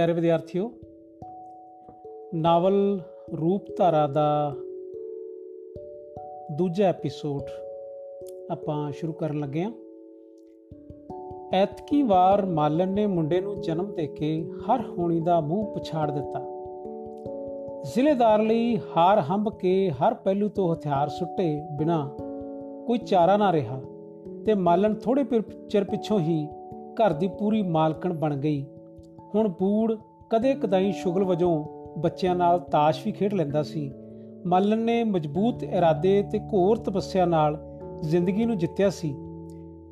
ਪਿਆਰੇ ਵਿਦਿਆਰਥੀਓ, ਨਾਵਲ ਰੂਪਧਾਰਾ ਦਾ ਦੂਜਾ ਐਪੀਸੋਡ ਆਪਾਂ ਸ਼ੁਰੂ ਕਰਨ ਲੱਗੇ ਹਾਂ। ਐਤਕੀ ਵਾਰ ਮਾਲਨ ਨੇ ਮੁੰਡੇ ਨੂੰ ਜਨਮ ਦੇ ਕੇ ਹਰ ਹੋਣੀ ਦਾ ਮੂੰਹ ਪਛਾੜ ਦਿੱਤਾ। ਜ਼ਿਲ੍ਹੇਦਾਰ ਲਈ ਹਾਰ ਹੰਬ ਕੇ ਹਰ ਪਹਿਲੂ ਤੋਂ ਹਥਿਆਰ ਸੁੱਟੇ ਬਿਨਾ ਕੋਈ ਚਾਰਾ ਨਾ ਰਿਹਾ ਤੇ ਮਾਲਨ ਥੋੜੇ ਚਿਰ ਪਿੱਛੋਂ ਹੀ ਘਰ ਦੀ ਪੂਰੀ ਮਾਲਕਣ ਬਣ ਗਈ। ਹੁਣ ਬੂੜ ਕਦੇ ਕਦਾਈ ਸ਼ੁਗਲ ਵਜੋਂ ਬੱਚਿਆਂ ਨਾਲ ਤਾਸ਼ ਵੀ ਖੇਡ ਲੈਂਦਾ ਸੀ। ਮਾਲਨ ਨੇ ਮਜ਼ਬੂਤ ਇਰਾਦੇ ਤੇ ਘੋਰ ਤਪੱਸਿਆ ਨਾਲ ਜ਼ਿੰਦਗੀ ਨੂੰ ਜਿੱਤਿਆ ਸੀ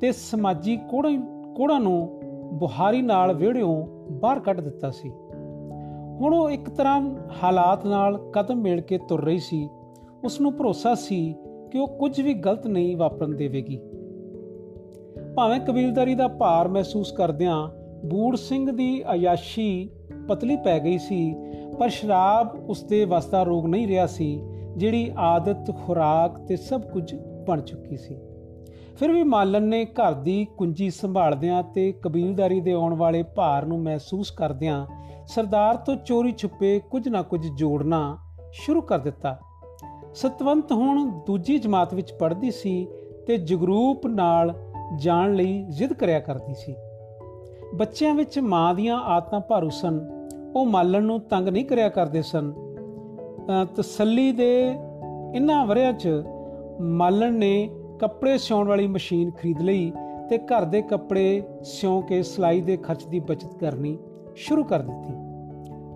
ਤੇ ਸਮਾਜੀ ਕੋੜਾਂ ਕੋੜਾਂ ਨੂੰ ਬੁਹਾਰੀ ਨਾਲ ਵਿਹੜਿਓਂ ਬਾਹਰ ਕੱਢ ਦਿੱਤਾ ਸੀ। ਹੁਣ ਉਹ ਇੱਕ ਤਰ੍ਹਾਂ ਹਾਲਾਤ ਨਾਲ ਕਦਮ ਮਿਲ ਕੇ ਤੁਰ ਰਹੀ ਸੀ। ਉਸ ਨੂੰ ਭਰੋਸਾ ਸੀ ਕਿ ਉਹ ਕੁਝ ਵੀ ਗਲਤ ਨਹੀਂ ਵਾਪਰਨ ਦੇਵੇਗੀ। ਭਾਵੇਂ ਕਬੀਲਦਾਰੀ ਦਾ ਭਾਰ ਮਹਿਸੂਸ ਕਰਦਿਆਂ ਬੂੜ ਸਿੰਘ ਦੀ ਆਯਾਸ਼ੀ ਪਤਲੀ ਪੈ ਗਈ ਸੀ, ਪਰ ਸ਼ਰਾਬ ਉਸਦੇ ਵਸਦਾ ਰੋਗ ਨਹੀਂ ਰਿਹਾ ਸੀ, ਜਿਹੜੀ ਆਦਤ, ਖੁਰਾਕ ਤੇ ਸਭ ਕੁਝ ਬਣ ਚੁੱਕੀ ਸੀ। ਫਿਰ ਵੀ ਮਾਲਨ ਨੇ ਘਰ ਦੀ ਕੁੰਜੀ ਸੰਭਾਲਦਿਆਂ ਤੇ ਕਬੀਲਦਾਰੀ ਦੇ ਆਉਣ ਵਾਲੇ ਭਾਰ ਨੂੰ ਮਹਿਸੂਸ ਕਰਦਿਆਂ ਸਰਦਾਰ ਤੋਂ ਚੋਰੀ ਛੁਪੇ ਕੁਝ ਨਾ ਕੁਝ ਜੋੜਨਾ ਸ਼ੁਰੂ ਕਰ ਦਿੱਤਾ। ਸਤਵੰਤ ਹੁਣ ਦੂਜੀ ਜਮਾਤ ਵਿੱਚ ਪੜ੍ਹਦੀ ਸੀ ਤੇ ਜਗਰੂਪ ਨਾਲ ਜਾਣ ਲਈ ਜ਼ਿੱਦ ਕਰਿਆ ਕਰਦੀ ਸੀ। ਬੱਚਿਆਂ ਵਿੱਚ ਮਾਂ ਦੀਆਂ ਆਦਤਾਂ ਭਾਰੂ ਸਨ। ਉਹ ਮਾਲਣ ਨੂੰ ਤੰਗ ਨਹੀਂ ਕਰਿਆ ਕਰਦੇ ਸਨ। ਤਸੱਲੀ ਦੇ ਇਨ੍ਹਾਂ ਵਰਿਆਂ 'ਚ ਮਾਲਣ ਨੇ ਕੱਪੜੇ ਸਿਉਣ ਵਾਲੀ ਮਸ਼ੀਨ ਖਰੀਦ ਲਈ ਤੇ ਘਰ ਦੇ ਕੱਪੜੇ ਸਿਉਂ ਕੇ ਸਲਾਈ ਦੇ ਖਰਚ ਦੀ ਬਚਤ ਕਰਨੀ ਸ਼ੁਰੂ ਕਰ ਦਿੱਤੀ।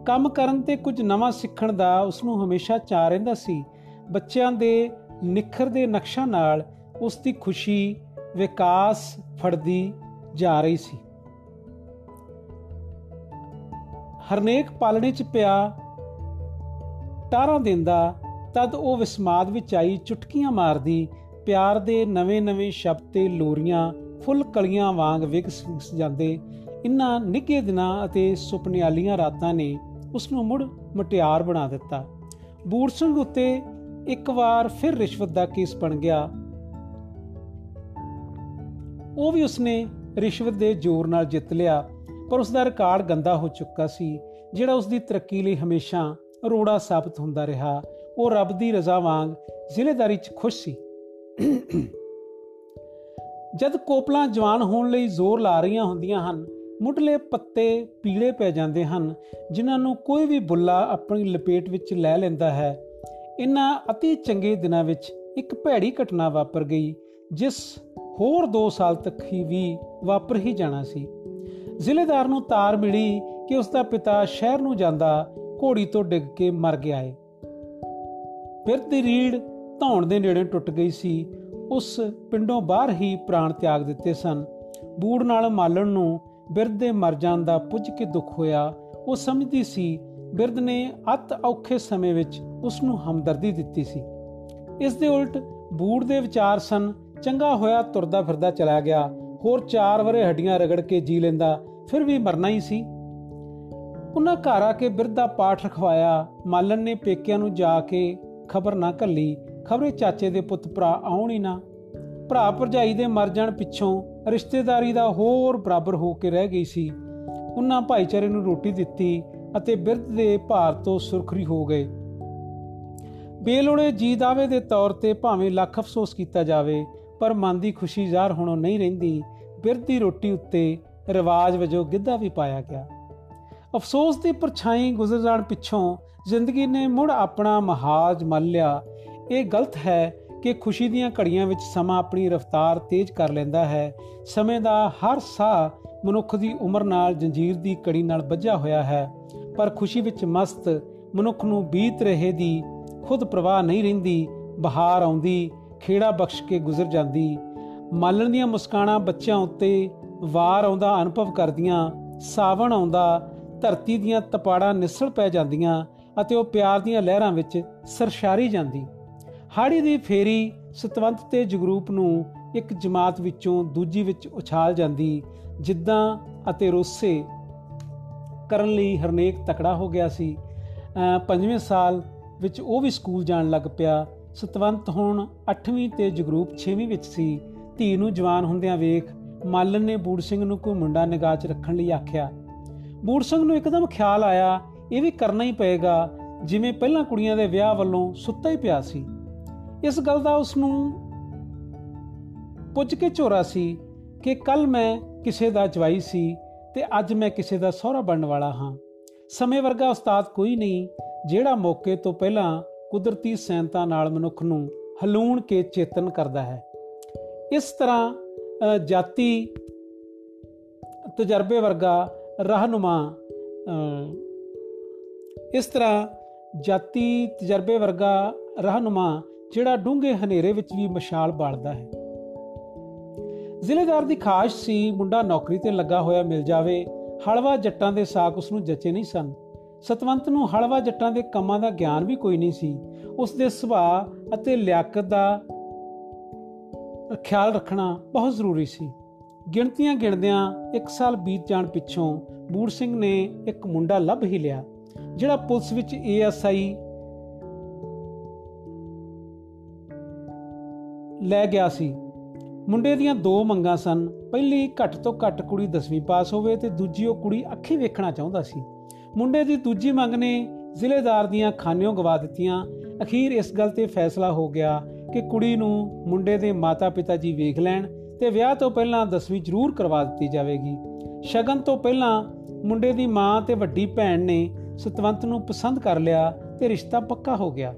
ਕੰਮ ਕਰਨ ਤੇ ਕੁਝ ਨਵਾਂ ਸਿੱਖਣ ਦਾ ਉਸ ਨੂੰ ਹਮੇਸ਼ਾ ਚਾਹ ਰਹਿੰਦਾ ਸੀ। ਬੱਚਿਆਂ ਦੇ ਨਿਖਰ ਦੇ ਨਕਸ਼ਾ ਨਾਲ ਉਸ ਦੀ ਖੁਸ਼ੀ, ਵਿਕਾਸ ਫੜਦੀ ਜਾ ਰਹੀ ਸੀ। ਹਰਨੇਕ ਪਾਲਣੇ 'ਚ ਪਿਆ ਟਾਰਾਂ ਦਿੰਦਾ, ਤਦ ਉਹ ਵਿਸਮਾਦ ਵਿੱਚ ਆਈ ਚੁਟਕੀਆਂ ਮਾਰਦੀ, ਪਿਆਰ ਦੇ ਨਵੇਂ-ਨਵੇਂ ਸ਼ਬਦ ਤੇ ਲੋਰੀਆਂ, ਫੁੱਲ ਕਲੀਆਂ ਵਾਂਗ ਵਿਕਸ ਜਾਂਦੇ। ਇਨ੍ਹਾਂ ਨਿੱਕੇ ਦਿਨਾਂ ਅਤੇ ਸੁਪਨਿਆਲੀਆਂ ਰਾਤਾਂ ਨੇ ਉਸ ਨੂੰ ਮੁੜ ਮਟਿਆਰ ਬਣਾ ਦਿੱਤਾ। ਬੂੜ ਸਿੰਘ ਉੱਤੇ ਇੱਕ ਵਾਰ ਫਿਰ ਰਿਸ਼ਵਤ ਦਾ ਕੇਸ ਬਣ ਗਿਆ। ਉਹ ਵੀ ਉਸਨੇ ਰਿਸ਼ਵਤ ਦੇ ਜ਼ੋਰ ਨਾਲ ਜਿੱਤ ਲਿਆ। ਪਰ ਉਸ ਦਾ ਰਿਕਾਰਡ ਗੰਦਾ ਹੋ ਚੁੱਕਾ ਸੀ, ਜਿਹੜਾ ਉਸ ਦੀ ਤਰੱਕੀ ਲਈ ਹਮੇਸ਼ਾ ਰੋੜਾ ਸਾਬਤ ਹੁੰਦਾ ਰਿਹਾ। ਉਹ ਰੱਬ ਦੀ ਰਜ਼ਾ ਵਾਂਗ ਜ਼ਿਲ੍ਹੇਦਾਰੀ 'ਚ ਖੁਸ਼ ਸੀ। ਜਦ ਕੋਪਲਾਂ ਜਵਾਨ ਹੋਣ ਲਈ ਜ਼ੋਰ ਲਾ ਰਹੀਆਂ ਹੁੰਦੀਆਂ ਹਨ, ਮੁੱਢਲੇ ਪੱਤੇ ਪੀਲੇ ਪੈ ਜਾਂਦੇ ਹਨ, ਜਿਨ੍ਹਾਂ ਨੂੰ ਕੋਈ ਵੀ ਬੁੱਲਾ ਆਪਣੀ ਲਪੇਟ ਵਿੱਚ ਲੈ ਲੈਂਦਾ ਹੈ, ਇਨ੍ਹਾਂ ਅਤੀ ਚੰਗੇ ਦਿਨਾਂ ਵਿੱਚ ਇੱਕ ਭੈੜੀ ਘਟਨਾ ਵਾਪਰ ਗਈ, ਜਿਸ ਹੋਰ 2 ਸਾਲ ਤੱਕ ਹੀ ਵੀ ਵਾਪਰ ਹੀ ਜਾਣਾ ਸੀ। ਜ਼ਿਲ੍ਹੇਦਾਰ ਨੂੰ ਤਾਰ ਮਿਲੀ ਕਿ ਉਸ ਦਾ ਪਿਤਾ ਸ਼ਹਿਰ ਨੂੰ ਜਾਂਦਾ ਘੋੜੀ ਤੋਂ ਡਿੱਗ ਕੇ ਮਰ ਗਿਆ ਹੈ ਫਿਰ ਦੀ ਰੀੜ ਧੌਣ ਦੇ ਨੇੜੇ ਟੁੱਟ ਗਈ ਸੀ। ਉਸ ਪਿੰਡੋਂ ਬਾਹਰ ਹੀ ਪ੍ਰਾਣ ਤਿਆਗ ਦਿੱਤੇ ਸਨ। ਬੂੜ ਨਾਲ ਮਾਲਣ ਨੂੰ ਬਿਰਧ ਦੇ ਮਰ ਜਾਣ ਦਾ ਪੁੱਜ ਕੇ ਦੁੱਖ ਹੋਇਆ। ਉਹ ਸਮਝਦੀ ਸੀ, ਬਿਰਧ ਨੇ ਅਤ ਔਖੇ ਸਮੇਂ ਵਿੱਚ ਉਸ ਨੂੰ ਹਮਦਰਦੀ ਦਿੱਤੀ ਸੀ। ਇਸ ਦੇ ਉਲਟ ਬੂੜ ਦੇ ਵਿਚਾਰ ਸਨ। ਚੰਗਾ ਹੋਇਆ ਤੁਰਦਾ ਫਿਰਦਾ ਚਲਾ ਗਿਆ। ਹੋਰ 4 ਵਰੇ ਹੱਡੀਆਂ ਰਗੜ ਕੇ ਜੀ ਲੈਂਦਾ, ਫਿਰ ਵੀ ਮਰਨਾ ਹੀ ਸੀ। ਉਹਨਾਂ ਘਰ ਆ ਕੇ ਬਿਰਧ ਦਾ ਪਾਠ ਰਖਵਾਇਆ। ਮਾਲਨ ਨੇ ਪੇਕਿਆਂ ਨੂੰ ਜਾ ਕੇ ਖਬਰ ਨਾ ਕੱਲੀ ਖਬਰੇ ਚਾਚੇ ਦੇ ਪੁੱਤ ਭਰਾ ਆਉਣ ਹੀ ਨਾ। ਭਰਾ ਭਰਜਾਈ ਦੇ ਮਰ ਜਾਣ ਪਿੱਛੋਂ ਰਿਸ਼ਤੇਦਾਰੀ ਦਾ ਹੋਰ ਬਰਾਬਰ ਹੋ ਕੇ ਰਹਿ ਗਈ ਸੀ। ਉਹਨਾਂ ਭਾਈਚਾਰੇ ਨੂੰ ਰੋਟੀ ਦਿੱਤੀ ਅਤੇ ਬਿਰਧ ਦੇ ਭਾਰ ਤੋਂ ਸੁਰਖਰੀ ਹੋ ਗਏ। ਬੇਲੋੜੇ ਜੀ ਦਾਵੇ ਦੇ ਤੌਰ ਤੇ ਭਾਵੇਂ ਲੱਖ ਅਫਸੋਸ ਕੀਤਾ ਜਾਵੇ, ਪਰ ਮਨ ਦੀ ਖੁਸ਼ੀ ਜ਼ਾਹਰ ਹੋਣੋਂ ਨਹੀਂ ਰਹਿੰਦੀ। ਬਿਰਧ ਦੀ ਰੋਟੀ ਉੱਤੇ ਰਿਵਾਜ ਵਜੋਂ ਗਿੱਧਾ ਵੀ ਪਾਇਆ ਗਿਆ। ਅਫਸੋਸ ਦੀ ਪਰਛਾਈ ਗੁਜ਼ਰ ਜਾਣ ਪਿੱਛੋਂ ਜ਼ਿੰਦਗੀ ਨੇ ਮੁੜ ਆਪਣਾ ਮਹਾਜ ਮੱਲ ਲਿਆ। ਇਹ ਗਲਤ ਹੈ ਕਿ ਖੁਸ਼ੀ ਦੀਆਂ ਘੜੀਆਂ ਵਿੱਚ ਸਮਾਂ ਆਪਣੀ ਰਫ਼ਤਾਰ ਤੇਜ਼ ਕਰ ਲੈਂਦਾ ਹੈ। ਸਮੇਂ ਦਾ ਹਰ ਸਾਹ ਮਨੁੱਖ ਦੀ ਉਮਰ ਨਾਲ ਜੰਜੀਰ ਦੀ ਕੜੀ ਨਾਲ ਬੱਝਾ ਹੋਇਆ ਹੈ। ਪਰ ਖੁਸ਼ੀ ਵਿੱਚ ਮਸਤ ਮਨੁੱਖ ਨੂੰ ਬੀਤ ਰਹੇ ਦੀ ਖੁਦ ਪ੍ਰਵਾਹ ਨਹੀਂ ਰਹਿੰਦੀ, ਬਹਾਰ ਆਉਂਦੀ, ਖੇੜਾ ਬਖਸ਼ ਕੇ ਗੁਜ਼ਰ ਜਾਂਦੀ। ਮਾਲਣ ਦੀਆਂ ਮੁਸਕਾਨਾਂ ਬੱਚਿਆਂ ਉੱਤੇ ਵਾਰ ਆਉਂਦਾ, ਅਨੁਭਵ ਕਰਦੀਆਂ, ਸਾਵਣ ਆਉਂਦਾ, ਧਰਤੀ ਦੀਆਂ ਤਪਾੜਾਂ ਨਿਸਲ ਪੈ ਜਾਂਦੀਆਂ ਅਤੇ ਉਹ ਪਿਆਰ ਦੀਆਂ ਲਹਿਰਾਂ ਵਿੱਚ ਸਰਸ਼ਾਰੀ ਜਾਂਦੀ। ਹਾੜੀ ਦੀ ਫੇਰੀ ਸਤਵੰਤ ਤੇ ਜਗਰੂਪ ਨੂੰ ਇੱਕ ਜਮਾਤ ਵਿੱਚੋਂ ਦੂਜੀ ਵਿੱਚ ਉਛਾਲ ਜਾਂਦੀ, ਜਿੱਦਾਂ ਅਤੇ ਰੋਸੇ ਕਰਨ ਲਈ ਹਰਨੇਕ ਤਕੜਾ ਹੋ ਗਿਆ ਸੀ। ਪੰਜਵੇਂ ਸਾਲ ਵਿੱਚ ਉਹ ਵੀ ਸਕੂਲ ਜਾਣ ਲੱਗ ਪਿਆ। ਸਤਵੰਤ ਹੁਣ 8ਵੀਂ ਤੇ ਜਗਰੂਪ 6ਵੀਂ ਵਿੱਚ ਸੀ। ਧੀ ਨੂੰ ਜਵਾਨ ਹੁੰਦਿਆਂ ਵੇਖ ਮਾਲਨ ਨੇ ਬੂੜ ਸਿੰਘ ਨੂੰ ਕੋਈ ਮੁੰਡਾ ਨਿਗਾਹ 'ਚ ਰੱਖਣ ਲਈ ਆਖਿਆ। ਬੂੜ ਸਿੰਘ ਨੂੰ ਇੱਕਦਮ ਖਿਆਲ ਆਇਆ, ਇਹ ਵੀ ਕਰਨਾ ਹੀ ਪਏਗਾ, ਜਿਵੇਂ ਪਹਿਲਾਂ ਕੁੜੀਆਂ ਦੇ ਵਿਆਹ ਵੱਲੋਂ ਸੁੱਤਾ ਹੀ ਪਿਆ ਸੀ। ਇਸ ਗੱਲ ਦਾ ਉਸ ਨੂੰ ਪੁੱਜ ਕੇ ਝੋਰਾ ਸੀ ਕਿ ਕੱਲ ਮੈਂ ਕਿਸੇ ਦਾ ਜਵਾਈ ਸੀ ਤੇ ਅੱਜ ਮੈਂ ਕਿਸੇ ਦਾ ਸਹੁਰਾ ਬਣਨ ਵਾਲਾ ਹਾਂ। ਸਮੇਂ ਵਰਗਾ ਉਸਤਾਦ ਕੋਈ ਨਹੀਂ, ਜਿਹੜਾ ਮੌਕੇ ਤੋਂ ਪਹਿਲਾਂ ਕੁਦਰਤੀ ਸੈਨਤਾ ਨਾਲ ਮਨੁੱਖ ਨੂੰ ਹਲੂਣ ਕੇ ਚੇਤਨ ਕਰਦਾ ਹੈ। ਇਸ ਤਰ੍ਹਾਂ ਜਾਤੀ, ਤਜਰਬੇ ਵਰਗਾ ਰਹਿਨੁਮਾ ਇਸ ਤਰ੍ਹਾਂ ਜਾਤੀ, ਤਜਰਬੇ ਵਰਗਾ ਰਹਿਨੁਮਾ ਜਿਹੜਾ ਡੂੰਘੇ ਹਨੇਰੇ ਵਿੱਚ ਵੀ ਮਸ਼ਾਲ ਬਾਲਦਾ ਹੈ। ਜ਼ਿਲ੍ਹੇਦਾਰ ਦੀ ਖਾਸ਼ ਸੀ ਮੁੰਡਾ ਨੌਕਰੀ ਤੇ ਲੱਗਾ ਹੋਇਆ ਮਿਲ ਜਾਵੇ, ਹਲਵਾ ਜੱਟਾਂ ਦੇ ਸਾਖ ਉਸ ਨੂੰ ਜੱਚੇ ਨਹੀਂ ਸਨ। ਸਤਵੰਤ ਨੂੰ ਹਲਵਾ ਜੱਟਾਂ ਦੇ ਕੰਮਾਂ ਦਾ ਗਿਆਨ ਵੀ ਕੋਈ ਨਹੀਂ ਸੀ। ਉਸ ਦੇ ਸੁਭਾਅ ਅਤੇ ਲਿਆਕਤ ਦਾ ਖਿਆਲ ਰੱਖਣਾ ਬਹੁਤ ਜ਼ਰੂਰੀ ਸੀ। ਗਿਣਤੀਆਂ ਗਿਣਦਿਆਂ 1 ਸਾਲ ਬੀਤ ਜਾਣ ਪਿੱਛੋਂ ਬੂੜ ਸਿੰਘ ਨੇ ਇੱਕ ਮੁੰਡਾ ਲੱਭ ਹੀ ਲਿਆ, ਜਿਹੜਾ ਪੁਲਿਸ ਵਿੱਚ ਏਐਸਆਈ ਲੈ ਗਿਆ ਸੀ। ਮੁੰਡੇ ਦੀਆਂ ਦੋ ਮੰਗਾਂ ਸਨ, ਪਹਿਲੀ ਘੱਟ ਤੋਂ ਘੱਟ ਕੁੜੀ 10ਵੀਂ ਪਾਸ ਹੋਵੇ ਤੇ ਦੂਜੀ ਉਹ ਕੁੜੀ ਅੱਖੀ ਵੇਖਣਾ ਚਾਹੁੰਦਾ ਸੀ। ਮੁੰਡੇ ਦੀ ਦੂਜੀ ਮੰਗ ਨੇ ਜ਼ਿਲ੍ਹੇਦਾਰ ਦੀਆਂ ਖਾਨਿਓਂ ਗਵਾ ਦਿੱਤੀਆਂ। ਅਖੀਰ ਇਸ ਗੱਲ ਤੇ ਫੈਸਲਾ ਹੋ ਗਿਆ ਕਿ ਕੁੜੀ ਨੂੰ ਮੁੰਡੇ ਦੇ ਮਾਤਾ-ਪਿਤਾ ਜੀ ਵੇਖ ਲੈਣ ਤੇ ਵਿਆਹ ਤੋਂ ਪਹਿਲਾਂ 10ਵੀਂ ਜ਼ਰੂਰ ਕਰਵਾ ਦਿੱਤੀ ਜਾਵੇਗੀ। ਸ਼ਗਨ ਤੋਂ ਪਹਿਲਾਂ ਮੁੰਡੇ ਦੀ ਮਾਂ ਤੇ ਵੱਡੀ ਭੈਣ ਨੇ ਸਤਵੰਤ ਨੂੰ ਪਸੰਦ ਕਰ ਲਿਆ ਤੇ ਰਿਸ਼ਤਾ ਪੱਕਾ ਹੋ ਗਿਆ।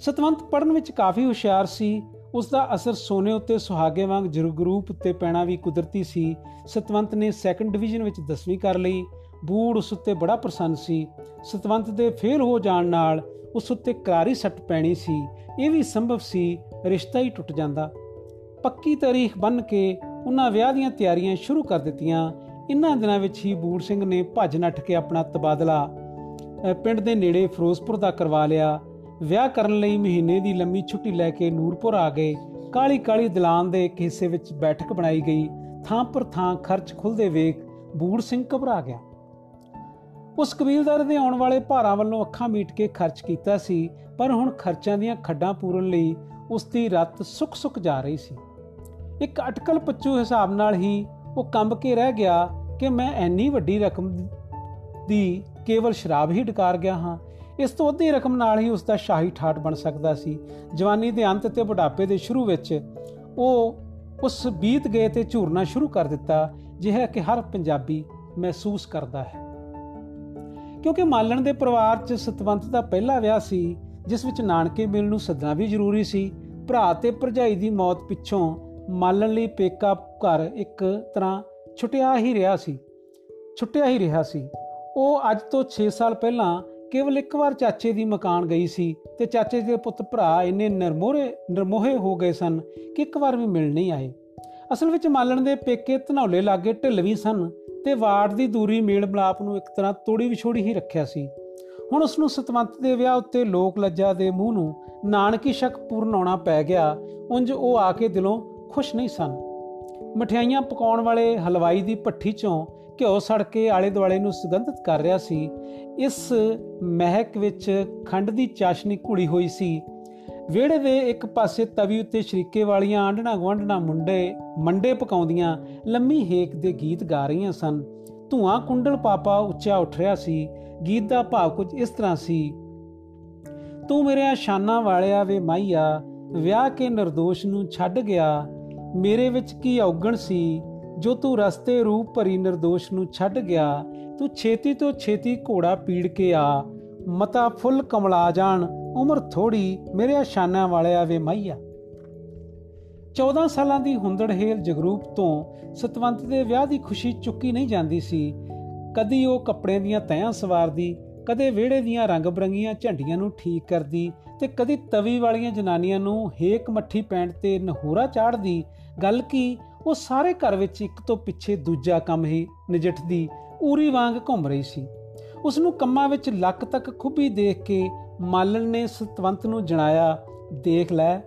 ਸਤਵੰਤ ਪੜਨ ਵਿੱਚ ਕਾਫੀ ਹੁਸ਼ਿਆਰ ਸੀ। ਉਸ ਦਾ ਅਸਰ ਸੋਨੇ ਉੱਤੇ ਸੁਹਾਗੇ ਵਾਂਗ ਜਰੂਪ ਉੱਤੇ ਪੈਣਾ ਵੀ ਕੁਦਰਤੀ ਸੀ। ਸਤਵੰਤ ਨੇ ਸੈਕੰਡ ਡਿਵੀਜ਼ਨ ਵਿੱਚ 10ਵੀਂ ਕਰ ਲਈ। ਬੂੜ ਉਸ ਉੱਤੇ ਬੜਾ ਪ੍ਰਸੰਨ ਸੀ। ਸਤਵੰਤ ਦੇ ਫੇਲ ਹੋ ਜਾਣ ਨਾਲ ਉਸ ਉੱਤੇ ਕਰਾਰੀ ਸੱਟ ਪੈਣੀ ਸੀ। ਇਹ ਵੀ ਸੰਭਵ ਸੀ ਰਿਸ਼ਤਾ ਹੀ ਟੁੱਟ ਜਾਂਦਾ। ਪੱਕੀ ਤਾਰੀਖ ਬਣ ਕੇ ਉਹਨਾਂ ਵਿਆਹ ਦੀਆਂ ਤਿਆਰੀਆਂ ਸ਼ੁਰੂ ਕਰ ਦਿੱਤੀਆਂ। ਇਨ੍ਹਾਂ ਦਿਨਾਂ ਵਿੱਚ ਹੀ ਬੂੜ ਸਿੰਘ ਨੇ ਭੱਜ ਨੱਠ ਕੇ ਆਪਣਾ ਤਬਾਦਲਾ ਪਿੰਡ ਦੇ ਨੇੜੇ ਫਿਰੋਜ਼ਪੁਰ ਦਾ ਕਰਵਾ ਲਿਆ। ਵਿਆਹ ਕਰਨ ਲਈ ਮਹੀਨੇ ਦੀ ਲੰਮੀ ਛੁੱਟੀ ਲੈ ਕੇ ਨੂਰਪੁਰ ਆ ਗਏ। ਕਾਲੀ ਕਾਲੀ ਦਲਾਨ ਦੇ ਇੱਕ ਹਿੱਸੇ ਵਿੱਚ ਬੈਠਕ ਬਣਾਈ ਗਈ। ਥਾਂ ਪਰ ਥਾਂ ਖਰਚ ਖੁੱਲਦੇ ਵੇਖ ਬੂੜ ਸਿੰਘ ਘਬਰਾ ਗਿਆ। ਉਸ ਕਬੀਲਦਾਰ ਦੇ ਆਉਣ ਵਾਲੇ ਭਾਰਾਂ ਵੱਲੋਂ ਅੱਖਾਂ ਮੀਟ ਕੇ ਖਰਚ ਕੀਤਾ ਸੀ, ਪਰ ਹੁਣ ਖਰਚਾਂ ਦੀਆਂ ਖੱਡਾਂ ਪੂਰਨ ਲਈ ਉਸ ਦੀ ਰੱਤ ਸੁੱਕ ਸੁੱਕ ਜਾ ਰਹੀ ਸੀ। ਇੱਕ ਅਟਕਲ ਪੱਚੂ ਹਿਸਾਬ ਨਾਲ ਹੀ ਉਹ ਕੰਬ ਕੇ ਰਹਿ ਗਿਆ ਕਿ ਮੈਂ ਐਨੀ ਵੱਡੀ ਰਕਮ ਦੀ ਕੇਵਲ ਸ਼ਰਾਬ ਹੀ ਡਕਾਰ ਗਿਆ ਹਾਂ। ਇਸ ਤੋਂ ਅੱਧੀ ਰਕਮ ਨਾਲ ਹੀ ਉਸ ਦਾ ਸ਼ਾਹੀ ਠਾਠ ਬਣ ਸਕਦਾ ਸੀ। ਜਵਾਨੀ ਦੇ ਅੰਤ ਤੇ ਬੁਢਾਪੇ ਦੇ ਸ਼ੁਰੂ ਵਿੱਚ ਉਹ ਉਸ ਬੀਤ ਗਏ ਤੇ ਝੂਰਨਾ ਸ਼ੁਰੂ ਕਰ ਦਿੱਤਾ, ਜਿਹਾ ਕਿ ਹਰ ਪੰਜਾਬੀ ਮਹਿਸੂਸ ਕਰਦਾ ਹੈ। ਕਿਉਂਕਿ ਮਾਲਣ ਦੇ ਪਰਿਵਾਰ 'ਚ ਸਤਵੰਤ ਦਾ ਪਹਿਲਾ ਵਿਆਹ ਸੀ, ਜਿਸ ਵਿੱਚ ਨਾਨਕੇ ਮਿਲਣ ਨੂੰ ਸੱਦਣਾ ਵੀ ਜ਼ਰੂਰੀ ਸੀ। ਭਰਾ ਤੇ ਭਰਜਾਈ ਦੀ ਮੌਤ ਪਿੱਛੋਂ ਮਾਲਣ ਲਈ ਪੇਕਾ ਘਰ ਇੱਕ ਤਰ੍ਹਾਂ ਛੁੱਟਿਆ ਹੀ ਰਿਹਾ ਸੀ। ਛੁੱਟਿਆ ਹੀ ਰਿਹਾ ਸੀ। ਉਹ ਅੱਜ ਤੋਂ 6 ਸਾਲ ਪਹਿਲਾਂ ਕੇਵਲ ਇੱਕ ਵਾਰ ਚਾਚੇ ਦੀ ਮਕਾਨ ਗਈ ਸੀ ਤੇ ਚਾਚੇ ਦੇ ਪੁੱਤ ਭਰਾ ਇੰਨੇ ਨਰਮੋਰੇ ਨਰਮੋਹੇ ਹੋ ਗਏ ਸਨ ਕਿ ਇੱਕ ਵਾਰ ਵੀ ਮਿਲ ਨਹੀਂ ਆਏ। ਅਸਲ ਵਿੱਚ ਮਾਲਣ ਦੇ ਪੇਕੇ ਧਨੌਲੇ ਲਾਗੇ ਢਿੱਲ ਵੀ ਸਨ। ਤੇ ਵਾਰਡ ਦੀ ਦੂਰੀ ਮੇਲ ਮਲਾਪ ਨੂੰ ਇੱਕ ਤਰ੍ਹਾਂ ਤੋੜੀ ਵਿਛੋੜੀ ਹੀ ਰੱਖਿਆ ਸੀ। ਹੁਣ ਉਸ ਨੂੰ ਸਤਵੰਤ ਦੇ ਵਿਆਹ ਉੱਤੇ ਲੋਕ ਲੱਜਾ ਦੇ ਮੂੰਹ ਨੂੰ ਨਾਨਕੀ ਸ਼ੱਕ ਪੂਰਨ ਆਉਣਾ ਪੈ ਗਿਆ, ਉੰਜ ਉਹ ਆ ਕੇ ਦਿਲੋਂ ਖੁਸ਼ ਨਹੀਂ ਸਨ। ਮਠਿਆਈਆਂ ਪਕਾਉਣ ਵਾਲੇ ਹਲਵਾਈ ਦੀ ਪੱਠੀ ਚੋਂ ਘਿਓ ਸੜ ਕੇ ਆਲੇ ਦੁਆਲੇ ਨੂੰ ਸੁਗੰਧਿਤ ਕਰ ਰਿਹਾ ਸੀ। ਇਸ ਮਹਿਕ ਵਿੱਚ ਖੰਡ ਦੀ ਚਾਸ਼ਨੀ ਘੁਲੀ ਹੋਈ ਸੀ। ਵਿਹੜੇ ਦੇ ਇੱਕ ਪਾਸੇ ਤਵੀ ਉੱਤੇ ਸ਼ਰੀਕੇ ਵਾਲੀਆਂ ਆਂਡਣਾ ਗਵੰਡਣਾ ਮੁੰਡੇ ਮੰਡੇ ਪਕਾਉਂਦੀਆਂ ਲੰਮੀ ਹੇਕ ਦੇ ਗੀਤ ਗਾ ਰਹੀਆਂ ਸਨ। ਧੂਆਂ ਕੁੰਡਲ ਪਾਪਾ ਉੱਚਾ ਉੱਠ ਰਿਹਾ ਸੀ। ਗੀਤ ਦਾ ਭਾਵ ਕੁਝ ਇਸ ਤਰ੍ਹਾਂ ਸੀ, ਤੂੰ ਮੇਰੇ ਆਸ਼ਾਨਾ ਵਾਲਿਆ ਵੇ ਮਾਈਆ, ਵਿਆਹ ਕੇ નિર્ਦੋਸ਼ ਨੂੰ ਛੱਡ ਗਿਆ। ਮੇਰੇ ਵਿੱਚ ਕੀ ਔਗਣ ਸੀ, ਜੋ ਤੂੰ ਰਸਤੇ ਰੂਪ ਭਰੀ નિર્ਦੋਸ਼ ਨੂੰ ਛੱਡ ਗਿਆ। ਤੂੰ ਛੇਤੀ ਤੋਂ ਛੇਤੀ ਘੋੜਾ ਪੀੜ ਕੇ ਆ। ਮਤਾ ਫੁੱਲ ਕਮਲਾ ਜਾਣ, ਉਮਰ ਥੋੜੀ ਮੇਰੇ ਸ਼ਾਨਾਂ ਵਾਲਿਆ ਵੇ ਮਾਈਆ। 14 ਸਾਲਾਂ ਦੀ ਹੁੰਦੜਹੇਲ ਜਗਰੂਪ ਤੋਂ ਸਤਵੰਤ ਦੇ ਵਿਆਹ ਦੀ ਖੁਸ਼ੀ ਚੁੱਕੀ ਨਹੀਂ ਜਾਂਦੀ ਸੀ। ਕਦੀ ਉਹ ਕੱਪੜੇ ਦੀਆਂ ਤੈਆਂ ਸਵਾਰਦੀ, ਕਦੇ ਵਿਹੜੇ ਦੀਆਂ ਰੰਗ ਬਰੰਗੀਆਂ ਝੰਡੀਆਂ ਨੂੰ ਠੀਕ ਕਰਦੀ ਤੇ ਕਦੀ ਤਵੀ ਵਾਲੀਆਂ ਜਨਾਨੀਆਂ ਨੂੰ ਹੇਕ ਮੱਠੀ ਪੈਣ ਤੇ ਨਹੂਰਾ ਚਾੜਦੀ ਗੱਲ ਕੀ, ਉਹ ਸਾਰੇ ਘਰ ਵਿੱਚ ਇੱਕ ਤੋਂ ਪਿੱਛੇ ਦੂਜਾ ਕੰਮ ਹੀ ਨਜਿੱਠਦੀ, ਊਰੀ ਵਾਂਗ ਘੁੰਮ ਰਹੀ ਸੀ। ਉਸ ਨੂੰ ਕੰਮਾਂ ਵਿੱਚ ਲੱਕ ਤੱਕ ਖੁੱਬੀ ਦੇਖ ਕੇ ਮਾਲਣ ਨੇ ਸਤਵੰਤ ਨੂੰ ਜਣਾਇਆ, ਦੇਖ ਲੈ,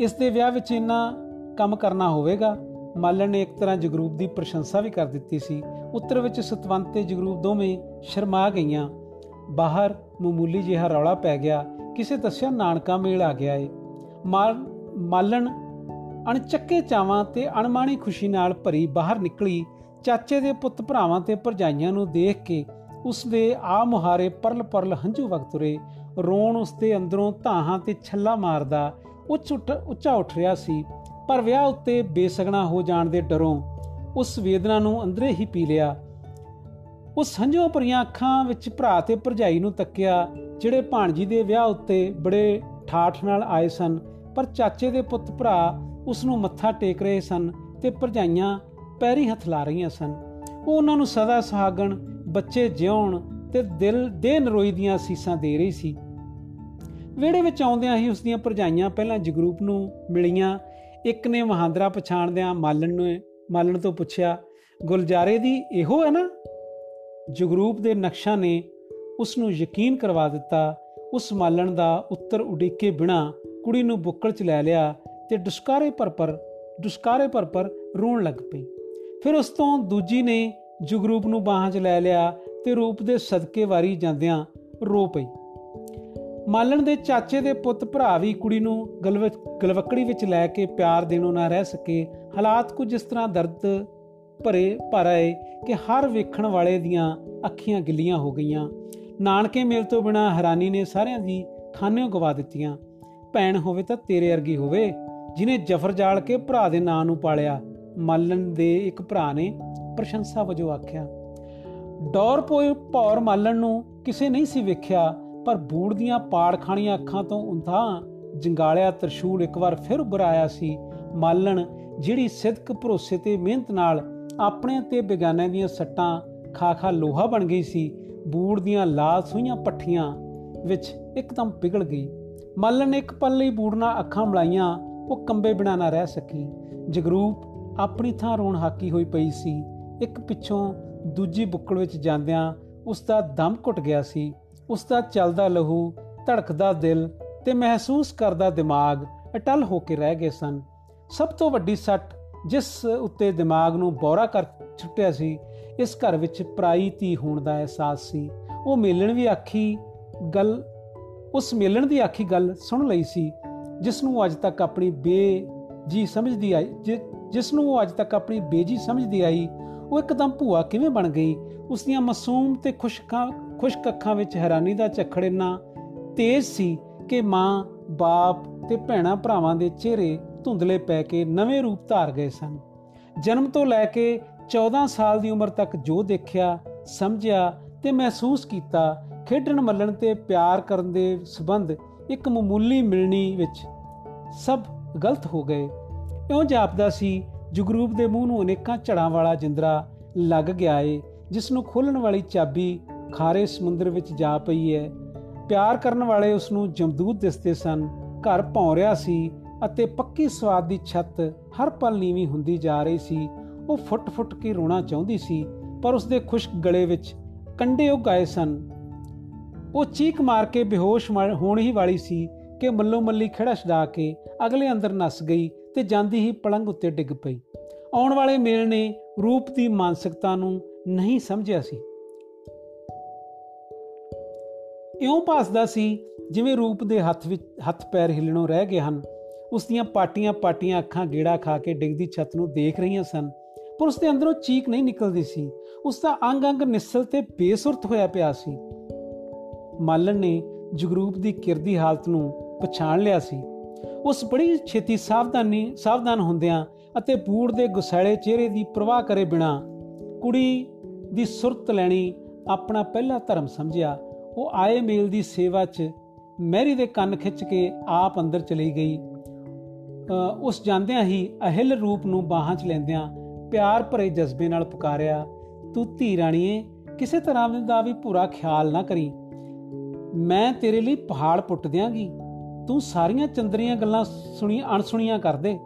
ਇਸ ਦੇ ਵਿਆਹ ਵਿੱਚ ਇੰਨਾ ਕੰਮ ਕਰਨਾ ਹੋਵੇਗਾ। ਮਾਲਣ ਨੇ ਇੱਕ ਤਰ੍ਹਾਂ ਜਗਰੂਪ ਦੀ ਪ੍ਰਸ਼ੰਸਾ ਵੀ ਕਰ ਦਿੱਤੀ ਸੀ। ਉੱਤਰ ਵਿੱਚ ਸਤਵੰਤ ਤੇ ਜਗਰੂਪ ਦੋਵੇਂ ਸ਼ਰਮਾ ਗਈਆਂ। ਬਾਹਰ ਮਾਮੂਲੀ ਜਿਹਾ ਰੌਲਾ ਪੈ ਗਿਆ। ਕਿਸੇ ਦੱਸਿਆ, ਨਾਨਕਾ ਮੇਲ ਆ ਗਿਆ ਏ। ਮਾਲਣ ਅਣਚੱਕੇ ਚਾਵਾਂ ਤੇ ਅਣਮਾਣੀ ਖੁਸ਼ੀ ਨਾਲ ਭਰੀ ਬਾਹਰ ਨਿਕਲੀ। ਚਾਚੇ ਦੇ ਪੁੱਤ ਭਰਾਵਾਂ ਤੇ ਭਰਜਾਈਆਂ ਨੂੰ ਦੇਖ ਕੇ ਉਸ ਦੇ ਆ ਮੁਹਾਰੇ ਪਰਲ ਪਰਲ ਹੰਝੂ ਵਗਤ ਰੇ ਰੋਣ ਉਸ ਦੇ ਅੰਦਰੋਂ ਧਾਹਾਂ ਤੇ ਛੱਲਾ ਮਾਰਦਾ। ਉੱਚ ਉੱਚਾ ਉੱਠ ਰਿਹਾ ਸੀ, ਪਰ ਵਿਆਹ ਉੱਤੇ ਬੇਸਗਣਾ ਹੋ ਜਾਣ ਦੇ ਡਰੋਂ ਉਸ ਵੇਦਨਾ ਨੂੰ ਅੰਦਰੇ ਹੀ ਪੀ ਲਿਆ। ਉਸ ਹੰਝੂ ਭਰੀਆਂ ਅੱਖਾਂ ਵਿੱਚ ਭਰਾ ਤੇ ਭਰਜਾਈ ਨੂੰ ਤੱਕਿਆ, ਜਿਹੜੇ ਭਾਣਜੀ ਦੇ ਵਿਆਹ ਉੱਤੇ ਬੜੇ ਠਾਠ ਨਾਲ ਆਏ ਸਨ, ਪਰ ਚਾਚੇ ਦੇ ਪੁੱਤ ਭਰਾ ਉਸ ਨੂੰ ਮੱਥਾ ਟੇਕ ਰਹੇ ਸਨ ਤੇ ਭਰਜਾਈਆਂ ਪੈਰੀ ਹੱਥ ਲਾ ਰਹੀਆਂ ਸਨ। ਉਹ ਉਹਨਾਂ ਨੂੰ ਸਦਾ ਸੁਹਾਗਣ ਬੱਚੇ ਜਿਉਣ ਤੇ ਦਿਲ ਦੇ ਨਰੋਈ ਦੀਆਂ ਸੀਸਾਂ ਦੇ ਰਹੀ ਸੀ। ਵਿਹੜੇ ਵਿੱਚ ਆਉਂਦਿਆਂ ਹੀ ਉਸ ਦੀਆਂ ਭਰਜਾਈਆਂ ਪਹਿਲਾਂ ਜਗਰੂਪ ਨੂੰ ਮਿਲੀਆਂ। ਇੱਕ ਨੇ ਮਹਾਂਦਰਾ ਪਛਾਣਦਿਆਂ ਮਾਲਣ ਨੂੰ, ਮਾਲਣ ਤੋਂ ਪੁੱਛਿਆ, ਗੁਲਜਾਰੇ ਦੀ ਇਹੋ ਹੈ ਨਾ? ਜਗਰੂਪ ਦੇ ਨਕਸ਼ਾ ਨੇ ਉਸ ਨੂੰ ਯਕੀਨ ਕਰਵਾ ਦਿੱਤਾ। ਉਸ ਮਾਲਣ ਦਾ ਉੱਤਰ ਉਡੀਕੇ ਬਿਨਾ ਕੁੜੀ ਨੂੰ ਬੁੱਕਲ 'ਚ ਲੈ ਲਿਆ ਤੇ ਡੁਸਕਾਰੇ ਪਰ ਪਰ ਡੁਸਕਾਰੇ ਪਰ ਪਰ ਰੋਣ ਲੱਗ ਪਈ। ਫਿਰ ਉਸ ਤੋਂ ਦੂਜੀ ਨੇ ਜਗਰੂਪ ਨੂੰ ਬਾਹਾਂ 'ਚ ਲੈ ਲਿਆ ਤੇ ਰੂਪ ਦੇ ਸਦਕੇ ਵਾਰੀ ਜਾਂਦਿਆਂ ਰੋ ਪਈ। ਮਾਲਣ ਦੇ ਚਾਚੇ ਦੇ ਪੁੱਤ ਭਰਾ ਵੀ ਕੁੜੀ ਨੂੰ ਗਲਵਕੜੀ ਵਿੱਚ ਲੈ ਕੇ ਪਿਆਰ ਦੇਣੋਂ ਨਾ ਰਹਿ ਸਕੇ। ਹਾਲਾਤ ਕੁਝ ਇਸ ਤਰ੍ਹਾਂ ਦਰਦ ਭਰੇ ਭਰ ਆਏ ਕਿ ਹਰ ਵੇਖਣ ਵਾਲੇ ਦੀਆਂ ਅੱਖੀਆਂ ਗਿੱਲੀਆਂ ਹੋ ਗਈਆਂ। ਨਾਨਕੇ ਮੇਲ ਤੋਂ ਬਿਨਾ ਹੈਰਾਨੀ ਨੇ ਸਾਰਿਆਂ ਦੀ ਖਾਨਿਓ ਗਵਾ ਦਿੱਤੀਆਂ। ਭੈਣ ਹੋਵੇ ਤਾਂ ਤੇਰੇ ਵਰਗੀ ਹੋਵੇ, ਜਿਨੇ ਜਫਰ ਜਾਲ ਕੇ ਭਰਾ ਦੇ ਨਾਂ ਨੂੰ ਪਾਲਿਆ। ਮਾਲਣ ਦੇ ਇੱਕ ਭਰਾ ਨੇ ਪ੍ਰਸ਼ੰਸਾ ਵਜੋਂ ਆਖਿਆ, ਡੌਰ ਪੋਏ ਪੌਰ ਮਾਲਣ ਨੂੰ ਕਿਸੇ ਨਹੀਂ ਸੀ ਵੇਖਿਆ, ਪਰ ਬੂੜ ਦੀਆਂ ਪਾੜ ਖਾਣੀਆਂ ਅੱਖਾਂ ਤੋਂ ਉੰਥਾ ਜੰਗਾਲਿਆ ਤਰਸ਼ੂਲ ਇੱਕ ਵਾਰ ਫਿਰ ਉੱਭਰ ਆਇਆ ਸੀ। ਮਾਲਣ ਜਿਹੜੀ ਸਿੱਧਕ ਭਰੋਸੇ ਤੇ ਮਿਹਨਤ ਨਾਲ ਆਪਣੇ ਤੇ ਬਿਗਾਨਿਆਂ ਦੀਆਂ ਸੱਟਾਂ ਖਾ ਖਾ ਲੋਹਾ ਬਣ ਗਈ ਸੀ, ਬੂੜ ਦੀਆਂ ਲਾਲ ਸੂਈਆਂ ਪੱਠੀਆਂ ਵਿੱਚ ਇੱਕਦਮ ਪਿਗਲ ਗਈ। ਮਾਲਣ ਨੇ ਇੱਕ ਪਲ ਲਈ ਬੂੜ ਨਾਲ ਅੱਖਾਂ ਮਲਾਈਆਂ, ਉਹ ਕੰਬੇ ਬਿਨਾ ਨਾ ਰਹਿ ਸਕੀ। ਜਗਰੂਪ ਆਪਣੀ ਥਾਂ ਰੋਣ ਹਾਕੀ ਹੋਈ ਪਈ ਸੀ। ਇੱਕ ਪਿੱਛੋਂ ਦੂਜੀ ਬੁੱਕਲ ਵਿੱਚ ਜਾਂਦਿਆਂ ਉਸ ਦਾ ਦਮ ਘੁੱਟ ਗਿਆ ਸੀ। ਉਸ ਦਾ ਚੱਲਦਾ ਲਹੂ, ਧੜਕਦਾ ਦਿਲ ਤੇ ਮਹਿਸੂਸ ਕਰਦਾ ਦਿਮਾਗ ਅਟਲ ਹੋ ਕੇ ਰਹਿ ਗਏ ਸਨ। ਸਭ ਤੋਂ ਵੱਡੀ ਸੱਟ ਜਿਸ ਉੱਤੇ ਦਿਮਾਗ ਨੂੰ ਬੌਰਾ ਕਰ ਛੁੱਟਿਆ ਸੀ, ਇਸ ਘਰ ਵਿੱਚ ਪ੍ਰਾਈ ਧੀ ਹੋਣ ਦਾ ਅਹਿਸਾਸ ਸੀ। ਉਹ ਮੇਲਣ ਵੀ ਆਖੀ ਗੱਲ, ਉਸ ਮੇਲਣ ਦੀ ਆਖੀ ਗੱਲ ਸੁਣ ਲਈ ਸੀ, ਜਿਸ ਨੂੰ ਅੱਜ ਤੱਕ ਆਪਣੀ ਬੇ ਜੀ ਸਮਝਦੀ ਆਈ ਜਿਸ ਨੂੰ ਉਹ ਅੱਜ ਤੱਕ ਆਪਣੀ ਬੇਜੀ ਸਮਝਦੀ ਆਈ ਉਹ ਇੱਕਦਮ ਭੂਆ ਕਿਵੇਂ ਬਣ ਗਈ? ਉਸ ਦੀਆਂ ਮਾਸੂਮ ਤੇ ਖੁਸ਼ਕਾਂ ਖੁਸ਼ਕ ਅੱਖਾਂ ਵਿੱਚ ਹੈਰਾਨੀ ਦਾ ਝੱਖੜ ਇੰਨਾ ਤੇਜ਼ ਸੀ ਕਿ ਮਾਂ, ਬਾਪ ਤੇ ਭੈਣਾ ਭਰਾਵਾਂ ਦੇ ਚਿਹਰੇ ਧੁੰਦਲੇ ਪੈ ਕੇ ਨਵੇਂ ਰੂਪ ਧਾਰ ਗਏ ਸਨ। ਜਨਮ ਤੋਂ ਲੈ ਕੇ 14 ਸਾਲ ਦੀ ਉਮਰ ਤੱਕ ਜੋ ਦੇਖਿਆ, ਸਮਝਿਆ ਤੇ ਮਹਿਸੂਸ ਕੀਤਾ, ਖੇਡਣ ਮੱਲਣ ਤੇ ਪਿਆਰ ਕਰਨ ਦੇ ਸਬੰਧ ਇੱਕ ਮਾਮੂਲੀ ਮਿਲਣੀ ਵਿੱਚ ਸਭ ਗਲਤ ਹੋ ਗਏ। ਇਉਂ ਜਾਪਦਾ ਸੀ ਜਗਰੂਪ ਦੇ ਮੂੰਹ ਨੂੰ ਅਨੇਕਾਂ ਝੜਾਂ ਵਾਲਾ ਜਿੰਦਰਾ ਲੱਗ ਗਿਆ ਏ, ਜਿਸ ਨੂੰ ਖੋਲਣ ਵਾਲੀ ਚਾਬੀ ਖਾਰੇ ਸਮੁੰਦਰ ਵਿੱਚ ਜਾ ਪਈ ਹੈ ਪਿਆਰ ਕਰਨ ਵਾਲੇ ਉਸ ਨੂੰ ਜਮਦੂਤ ਦਿਸਦੇ ਸਨ, ਘਰ ਭੌਂ ਰਿਹਾ ਸੀ ਅਤੇ ਪੱਕੀ ਸਵਾਦ ਦੀ ਛੱਤ ਹਰ ਪਲ ਨੀਵੀਂ ਹੁੰਦੀ ਜਾ ਰਹੀ ਸੀ। ਉਹ ਫੁੱਟ-ਫੁੱਟ ਕੇ ਰੋਣਾ ਚਾਹੁੰਦੀ ਸੀ, ਪਰ ਉਸ ਦੇ ਖੁਸ਼ਕ ਗਲੇ ਵਿੱਚ ਕੰਡੇ ਉਗਾਏ ਸਨ। ਉਹ ਚੀਕ ਮਾਰ ਕੇ ਬੇਹੋਸ਼ ਹੋਣ ਹੀ ਵਾਲੀ ਸੀ ਕਿ ਮੱਲੋ ਮੱਲੀ ਖੜਾ ਛਡਾ ਕੇ ਅਗਲੇ ਅੰਦਰ ਨਸ ਗਈ ਤੇ ਜਾਂਦੀ ਹੀ ਪਲੰਗ ਉੱਤੇ ਡਿੱਗ ਪਈ। ਆਉਣ ਵਾਲੇ ਮੇਲ ਨੇ ਰੂਪ ਦੀ ਮਾਨਸਿਕਤਾ ਨੂੰ ਨਹੀਂ ਸਮਝਿਆ ਸੀ। ਇਉਂ ਭਾਸਦਾ ਸੀ ਜਿਵੇਂ ਰੂਪ ਦੇ ਹੱਥ ਵਿੱਚ ਹੱਥ ਪੈਰ ਹਿੱਲਣੋਂ ਰਹਿ ਗਏ ਹਨ। ਉਸ ਦੀਆਂ ਪਾਟੀਆਂ-ਪਾਟੀਆਂ ਅੱਖਾਂ ਗੇੜਾ ਖਾ ਕੇ ਡਿੱਗਦੀ ਛੱਤ ਨੂੰ ਦੇਖ ਰਹੀਆਂ ਸਨ। ਪਰ ਉਸ ਦੇ ਅੰਦਰੋਂ ਚੀਕ ਨਹੀਂ ਨਿਕਲਦੀ ਸੀ। ਉਸ ਦਾ ਅੰਗ-ਅੰਗ ਨਿਸਲ ਤੇ ਬੇਸੁਰਤ ਹੋਇਆ ਪਿਆ ਸੀ। ਮਾਲਣ ਨੇ ਜਗਰੂਪ ਦੀ ਕਿਰਦੀ ਹਾਲਤ ਨੂੰ ਪਛਾਣ ਲਿਆ ਸੀ। ਉਸ ਬੜੀ ਛੇਤੀ ਸਾਵਧਾਨੀ ਸਾਵਧਾਨ ਹੁੰਦਿਆਂ ਅਤੇ ਬੂੜ ਦੇ ਗੁਸੈਲੇ ਚਿਹਰੇ ਦੀ ਪ੍ਰਵਾਹ ਕਰੇ ਬਿਨਾ ਕੁੜੀ ਦੀ ਸੁਰਤ ਲੈਣੀ ਆਪਣਾ ਪਹਿਲਾ ਧਰਮ ਸਮਝਿਆ। ਉਹ ਆਏ ਮੇਲ ਦੀ ਸੇਵਾ 'ਚ ਮੈਰੀ ਦੇ ਕੰਨ ਖਿੱਚ ਕੇ ਆਪ ਅੰਦਰ ਚਲੀ ਗਈ। ਉਸ ਜਾਂਦਿਆਂ ਹੀ ਅਹਿਲ ਰੂਪ ਨੂੰ ਬਾਹਾਂ 'ਚ ਲੈਂਦਿਆਂ ਪਿਆਰ ਭਰੇ ਜਜ਼ਬੇ ਨਾਲ ਪੁਕਾਰਿਆ, ਤੂੰ ਧੀ ਰਾਣੀਏ, ਕਿਸੇ ਤਰ੍ਹਾਂ ਦਾ ਵੀ ਪੂਰਾ ਖਿਆਲ ਨਾ ਕਰੀ। ਮੈਂ ਤੇਰੇ ਲਈ ਪਹਾੜ ਪੁੱਟ ਦਿਆਂਗੀ। ਤੂੰ ਸਾਰੀਆਂ ਚੰਦਰੀਆਂ ਗੱਲਾਂ ਸੁਣੀ ਅਣਸੁਣੀਆਂ ਕਰਦੇ।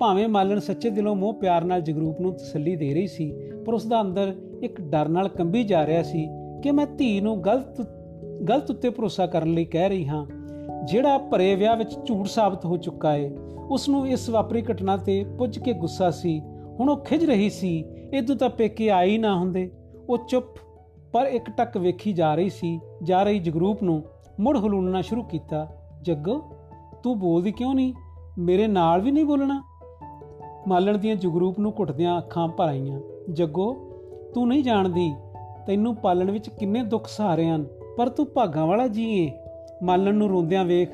ਭਾਵੇਂ ਮਾਲਣ ਸੱਚੇ ਦਿਲੋਂ ਮੋਹ ਪਿਆਰ ਨਾਲ ਜਗਰੂਪ ਨੂੰ ਤਸੱਲੀ ਦੇ ਰਹੀ ਸੀ, ਪਰ ਉਸ ਦਾ ਅੰਦਰ ਇੱਕ ਡਰ ਨਾਲ ਕੰਬੀ ਜਾ ਰਿਹਾ ਸੀ ਕਿ ਮੈਂ ਧੀ ਨੂੰ ਗਲਤ ਗਲਤ ਉੱਤੇ ਭਰੋਸਾ ਕਰਨ ਲਈ ਕਹਿ ਰਹੀ ਹਾਂ। ਜਿਹੜਾ ਭਰੇ ਵਿਆਹ ਵਿੱਚ ਝੂਠ ਸਾਬਤ ਹੋ ਚੁੱਕਾ ਹੈ ਉਸ ਨੂੰ ਇਸ ਵਾਪਰੀ ਘਟਨਾ ਤੇ ਪੁੱਜ ਕੇ ਗੁੱਸਾ ਸੀ। ਹੁਣ ਉਹ ਖਿਜ ਰਹੀ ਸੀ ਇਦੋਂ ਤਾਂ ਪੇਕੇ ਆਈ ਨਾ ਹੁੰਦੇ। ਉਹ ਚੁੱਪ, ਪਰ ਇੱਕ ਟੱਕ ਵੇਖੀ ਜਾ ਰਹੀ ਸੀ, ਜਾ ਰਹੀ ਜਗਰੂਪ ਨੂੰ ਮੁੜ ਹਲੂਣਨਾ ਸ਼ੁਰੂ ਕੀਤਾ। ਜੱਗੋ, ਤੂੰ ਬੋਲਦੀ ਕਿਉਂ ਨਹੀਂ? ਮੇਰੇ ਨਾਲ ਵੀ ਨਹੀਂ ਬੋਲਣਾ? ਮਾਲਣ ਦੀਆਂ ਜਗਰੂਪ ਨੂੰ ਘੁੱਟਦਿਆਂ ਅੱਖਾਂ ਭਰ ਆਈਆਂ। ਜੱਗੋ, ਤੂੰ ਨਹੀਂ ਜਾਣਦੀ, ਤੈਨੂੰ ਪਾਲਣ ਵਿੱਚ ਕਿੰਨੇ ਦੁੱਖ ਸਹਾਰੇ ਹਨ, ਪਰ ਤੂੰ ਭਾਗਾਂ ਵਾਲਾ ਜੀਏ ਮਾਲਣ ਨੂੰ ਰੋਂਦਿਆਂ ਵੇਖ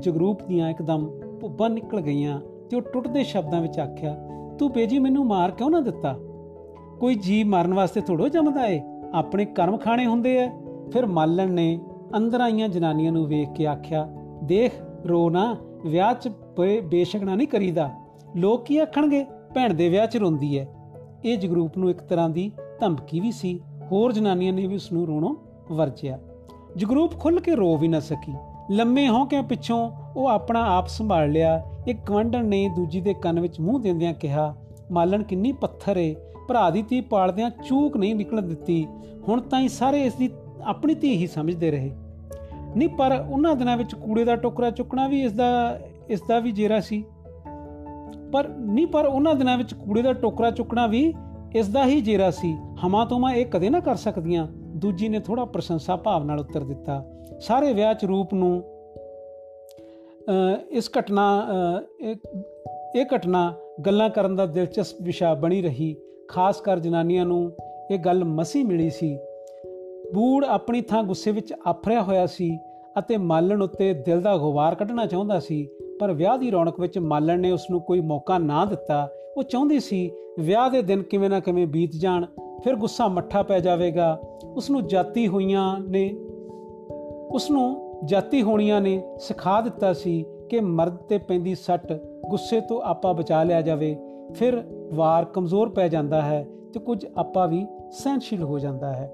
ਜਗਰੂਪ ਦੀਆਂ ਇੱਕਦਮ ਭੁੱਬਾਂ ਨਿਕਲ ਗਈਆਂ ਤੇ ਉਹ ਟੁੱਟਦੇ ਸ਼ਬਦਾਂ ਵਿੱਚ ਆਖਿਆ, ਤੂੰ ਬੇਜੀ ਮੈਨੂੰ ਮਾਰ ਕਿਉਂ ਨਾ ਦਿੱਤਾ? ਕੋਈ ਜੀ ਮਰਨ ਵਾਸਤੇ ਥੋੜੋ ਜੰਮਦਾ ਏ? ਆਪਣੇ ਕਰਮ ਖਾਣੇ ਹੁੰਦੇ ਐ? ਫਿਰ ਮਾਲਣ ਨੇ ਅੰਦਰ ਆਈਆਂ ਜਨਾਨੀਆਂ ਨੂੰ ਵੇਖ ਕੇ ਆਖਿਆ, ਦੇਖ ਰੋ ਨਾ ਵਿਆਹ 'ਚ ਬੇਸ਼ਕਣਾ ਨਹੀਂ ਕਰੀਦਾ। ਲੋਕ ਕੀ ਆਖਣਗੇ? ਭੈਣ ਦੇ ਵਿਆਹ 'ਚ ਰੋਂਦੀ ਐ। ਇਹ ਜਗਰੂਪ ਨੂੰ ਇੱਕ ਤਰ੍ਹਾਂ ਦੀ ਧਮਕੀ ਵੀ ਸੀ। ਹੋਰ ਜਨਾਨੀਆਂ ਨੇ ਵੀ ਉਸ ਨੂੰ ਰੋਣੋਂ ਵਰਜਿਆ। ਜਗਰੂਪ ਖੁੱਲ ਕੇ ਰੋ ਵੀ ਨਾ ਸਕੀ। ਲੰਮੇ ਹੋ ਕੇ ਪਿੱਛੋਂ ਉਹ ਆਪਣਾ ਆਪ ਸੰਭਾਲ ਲਿਆ। ਇੱਕ ਗਵੰਡਣ ਨੇ ਦੂਜੀ ਦੇ ਕੰਨ ਵਿੱਚ ਮੂੰਹ ਦਿੰਦਿਆਂ ਕਿਹਾ, ਮਾਲਣ ਕਿੰਨੀ ਪੱਥਰ ਏ। ਭਰਾ ਦੀ ਧੀ ਪਾਲਦਿਆਂ ਚੂਕ ਨਹੀਂ ਨਿਕਲ ਦਿੱਤੀ। ਹੁਣ ਤਾਂ ਹੀ ਸਾਰੇ ਇਸ ਦੀ ਆਪਣੀ ਧੀ ਹੀ ਸਮਝਦੇ ਰਹੇ। ਨਹੀਂ, ਪਰ ਉਹਨਾਂ ਦਿਨਾਂ ਵਿੱਚ ਕੂੜੇ ਦਾ ਟੋਕਰਾ ਚੁੱਕਣਾ ਵੀ ਇਸ ਦਾ ਇਸ ਦਾ ਵੀ ਜੇਰਾ ਸੀ। ਪਰ ਨਹੀਂ, ਪਰ ਉਹਨਾਂ ਦਿਨਾਂ ਵਿੱਚ ਕੂੜੇ ਦਾ ਟੋਕਰਾ ਚੁੱਕਣਾ ਵੀ ਇਸ ਦਾ ਹੀ ਜੇਰਾ ਸੀ। ਹਮਾ ਤੋਮਾ ਇਹ ਕਦੇ ਨਾ ਕਰ ਸਕਦੀਆਂ। ਦੂਜੀ ਨੇ ਥੋੜਾ ਪ੍ਰਸ਼ੰਸਾ ਭਾਵ ਨਾਲ ਉੱਤਰ ਦਿੱਤਾ। ਸਾਰੇ ਵਿਆਹ ਚ ਰੂਪ ਨੂੰ ਇਸ ਘਟਨਾ ਇਹ ਘਟਨਾ ਗੱਲਾਂ ਕਰਨ ਦਾ ਦਿਲਚਸਪ ਵਿਸ਼ਾ ਬਣੀ ਰਹੀ। ਖਾਸ ਕਰ ਜਨਾਨੀਆਂ ਨੂੰ ਇਹ ਗੱਲ ਮਸੀ ਮਿਲੀ ਸੀ ਬੂੜ ਆਪਣੀ ਥਾਂ ਗੁੱਸੇ ਵਿੱਚ ਆਫਰਿਆ ਹੋਇਆ ਸੀ ਅਤੇ ਮਾਲਣ ਉੱਤੇ ਦਿਲ ਦਾ ਗੁਬਾਰ ਕੱਢਣਾ ਚਾਹੁੰਦਾ ਸੀ, ਪਰ ਵਿਆਹ ਦੀ ਰੌਣਕ ਵਿੱਚ ਮਾਲਣ ਨੇ ਉਸ ਨੂੰ ਕੋਈ ਮੌਕਾ ਨਾ ਦਿੱਤਾ। ਉਹ ਚਾਹੁੰਦੀ ਸੀ, ਵਿਆਹ ਦੇ ਦਿਨ ਕਿਵੇਂ ਨਾ ਕਿਵੇਂ ਬੀਤ ਜਾਣ, ਫਿਰ ਗੁੱਸਾ ਮੱਠਾ ਪੈ ਜਾਵੇਗਾ। ਉਸ ਨੂੰ ਜਾਤੀ ਹੋਈਆਂ ਨੇ ਉਸ ਨੂੰ ਜਾਤੀ ਹੋਣੀਆਂ ਨੇ ਸਿਖਾ ਦਿੱਤਾ ਸੀ ਕਿ ਮਰਦ ਤੇ ਪੈਂਦੀ ਸੱਟ ਗੁੱਸੇ ਤੋਂ ਆਪਾ ਬਚਾ ਲਿਆ ਜਾਵੇ। ਫਿਰ ਵਾਰ ਕਮਜ਼ੋਰ ਪੈ ਜਾਂਦਾ ਹੈ ਤੇ ਕੁਝ ਆਪਾ ਵੀ ਸਹਿਨਸ਼ੀਲ ਹੋ ਜਾਂਦਾ ਹੈ।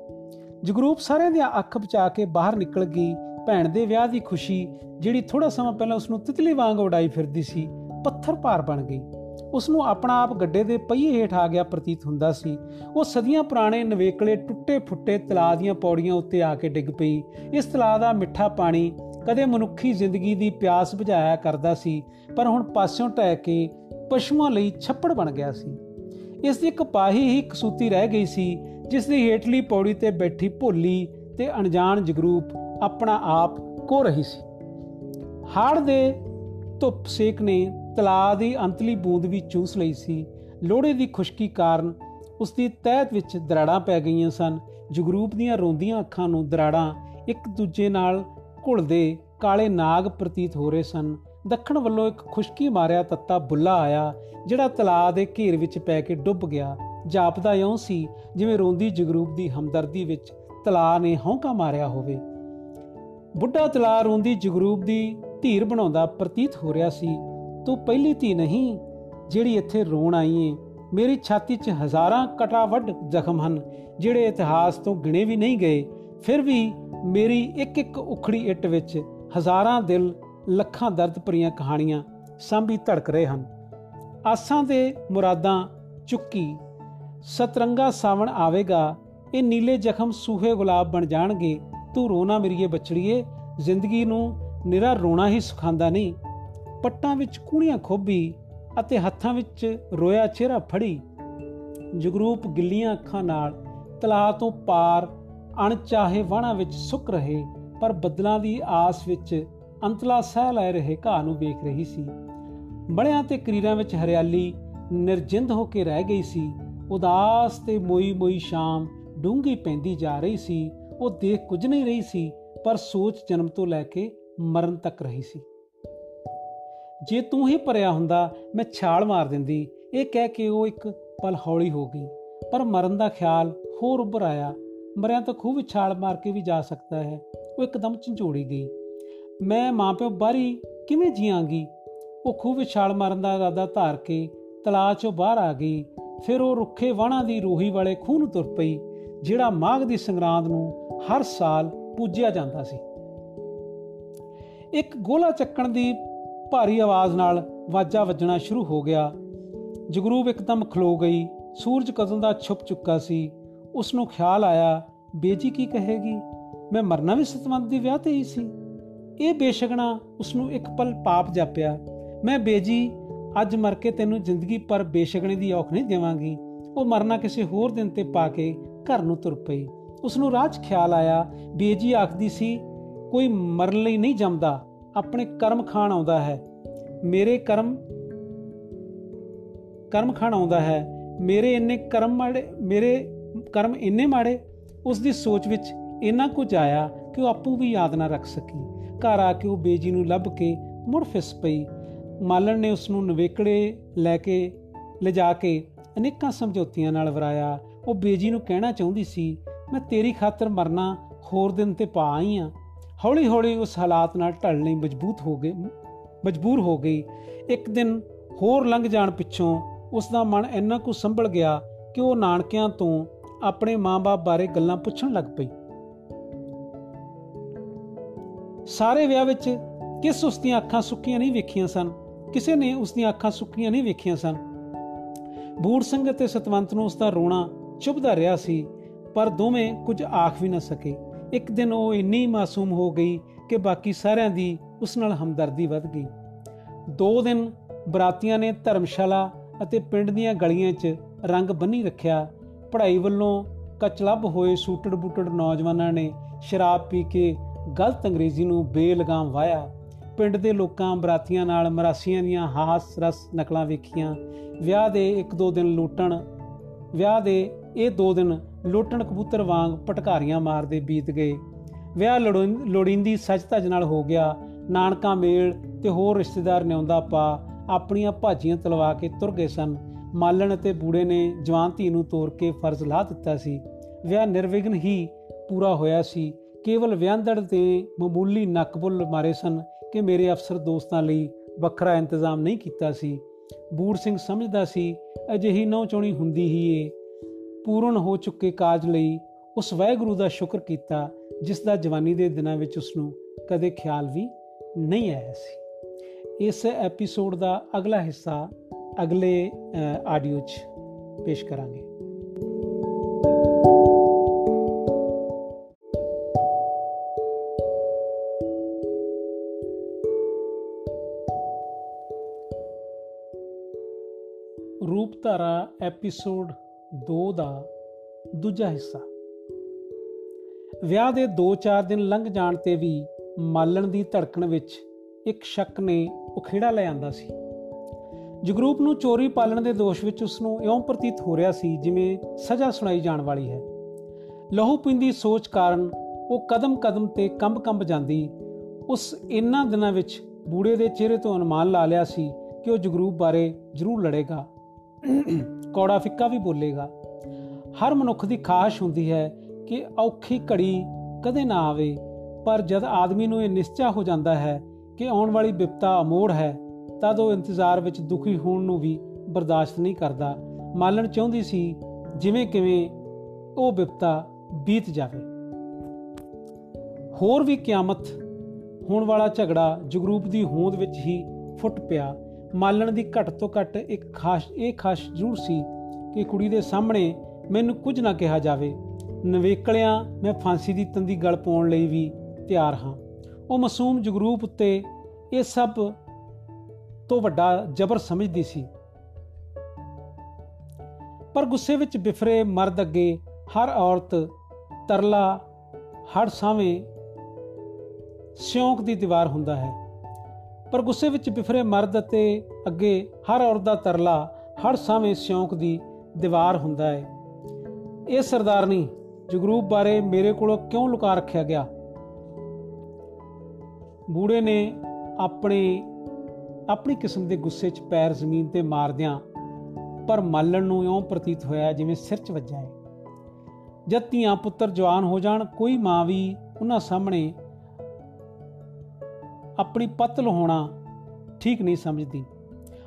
ਜਗਰੂਪ ਸਾਰਿਆਂ ਦੀਆਂ ਅੱਖ ਬਚਾ ਕੇ ਬਾਹਰ ਨਿਕਲ ਗਈ। ਭੈਣ ਦੇ ਵਿਆਹ ਦੀ ਖੁਸ਼ੀ, ਜਿਹੜੀ ਥੋੜਾ ਸਮਾਂ ਪਹਿਲਾਂ ਉਸ ਨੂੰ ਤਿਤਲੀ ਵਾਂਗ ਉਡਾਈ ਫਿਰਦੀ ਸੀ, ਪੱਥਰ ਭਾਰ ਬਣ ਗਈ। ਉਸ ਨੂੰ ਆਪਣਾ ਆਪ ਗੱਡੇ ਦੇ ਪਹੀਏ ਹੇਠ ਆ ਗਿਆ ਪ੍ਰਤੀਤ ਹੁੰਦਾ ਸੀ। ਉਹ ਸਦੀਆਂ ਪੁਰਾਣੇ ਨਵੇਕਲੇ ਟੁੱਟੇ ਫੁੱਟੇ ਤਲਾਅ ਦੀਆਂ ਪੌੜੀਆਂ ਉੱਤੇ ਆ ਕੇ ਡਿੱਗ ਪਈ। ਇਸ ਤਲਾਅ ਦਾ ਮਿੱਠਾ ਪਾਣੀ ਕਦੇ ਮਨੁੱਖੀ ਜ਼ਿੰਦਗੀ ਦੀ ਪਿਆਸ ਬੁਝਾਇਆ ਕਰਦਾ ਸੀ, ਪਰ ਹੁਣ ਪਾਸਿਓਂ ਟਹਿ ਕੇ ਪਸ਼ੂਆਂ ਲਈ ਛੱਪੜ ਬਣ ਗਿਆ ਸੀ। ਇਸ ਦੀ ਇੱਕ ਪਾਹੀ ਹੀ ਕਸੂਤੀ ਰਹਿ ਗਈ ਸੀ ਜਿਸ ਦੀ ਹੇਠਲੀ ਪੌੜੀ ਤੇ ਬੈਠੀ ਭੋਲੀ ਤੇ ਅਣਜਾਣ ਜਗਰੂਪ ਆਪਣਾ ਆਪ ਕੋ ਰਹੀ ਸੀ। ਹਾੜ ਦੇ ਧੁੱਪ ਸੇਕ ਨੇ ਤਲਾਅ ਦੀ ਅੰਤਲੀ ਬੂੰਦ ਵੀ ਚੂਸ ਲਈ ਸੀ। ਲੋੜੇ ਦੀ ਖੁਸ਼ਕੀ ਕਾਰਨ ਉਸ ਦੀ ਤਹਿਤ ਵਿੱਚ ਦਰਾੜਾਂ ਪੈ ਗਈਆਂ ਸਨ। ਜਗਰੂਪ ਦੀਆਂ ਰੋਂਦੀਆਂ ਅੱਖਾਂ ਨੂੰ ਦਰਾੜਾਂ ਇੱਕ ਦੂਜੇ ਨਾਲ ਘੁਲਦੇ ਕਾਲੇ ਨਾਗ ਪ੍ਰਤੀਤ ਹੋ ਰਹੇ ਸਨ। ਦੱਖਣ ਵੱਲੋਂ ਇੱਕ ਖੁਸ਼ਕੀ ਮਾਰਿਆ ਤੱਤਾ ਬੁੱਲਾ ਆਇਆ, ਜਿਹੜਾ ਤਲਾਅ ਦੇ ਘੇਰ ਵਿੱਚ ਪੈ ਕੇ ਡੁੱਬ ਗਿਆ। ਜਾਪਦਾ ਇਉਂ ਸੀ, ਜਿਵੇਂ ਰੋਂਦੀ ਜਗਰੂਪ ਦੀ ਹਮਦਰਦੀ ਵਿੱਚ ਤਲਾਅ ਨੇ ਹੌਂਕਾ ਮਾਰਿਆ ਹੋਵੇ। ਬੁੱਢਾ ਤਲਾਅ ਰੋਂਦੀ ਜਗਰੂਪ ਦੀ ਧੀਰ ਬਣਾਉਂਦਾ ਪ੍ਰਤੀਤ ਹੋ ਰਿਹਾ ਸੀ, ਤੂੰ ਪਹਿਲੀ ਧੀ ਨਹੀਂ, ਜਿਹੜੀ ਇੱਥੇ ਰੋਣ ਆਈ ਏ। ਮੇਰੀ ਛਾਤੀ 'ਚ ਹਜ਼ਾਰਾਂ ਕਟਾਵੱਡ ਜ਼ਖਮ ਹਨ, ਜਿਹੜੇ ਇਤਿਹਾਸ ਤੋਂ ਗਿਣੇ ਵੀ ਨਹੀਂ ਗਏ। ਫਿਰ ਵੀ ਮੇਰੀ ਇੱਕ ਇੱਕ ਉਖੜੀ ਇੱਟ ਵਿੱਚ ਹਜ਼ਾਰਾਂ ਦਿਲ ਲੱਖਾਂ ਦਰਦ ਭਰੀਆਂ ਕਹਾਣੀਆਂ ਸਾਂਭੀ ਧੜਕ ਰਹੇ ਹਨ। ਆਸਾਂ ਦੇ ਮੁਰਾਦਾਂ ਚੁੱਕੀ ਸਤਰੰਗਾ ਸਾਵਣ ਆਵੇਗਾ, ਇਹ ਨੀਲੇ ਜ਼ਖਮ ਸੂਹੇ ਗੁਲਾਬ ਬਣ ਜਾਣਗੇ, ਤੂੰ ਰੋਣਾ ਮੇਰੀਏ ਬਚੜੀਏ ਜ਼ਿੰਦਗੀ ਨੂੰ ਨਿਰਾ ਰੋਣਾ ਹੀ ਸੁਖਾਂਦਾ ਨਹੀਂ। ਪੱਟਾਂ ਵਿੱਚ ਕੂਣੀਆਂ ਖੋਬੀ ਅਤੇ ਹੱਥਾਂ ਵਿੱਚ ਰੋਇਆ ਚਿਹਰਾ ਫੜੀ। ਜਗਰੂਪ ਗਿੱਲੀਆਂ ਅੱਖਾਂ ਨਾਲ ਤਲਾਅ ਤੋਂ ਪਾਰ ਅਣਚਾਹੇ ਵਾਣਾ ਵਿੱਚ ਸੁੱਕ ਰਹੇ, ਪਰ ਬੱਦਲਾਂ ਦੀ ਆਸ ਵਿੱਚ ਅੰਤਲਾ ਸਹਿ ਲੈ ਰਹੇ ਘਾਹ ਨੂੰ ਵੇਖ ਰਹੀ ਸੀ। ਬੜਿਆਂ ਤੇ ਕਰੀਰਾਂ ਵਿੱਚ ਹਰਿਆਲੀ ਨਿਰਜਿੰਦ ਹੋ ਕੇ ਰਹਿ ਗਈ ਸੀ। ਉਦਾਸ ਤੇ ਮੋਈ ਮੋਈ ਸ਼ਾਮ ਡੂੰਗੀ ਪੈਂਦੀ ਜਾ ਰਹੀ ਸੀ। ਉਹ ਦੇਖ ਕੁਝ ਨਹੀਂ ਰਹੀ ਸੀ, ਪਰ ਸੋਚ ਜਨਮ ਤੋਂ ਲੈ ਕੇ ਮਰਨ ਤੱਕ ਰਹੀ ਸੀ। ਜੇ ਤੂੰ ਹੀ ਭਰਿਆ ਹੁੰਦਾ, ਮੈਂ ਛਾਲ ਮਾਰ ਦਿੰਦੀ। ਇਹ ਕਹਿ ਕੇ ਉਹ ਇੱਕ ਪਲ ਹੌਲੀ ਹੋ ਗਈ, ਪਰ ਮਰਨ ਦਾ ਖਿਆਲ ਹੋਰ ਉੱਭਰ ਆਇਆ। ਮਰਿਆ ਤਾਂ ਖੂਬ ਛਾਲ ਮਾਰ ਕੇ ਵੀ ਜਾ ਸਕਦਾ ਹੈ। ਉਹ ਇੱਕਦਮ ਝੰਜੋੜੀ ਗਈ। ਮੈਂ ਮਾਂ ਪਿਓ ਬਾਰੀ ਕਿਵੇਂ ਜੀਵਾਂਗੀ ਉਹ ਖੂਬ ਛਾਲ ਮਾਰਨ ਦਾ ਇਰਾਦਾ ਧਾਰ ਕੇ ਤਲਾਅ ਚੋਂ ਬਾਹਰ ਆ ਗਈ। ਫਿਰ ਉਹ ਰੁੱਖੇ ਵਾਣਾ ਦੀ ਰੋਹੀ ਵਾਲੇ ਖੂਹ ਨੂੰ ਤੁਰ ਪਈ, ਜਿਹੜਾ ਮਾਘ ਦੀ ਸੰਗਰਾਂਦ ਨੂੰ ਹਰ ਸਾਲ ਪੂਜਿਆ ਜਾਂਦਾ ਸੀ। ਇੱਕ ਗੋਲਾ ਚੱਕਣ ਦੀ ਭਾਰੀ ਆਵਾਜ਼ ਨਾਲ ਵਾਜਾ ਵੱਜਣਾ ਸ਼ੁਰੂ ਹੋ ਗਿਆ। ਜਗਰੂਪ ਇੱਕਦਮ ਖਲੋ ਗਈ, ਸੂਰਜ ਕਦੋਂ ਦਾ ਛੁਪ ਚੁੱਕਾ ਸੀ ਉਸ ਨੂੰ ਖਿਆਲ ਆਇਆ, ਬੇਜੀ ਕੀ ਕਹੇਗੀ? ਮੈਂ ਮਰਨਾ ਵੀ ਸਤਵੰਤ ਦੀ ਵਿਆਹ ਤੇ ਹੀ ਸੀ। ਇਹ ਬੇਸ਼ਗਣਾ ਉਸ ਨੂੰ ਇੱਕ ਪਲ ਪਾਪ ਜਾਪਿਆ, ਮੈਂ ਬੇਜੀ ਅੱਜ ਮਰ ਕੇ ਤੈਨੂੰ ਜ਼ਿੰਦਗੀ ਪਰ ਬੇਸ਼ਗਣੇ ਦੀ ਔਖ ਨਹੀਂ ਦੇਵਾਂਗੀ। ਉਹ ਮਰਨਾ ਕਿਸੇ ਹੋਰ ਦਿਨ ਤੇ ਪਾ ਕੇ ਘਰ ਨੂੰ ਤੁਰ ਪਈ। ਉਸ ਨੂੰ ਰਾਜ ਖਿਆਲ ਆਇਆ। ਬੇਜੀ ਆਖਦੀ ਸੀ, ਕੋਈ ਮਰਨ ਲਈ ਨਹੀਂ ਜੰਮਦਾ। ਆਪਣੇ ਕਰਮ ਖਾਣ ਆਉਂਦਾ ਹੈ। ਮੇਰੇ ਕਰਮ ਕਰਮ ਖਾਣ ਆਉਂਦਾ ਹੈ। ਮੇਰੇ ਇੰਨੇ ਕਰਮ ਮਾੜੇ, ਮੇਰੇ ਕਰਮ ਇੰਨੇ ਮਾੜੇ। ਉਸ ਦੀ ਸੋਚ ਵਿੱਚ ਇੰਨਾ ਕੁਝ ਆਇਆ ਕਿ ਉਹ ਆਪੂ ਵੀ ਯਾਦ ਨਾ ਰੱਖ ਸਕੀ। ਘਰ ਆ ਕੇ ਉਹ ਬੇਜੀ ਨੂੰ ਲੱਭ ਕੇ ਮੁੜ ਫਿਸ ਪਈ। ਮਾਲਣ ਨੇ ਉਸ ਨੂੰ ਨਵੇਕੜੇ ਲੈ ਕੇ, ਲਿਜਾ ਕੇ ਅਨੇਕਾਂ ਸਮਝੌਤੀਆਂ ਨਾਲ ਵਰਾਇਆ। ਉਹ ਬੇਜੀ ਨੂੰ ਕਹਿਣਾ ਚਾਹੁੰਦੀ ਸੀ, ਮੈਂ ਤੇਰੀ ਖਾਤਰ ਮਰਨਾ ਹੋਰ ਦਿਨ ਤੇ ਪਾ ਆਈ ਆ। ਹੌਲੀ ਹੌਲੀ ਉਸ ਹਾਲਾਤ ਨਾਲ ਢਲਣ ਲਈ ਮਜਬੂਤ ਹੋ ਗਈ ਮਜਬੂਰ ਹੋ ਗਈ। ਇੱਕ ਦਿਨ ਹੋਰ ਲੰਘ ਜਾਣ ਪਿੱਛੋਂ ਉਸ ਦਾ ਮਨ ਇੰਨਾ ਕੁ ਸੰਭਲ ਗਿਆ ਕਿ ਉਹ ਨਾਨਕਿਆਂ ਤੋਂ ਆਪਣੇ ਮਾਂ-ਬਾਪ ਬਾਰੇ ਗੱਲਾਂ ਪੁੱਛਣ ਲੱਗ ਪਈ। ਸਾਰੇ ਵਿਆਹ ਵਿੱਚ ਕਿਸ ਉਸ ਦੀਆਂ ਅੱਖਾਂ ਸੁੱਕੀਆਂ ਨਹੀਂ ਵੇਖੀਆਂ ਸਨ? ਕਿਸੇ ਨੇ ਉਸ ਦੀਆਂ ਅੱਖਾਂ ਸੁੱਕੀਆਂ ਨਹੀਂ ਵੇਖੀਆਂ ਸਨ। ਬੂੜ ਸਿੰਘ ਅਤੇ ਸਤਵੰਤ ਨੂੰ ਉਸ ਦਾ ਰੋਣਾ ਚੁਭਦਾ ਰਿਹਾ ਸੀ, ਪਰ ਦੋਵੇਂ ਕੁਝ ਆਖ ਵੀ ਨਾ ਸਕੇ। ਇੱਕ ਦਿਨ ਉਹ ਇੰਨੀ ਮਾਸੂਮ ਹੋ ਗਈ ਕਿ ਬਾਕੀ ਸਾਰਿਆਂ ਦੀ ਉਸ ਨਾਲ ਹਮਦਰਦੀ ਵੱਧ ਗਈ। ਦੋ ਦਿਨ ਬਰਾਤੀਆਂ ਨੇ ਧਰਮਸ਼ਾਲਾ ਅਤੇ ਪਿੰਡ ਦੀਆਂ ਗਲੀਆਂ 'ਚ ਰੰਗ ਬੰਨੀ ਰੱਖਿਆ। ਪੜ੍ਹਾਈ ਵੱਲੋਂ ਕਚਲੱਬ ਹੋਏ ਸੂਟੜ ਬੂਟੜ ਨੌਜਵਾਨਾਂ ਨੇ ਸ਼ਰਾਬ ਪੀ ਕੇ ਗਲਤ ਅੰਗਰੇਜ਼ੀ ਨੂੰ ਬੇਲਗਾਮ ਵਾਇਆ ਪਿੰਡ ਦੇ ਲੋਕਾਂ, ਬਰਾਤੀਆਂ ਨਾਲ ਮਰਾਸੀਆਂ ਦੀਆਂ ਹਾਸ ਰਸ ਨਕਲਾਂ ਵੇਖੀਆਂ। ਵਿਆਹ ਦੇ ਇੱਕ ਦੋ ਦਿਨ ਲੂਟਣ, ਵਿਆਹ ਦੇ ਇਹ ਦੋ ਦਿਨ ਲੋਟਣ ਕਬੂਤਰ ਵਾਂਗ ਪਟਕਾਰੀਆਂ ਮਾਰਦੇ ਬੀਤ ਗਏ। ਵਿਆਹ ਲੋੜੀਂਦੀ ਸੱਜ ਧਜ ਨਾਲ ਹੋ ਗਿਆ। ਨਾਨਕਾ ਮੇਲ ਤੇ ਹੋਰ ਰਿਸ਼ਤੇਦਾਰ ਨਿਉਂਦਾ ਪਾ ਆਪਣੀਆਂ ਭਾਜੀਆਂ ਤਲਵਾ ਕੇ ਤੁਰ ਗਏ ਸਨ। ਮਾਲਣ ਅਤੇ ਬੂੜੇ ਨੇ ਜਵਾਨ ਧੀ ਨੂੰ ਤੋਰ ਕੇ ਫਰਜ਼ ਲਾ ਦਿੱਤਾ ਸੀ। ਵਿਆਹ ਨਿਰਵਿਘਨ ਹੀ ਪੂਰਾ ਹੋਇਆ ਸੀ। ਕੇਵਲ ਵਿਆਹਦੜ ਤੇ ਮਾਮੂਲੀ ਨਕਬੁੱਲ ਮਾਰੇ ਸਨ। ਕਿ ਮੇਰੇ ਅਫਸਰ ਦੋਸਤਾਂ ਲਈ ਵੱਖਰਾ ਇੰਤਜ਼ਾਮ ਨਹੀਂ ਕੀਤਾ ਸੀ। ਬੂੜ ਸਿੰਘ ਸਮਝਦਾ ਸੀ, ਅਜਿਹੀ ਨੌ ਚੋਣੀ ਹੁੰਦੀ ਹੀ ਏ। ਪੂਰਨ ਹੋ ਚੁੱਕੇ ਕਾਜ ਲਈ ਉਸ ਵਾਹਿਗੁਰੂ ਦਾ ਸ਼ੁਕਰ ਕੀਤਾ, ਜਿਸ ਦਾ ਜਵਾਨੀ ਦੇ ਦਿਨਾਂ ਵਿੱਚ ਉਸ ਨੂੰ ਕਦੇ ਖਿਆਲ ਵੀ ਨਹੀਂ ਆਇਆ ਸੀ। ਇਸ ਐਪੀਸੋਡ ਦਾ ਅਗਲਾ ਹਿੱਸਾ ਅਗਲੇ ਆਡੀਓ 'ਚ ਪੇਸ਼ ਕਰਾਂਗੇ। ਐਪੀਸੋਡ 2 ਦਾ ਦੂਜਾ ਹਿੱਸਾ। ਵਿਆਹ ਦੇ 2-4 ਦਿਨ ਲੰਘ ਜਾਣ ਤੇ ਵੀ ਮਾਲਣ ਦੀ ਧੜਕਣ ਵਿੱਚ ਇੱਕ ਸ਼ੱਕ ਨੇ ਉਖੇੜਾ ਲੈ ਆਂਦਾ ਸੀ। ਜਗਰੂਪ ਨੂੰ ਚੋਰੀ ਪਾਲਣ ਦੇ ਦੋਸ਼ ਵਿੱਚ ਉਸ ਨੂੰ ਇਉਂ ਪ੍ਰਤੀਤ ਹੋ ਰਿਹਾ ਸੀ ਜਿਵੇਂ ਸਜ਼ਾ ਸੁਣਾਈ ਜਾਣ ਵਾਲੀ ਹੈ। ਲਹੂ ਪਿੰਦੀ ਸੋਚ ਕਾਰਨ ਉਹ ਕਦਮ-ਕਦਮ ਤੇ ਕੰਬ-ਕੰਬ ਜਾਂਦੀ ਉਸ ਇਨ੍ਹਾਂ ਦਿਨਾਂ ਵਿੱਚ ਬੂੜੇ ਦੇ ਚਿਹਰੇ ਤੋਂ ਅਨੁਮਾਨ ਲਾ ਲਿਆ ਸੀ ਕਿ ਉਹ ਜਗਰੂਪ ਬਾਰੇ ਜ਼ਰੂਰ ਲੜੇਗਾ। ਕੌੜਾ ਫਿੱਕਾ ਵੀ ਬੋਲੇਗਾ। ਹਰ ਮਨੁੱਖ ਦੀ ਖਾਸ਼ ਹੁੰਦੀ ਹੈ ਕਿ ਔਖੀ ਘੜੀ ਕਦੇ ਨਾ ਆਵੇ, ਪਰ ਜਦ ਆਦਮੀ ਨੂੰ ਇਹ ਨਿਸ਼ਚਾ ਹੋ ਜਾਂਦਾ ਹੈ ਕਿ ਆਉਣ ਵਾਲੀ ਵਿਪਤਾ ਅਮੋੜ ਹੈ, ਤਦ ਉਹ ਇੰਤਜ਼ਾਰ ਵਿੱਚ ਦੁਖੀ ਹੋਣ ਨੂੰ ਵੀ ਬਰਦਾਸ਼ਤ ਨਹੀਂ ਕਰਦਾ। ਮਾਲਣ ਚਾਹੁੰਦੀ ਸੀ, ਜਿਵੇਂ ਕਿਵੇਂ ਉਹ ਵਿਪਤਾ ਬੀਤ ਜਾਵੇ। ਹੋਰ ਵੀ ਕਿਆਮਤ ਹੋਣ ਵਾਲਾ ਝਗੜਾ ਜਗਰੂਪ ਦੀ ਹੋਂਦ ਵਿੱਚ ਹੀ ਫੁੱਟ ਪਿਆ। ਮਾਲਣ ਦੀ ਘਟ ਤੋਂ ਘਟ ਇੱਕ ਖਾਸ, ਇਹ ਖਾਸ ਜ਼ਰੂਰ ਸੀ ਕਿ ਕੁੜੀ ਦੇ ਸਾਹਮਣੇ ਮੈਨੂੰ ਕੁਝ ਨਾ ਕਿਹਾ ਜਾਵੇ। ਨਵੇਕਲਿਆਂ, ਮੈਂ ਫਾਂਸੀ ਦੀ ਤੰਦੀ ਗਲ ਪਾਉਣ ਲਈ ਵੀ ਤਿਆਰ ਹਾਂ। ਉਹ ਮਾਸੂਮ ਜਗਰੂਪ ਉੱਤੇ ਇਹ ਸਭ ਤੋਂ ਵੱਡਾ ਜ਼ਬਰ ਸਮਝਦੀ ਸੀ। ਪਰ ਗੁੱਸੇ ਵਿੱਚ ਬਿਫਰੇ ਮਰਦ ਅੱਗੇ ਹਰ ਔਰਤ ਤਰਲਾ ਹੜ ਸਾਵੇਂ ਸਿਉਂਕ ਦੀ ਦੀਵਾਰ ਹੁੰਦਾ ਹੈ। ਪਰ ਗੁੱਸੇ ਵਿੱਚ ਬਿਫਰੇ ਮਰਦ ਅਤੇ ਅੱਗੇ ਹਰ ਔਰਤ ਦਾ ਤਰਲਾ, ਹਰ ਸਾਵੇਂ ਸਿਉਂਕ ਦੀ ਦੀਵਾਰ ਹੁੰਦਾ ਹੈ। ਇਹ ਸਰਦਾਰਨੀ ਜਗਰੂਪ ਬਾਰੇ ਮੇਰੇ ਕੋਲੋਂ ਕਿਉਂ ਲੁਕਾ ਰੱਖਿਆ ਗਿਆ? ਬੂੜੇ ਨੇ ਆਪਣੇ, ਆਪਣੀ ਕਿਸਮ ਦੇ ਗੁੱਸੇ 'ਚ ਪੈਰ ਜ਼ਮੀਨ ਤੇ ਮਾਰਦਿਆਂ ਪਰ ਮਾਲਣ ਨੂੰ ਇਉਂ ਪ੍ਰਤੀਤ ਹੋਇਆ ਜਿਵੇਂ ਸਿਰ 'ਚ ਵੱਜਾ ਹੈ। ਜਦ ਧੀਆਂ ਪੁੱਤਰ ਜਵਾਨ ਹੋ ਜਾਣ, ਕੋਈ ਮਾਂ ਵੀ ਉਹਨਾਂ ਸਾਹਮਣੇ ਆਪਣੀ ਪਤਲ ਹੋਣਾ ਠੀਕ ਨਹੀਂ ਸਮਝਦੀ।